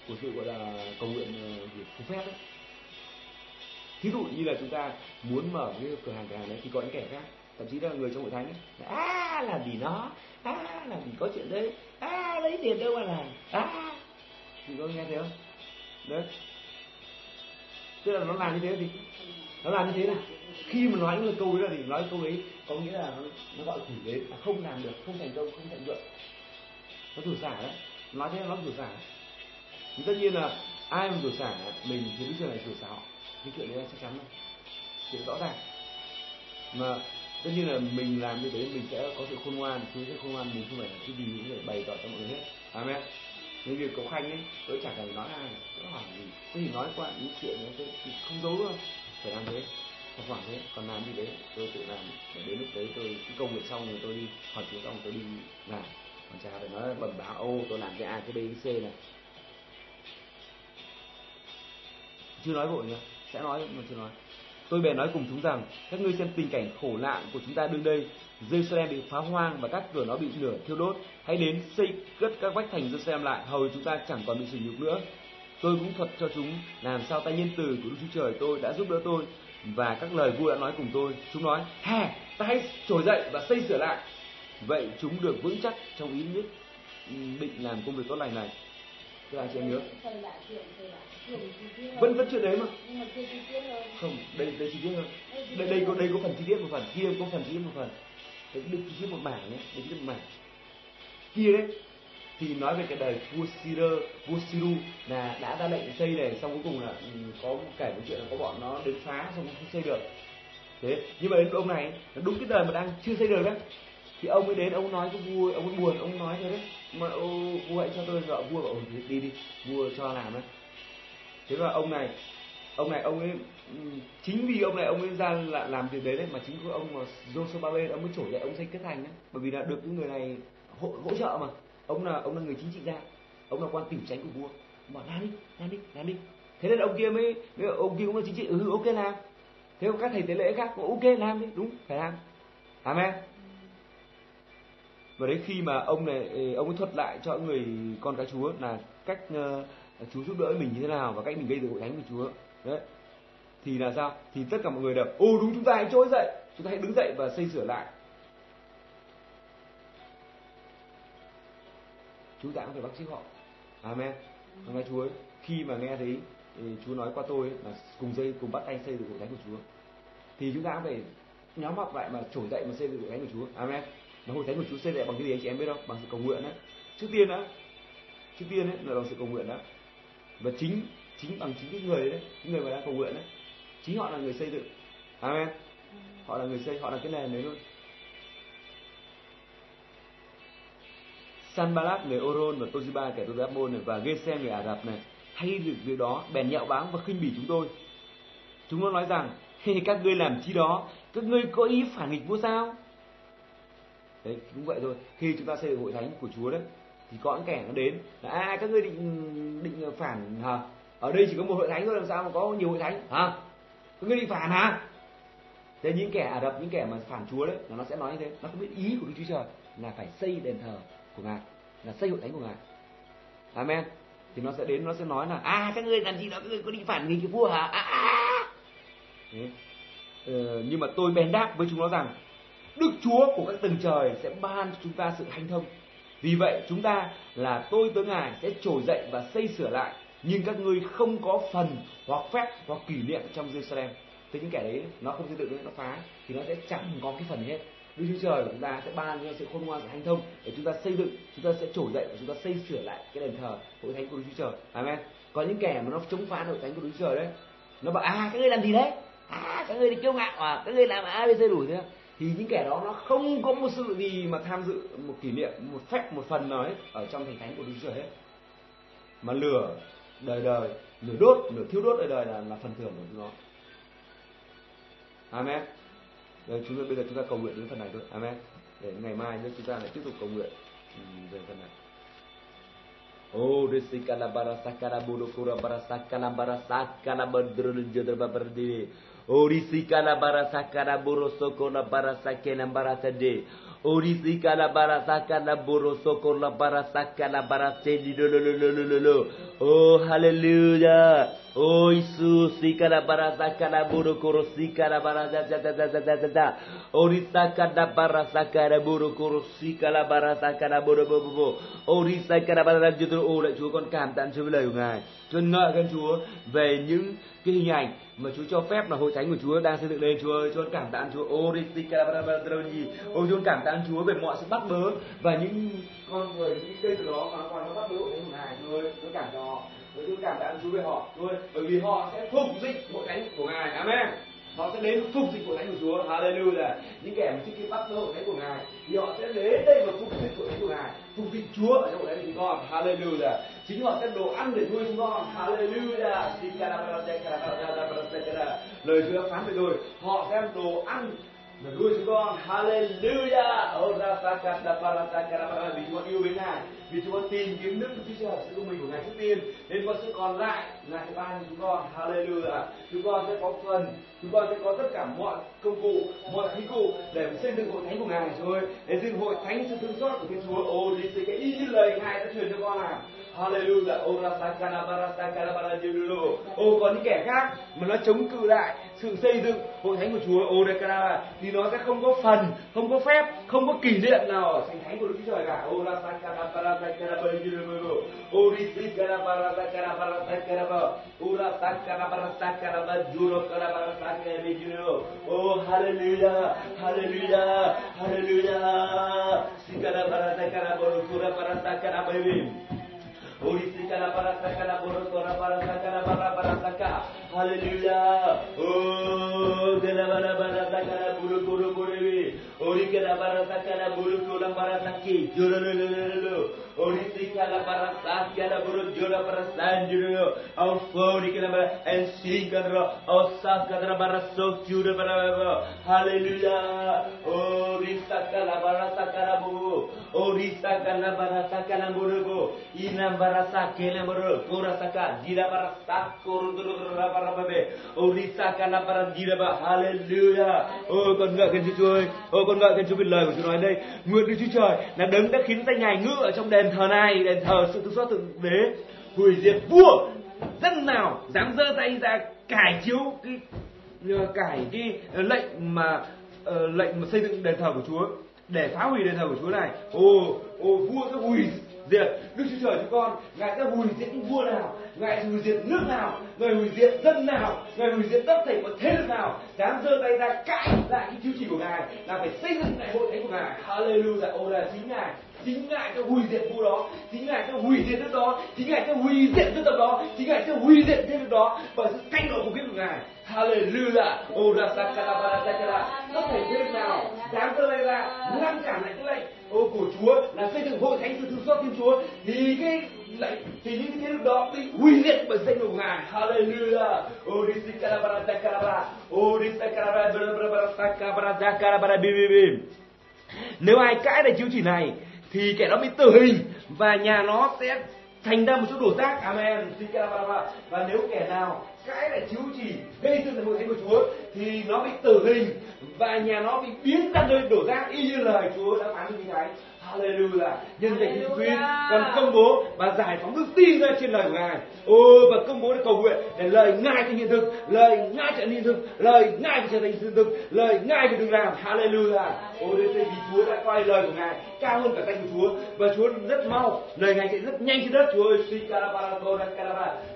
Của sự gọi là cầu nguyện ờ, việc phù phép đấy thí dụ như là chúng ta muốn mở cái cửa hàng cửa hàng đấy thì có những kẻ khác thậm chí là người trong hội thánh ấy, à làm gì nó à làm gì có chuyện đấy à lấy tiền đâu mà làm à thì có nghe thấy không? Đấy. Tức là nó làm như thế thì nó làm như thế này khi mà nói những câu ấy là thì nói câu đấy có nghĩa là nó, nó gọi quỷ đến là không làm được không thành công không thành vượng. Nó rủi xả đấy. Nói thế là nó rủi xả thì tất nhiên là ai mà rủi xả mình thì đức giờ này rủi xả họ. Cái chuyện đấy là chắc chắn rồi. Chuyện rõ ràng. Mà tất nhiên là mình làm như thế, mình sẽ có sự khôn ngoan chúng sẽ khôn ngoan, mình không phải là cái gì cũng phải bày tỏ cho mọi người hết. Amen. Nên việc cậu khanh ấy, tôi chẳng cần nói ai, tôi hỏi gì, tôi chỉ nói qua những chuyện đấy tôi không giấu đâu phải làm thế học khoảng thế, còn làm gì đấy tôi tự làm. Để đến lúc đấy tôi, cái công việc xong rồi tôi đi hỏi chuyện xong tôi đi làm. Còn cha phải nói bẩm báo, ô, tôi làm cái a, cái b, cái c này. Chưa nói vội nhá sẽ nói mà chưa nói tôi bèn nói cùng chúng rằng, các ngươi xem tình cảnh khổ nạn của chúng ta đương đây. Jerusalem bị phá hoang và các cửa nó bị lửa thiêu đốt. Hãy đến xây cất các vách thành Jerusalem lại, hầu chúng ta chẳng còn bị sỉ nhục nữa. Tôi cũng thuật cho chúng, làm sao tay nhân từ của Đức Chúa Trời tôi đã giúp đỡ tôi. Và các lời vua đã nói cùng tôi. Chúng nói, hè, ta hãy trồi dậy và xây sửa lại. Vậy chúng được vững chắc trong ý nhất định làm công việc tốt lành này các anh chị em nhớ. Vẫn vẫn chuyện đấy mà. Không đây đây chi tiết hơn. Đây đây có đây có phần chi tiết một phần kia có phần chi tiết một phần. Đấy được chi tiết một mảng nhé đây chi tiết một mảng. Kia đấy thì nói về cái đời vua Sir vua Siru là đã ra lệnh xây này xong cuối cùng là ừ, có kể một chuyện là có bọn nó đến phá xong không xây được. Thế nhưng mà đến ông này đúng cái đời mà đang chưa xây được đấy thì ông ấy đến ông nói với vua ông ấy buồn ông nói thế đấy. Mà ô, vua hãy cho tôi vợ vua bảo đi, đi đi vua cho làm đấy. Thế và ông này ông này ông ấy chính vì ông này ông ấy ra là làm việc đấy đấy mà chính của ông mà Joshua ông mới trổi dậy ông xây kết thành đấy. Bởi vì là được những người này hỗ, hỗ trợ mà. Ông là ông là người chính trị gia ông là quan tiểu tránh của vua. Bảo làm đi làm đi làm đi. Thế nên ông kia mới, mới ông kia cũng là chính trị ừ ok làm. Thế các thầy tế lễ khác cũng ok làm đi. Đúng phải làm. Amen và đến khi mà ông này ừ, ông ấy thuật lại cho người con cái chúa là cách uh, chúa giúp đỡ mình như thế nào và cách mình gây dựng hội thánh của chúa. Đấy. Thì là sao? Thì tất cả mọi người đều ô đúng chúng ta hãy trỗi dậy chúng ta hãy đứng dậy và xây sửa lại. Chúng ta cũng phải bắt sĩ họ. Amen. Con cái chúa ấy, khi mà nghe thấy ừ, chúa nói qua tôi là cùng dây cùng bắt tay xây dựng hội thánh của chúa. Thì chúng ta cũng phải nhóm họp lại mà trỗi dậy mà xây dựng hội thánh của chúa. Amen mà hội thánh của Chúa xây dựng bằng cái gì anh chị em biết không? Bằng sự cầu nguyện đấy, Trước tiên đã, trước tiên đấy là bằng sự cầu nguyện đó. Và chính chính bằng chính cái người đấy, những người mà đang cầu nguyện đấy, chính họ là người xây dựng. Amen. Họ là người xây, họ là cái nền đấy luôn. Sanballat người Oron và Toziba kẻ Toziabon này và Gesem người Ả Rập này hay được việc đó bèn nhạo báng và khinh bỉ chúng tôi. Chúng nó nói rằng các ngươi làm chi đó, các ngươi có ý phản nghịch vua sao? Đấy cũng vậy thôi. Khi chúng ta xây dựng hội thánh của chúa đấy thì có những kẻ nó đến. Là à các ngươi định định phản hả? Ở đây chỉ có một hội thánh thôi làm sao mà có nhiều hội thánh hả? Các ngươi định phản hả? Thế những kẻ ả rập những kẻ mà phản chúa đấy là nó sẽ nói như thế. Nó không biết ý của đức chúa trời là phải xây đền thờ của ngài là xây hội thánh của ngài. Amen. Thì nó sẽ đến nó sẽ nói là à các ngươi làm gì đó? Các ngươi có định phản nghịch cái vua hả à, à, à. Thế. Ờ, nhưng mà tôi bèn đáp với chúng nó rằng Đức Chúa của các tầng trời sẽ ban cho chúng ta sự hanh thông. Vì vậy chúng ta là tôi tới Ngài sẽ trồi dậy và xây sửa lại, nhưng các ngươi không có phần hoặc phép hoặc kỷ niệm trong Jerusalem. Thế những kẻ đấy nó không xây dựng nữa, nó phá thì nó sẽ chẳng có cái phần hết. Đức Chúa Trời của chúng ta sẽ ban cho sự khôn ngoan sự hanh thông để chúng ta xây dựng, chúng ta sẽ trồi dậy và chúng ta xây sửa lại cái đền thờ hội thánh của Đức Chúa Trời. Amen. Có những kẻ mà nó chống phá hội thánh của Đức Chúa Trời đấy, nó bảo à các ngươi làm gì đấy? À các ngươi thì kiêu ngạo à, các ngươi làm ABC đủ thế thì những kẻ đó nó không có một sự gì mà tham dự một kỷ niệm một phép một phần nào hết ở trong thành thánh của Đức Chúa Trời hết. Mà lửa đời đời lửa đốt lửa thiêu đốt đời đời là là phần thưởng của chúng nó. Amen. Rồi chúng ta bây giờ chúng ta cầu nguyện đến phần này thôi. Amen. Để ngày mai nữa chúng ta lại tiếp tục cầu nguyện về phần này. Oh, resikala barasakala burukura barasakala barasakala bandrul jodra babardi. Oh, risikala barasakala burusokona barasakena baratade. Orisika la barasaka la borosoko la barasaka la barasedi lo lo lo lo lo lo lo. Oh hallelujah. Oh Yesus sika la kada buru kuru si kada barasaka da da da da da da. Orisaka la barasaka kada borokoro sika la barasaka la boro bo bo bo. Orisaka la barasaka Chúa ô lại Chúa, con cảm tạ Chúa với lời của Ngài. Chúa ngợi khen Chúa về những cái hình ảnh mà Chúa cho phép là hội thánh của Chúa đang xây dựng lên Chúa ơi, Chúa cảm tạ Chúa Ôi Chúa cảm tạ Chúa về mọi sự bắt bớ và những con người, những cây từ đó mà nó còn nó bắt bớ của Ngài Chúa ơi, Chúa cảm tạ với dũng cảm đáng Chúa về họ thôi bởi vì họ sẽ phục dịch hội thánh của Ngài Amen họ sẽ đến phục dịch của thánh của Chúa Hallelujah những kẻ mà trước khi bắt hội thánh của Ngài thì họ sẽ đến đây và phục dịch của thánh của Ngài phục dịch Chúa ở trong hội thánh của chúng con Hallelujah chính họ sẽ đồ ăn để nuôi chúng con Hallelujah lời Chúa phán về rồi họ sẽ đồ ăn mà nuôi chúng con, Hallelujah! Ora sakata paratakara vì chúng con yêu mến Ngài. Vì chúng con tìm kiếm nước Chúa Trời sự công bình của Ngài trước tiên. Nên con sự còn lại Ngài sẽ ban chúng con. Hallelujah! Chúng con sẽ có phần chúng con sẽ có tất cả mọi công cụ, mọi khí cụ để xây dựng hội thánh của Ngài Chúa ơi để dựng hội thánh sự thương xót của Thiên Chúa. Ô lý sự cái ý như lời Ngài đã truyền cho con làm Hallelujah. Ora sakana bara sakana bara. Ô có những kẻ khác mà nó chống cự lại sự xây dựng hội thánh của Chúa Odekara thì nó sẽ không có phần, không có phép, không có kỷ niệm nào ở thành thánh của Đức Chúa Trời cả. Ora sakana bara sakana bara julu. Hallelujah, sikana bara sakana bara sakana bara. Ora sakana bara sakana bara julu kara bara sakana bara julu. Oh hallelujah. Hallelujah. Hallelujah. Sikana bara sakana bara kura bara sakana bara Ulisikana parasakana borokora parasakana para parasaka. Hallelujah. Oh, kena bara parasakana buru buru buru. Ori kena parasakana buru buru parasaki. Juru lu lu lu lu. Ulisikana parasakana buru juru parasan juru. Au fori kena bara ensikana. Au sakana parasok juru para. Hallelujah. Oh, risakana parasakana buru. Oh, risakana parasakana buru. Inam barasa kele moro kurasaka dira barasa kuruduru rababe orisa kana Orisa dira ba hallelujah. Ôi con ngợi khen Chúa ơi. Ôi con ngợi khen Chúa vì lời của Chúa nói đây. Nguyện Đức Chúa Trời là đấng đã khiến tay ngài ngự ở trong đền thờ này đền thờ sự tự do thượng đế hủy diệt vua. Dân nào dám giơ tay ra cải chiếu cái ờ, cải cái lệnh mà uh, lệnh mà xây dựng đền thờ của Chúa để phá hủy đền thờ của Chúa này. Ô ô vua sẽ hủy diệt. Đức chúa trời chúng con, ngài đã hủy diệt những vua nào, ngài hủy diệt nước nào, ngài hủy diệt dân nào, ngài hủy diệt tất thảy một thế lực nào dám giơ tay ra cãi lại cái chiếu chỉ của ngài là phải xây dựng lại hội thánh của ngài. Hallelujah ô là chính ngài chính ngài sẽ hủy diệt vua đó. Chính ngài sẽ hủy diệt nước đó. Chính ngài sẽ hủy diệt dân tộc đó. Chính ngài sẽ hủy diệt thế lực đó. Bởi sự canh độ của kiếp của ngài hallelujah. Oh ra sakala bara sakala tất thảy thế nào dám giơ tay ra, ngăn cản lại cái lệnh? Ô, của Chúa, là xây dựng hội thánh sự thương xót Thiên Chúa. Thì cái lệnh, thì những cái thế lực đó bị hủy diệt bởi danh của Ngài. Hallelujah. ô, đi sikarabara dakarabara. ô, đi sakarabara barabara sakarabara dakarabara bi bi bi. Nếu ai cãi lại chiếu chỉ này thì kẻ đó bị tử hình và nhà nó sẽ thành ra một chỗ đổ rác. Amen. Và nếu kẻ nào cãi lại chiếu chỉ gây sự hội thánh của Chúa thì nó bị tử hình và nhà nó bị biến ra nơi đổ rác y như lời Chúa đã phán như thế Hallelujah. Nhân danh Chúa Christ còn công bố và giải phóng đức tin ra trên lời của Ngài. Ô và công bố để cầu nguyện để lời Ngài thành hiện thực, lời Ngài trở thành hiện thực, lời Ngài trở thành hiện thực, lời Ngài phải được làm. Hallelujah. Ô đây vì Chúa đã coi lời của Ngài cao hơn cả tay của Chúa và Chúa rất mau, lời Ngài sẽ rất nhanh trên đất. Chúa ơi,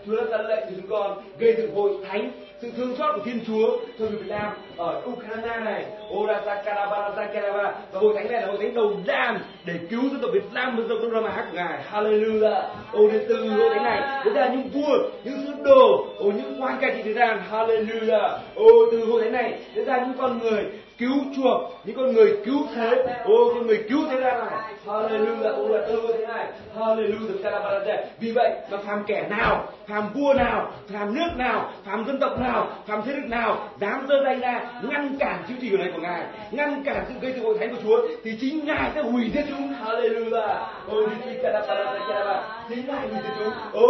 Chúa đã ra lệnh cho chúng con gây dựng hội thánh sự thương xót của Thiên Chúa cho người Việt Nam ở Ukraine này, Orazakarabarazakaraba và hội thánh này là hội thánh đầu đàn để cứu dân tộc Việt Nam và dân tộc Rama hát ngài. Hallelujah. Ô đến từ hội thánh này đến ra những vua, những sứ đồ, ô những quan cai trị thế gian. Hallelujah. Ô từ hội thánh này đến ra những con người cứu chuộc những con người cứu thế. Ô con người cứu thế gian này. Hallelujah ô là tôi thế này. Hallelujah Karabarate. vì vậy mà phàm kẻ nào phàm vua nào phàm nước nào phàm dân tộc nào phàm thế lực nào dám giơ tay ra ngăn cản chiêu chỉ này của ngài ngăn cản sự gây sự hội thánh của chúa thì chính ngài sẽ hủy diệt chúng. Hallelujah. Ô đi Karabarate, Karabarate. chính ngài hủy diệt chúng. Ô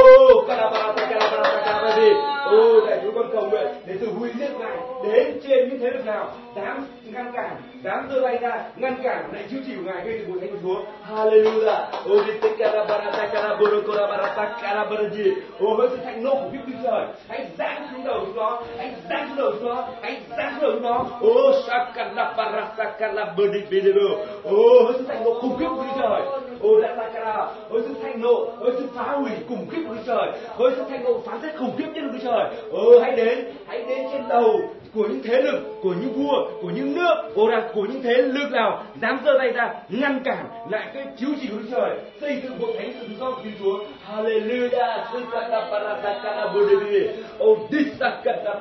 Karabarate, Karabarate, gì ô đại chúng con cầu nguyện để sự hủy diệt ngài đến trên những thế lực nào dám ngăn cản dám giơ tay ra ngăn cản lại chịu chịu ngài gây từ bụi thánh của chúa. Hallelujah. Ô đi tích cara barata cara borokora Karabarate, Karabarate, Karabarate. ô hỡi sự thạnh nộ của Đức Chúa Trời hãy giáng xuống đầu chúng nó hãy giáng xuống đầu chúng nó hãy giáng xuống đầu chúng nó. Ô sakala parasakala budi bidero ô hỡi sự thạnh nộ khủng khiếp của Đức Chúa Trời. Ô đã cara hỡi sự thạnh nộ hỡi sự phá hủy khủng khiếp của Đức Chúa Trời. Hỡi sự thạnh nộ phán xét khủng khiếp nhất của Đức Chúa Trời. Ô hãy đến hãy đến trên đầu của những thế lực, của những vua, của những nước ô là của những thế lực nào dám giơ tay ra ngăn cản lại cái chiếu chỉ của Đức Trời, xây dựng hội thánh sự tự do của Chúa. Hallelujah. Sakala parasakala budi ô ông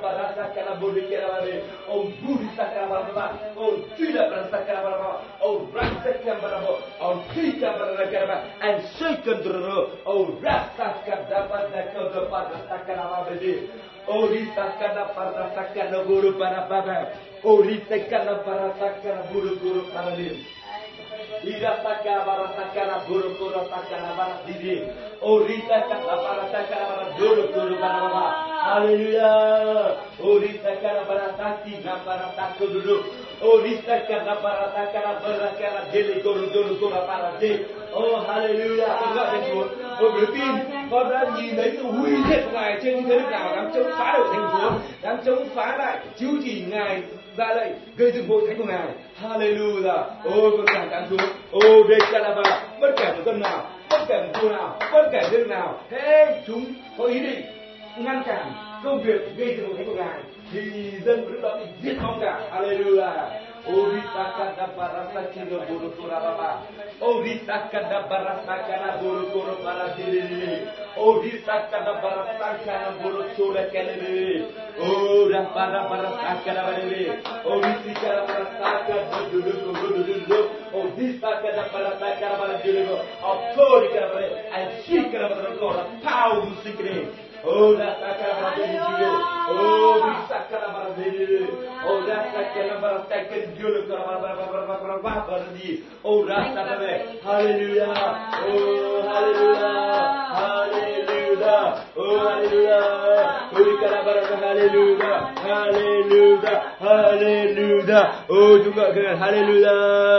parasakala budi kerabade ô budi sakala parasakala tila parasakala parasakala ô rasakala parasakala ô tika parasakala and shaken droro ô rasakala parasakala parasakala parasakala Orita kana parata kana guru para baba. Orita kana parata kana guru guru para lim. Ira taka barata kana guru guru takana barat didi. Orita kana parata kana barat guru guru para baba. Haleluya. Orita kana barata tiga barata kudu. Orita kana barata kana barata kana dele guru guru guru para di. Oh hallelujah. Con gọi tên Chúa. Tôi được tin con đã nhìn thấy sự huy diệt của Ngài trên những thế lực nào đang chống phá được thành Chúa, đang chống phá lại chiếu chỉ Ngài ra lệnh gây dựng hội thánh của Ngài. Hallelujah. Ôi con cảm tạ Chúa. Ô đây Calaba, bất kể một dân nào, bất kể một vua nào, bất kể dân nào, thế chúng có ý định ngăn cản công việc gây dựng hội thánh của Ngài thì dân của nước đó bị giết vong cả. Hallelujah. Orita kada barasa kino buru kura baba. Orita kada barasa kana buru kura para diri. Orita kada barasa kana buru kura kelele. Ora para barasa kana barele. Orita kada barasa kana dulu dulu dulu. Orita kada barasa kana bara dulu. Akori kana bara. Ansi kana bara kora. Pau musikre. Ora sakara bara dulu. Oh bisa kana bara dulu. Ora sakara bara sakara dulu kana bara bara bara bara bara bara di. Ora sakara. Hallelujah. Oh hallelujah. Hallelujah. Oh hallelujah. Uri kana bara hallelujah. Hallelujah. Hallelujah. Oh juga kena hallelujah.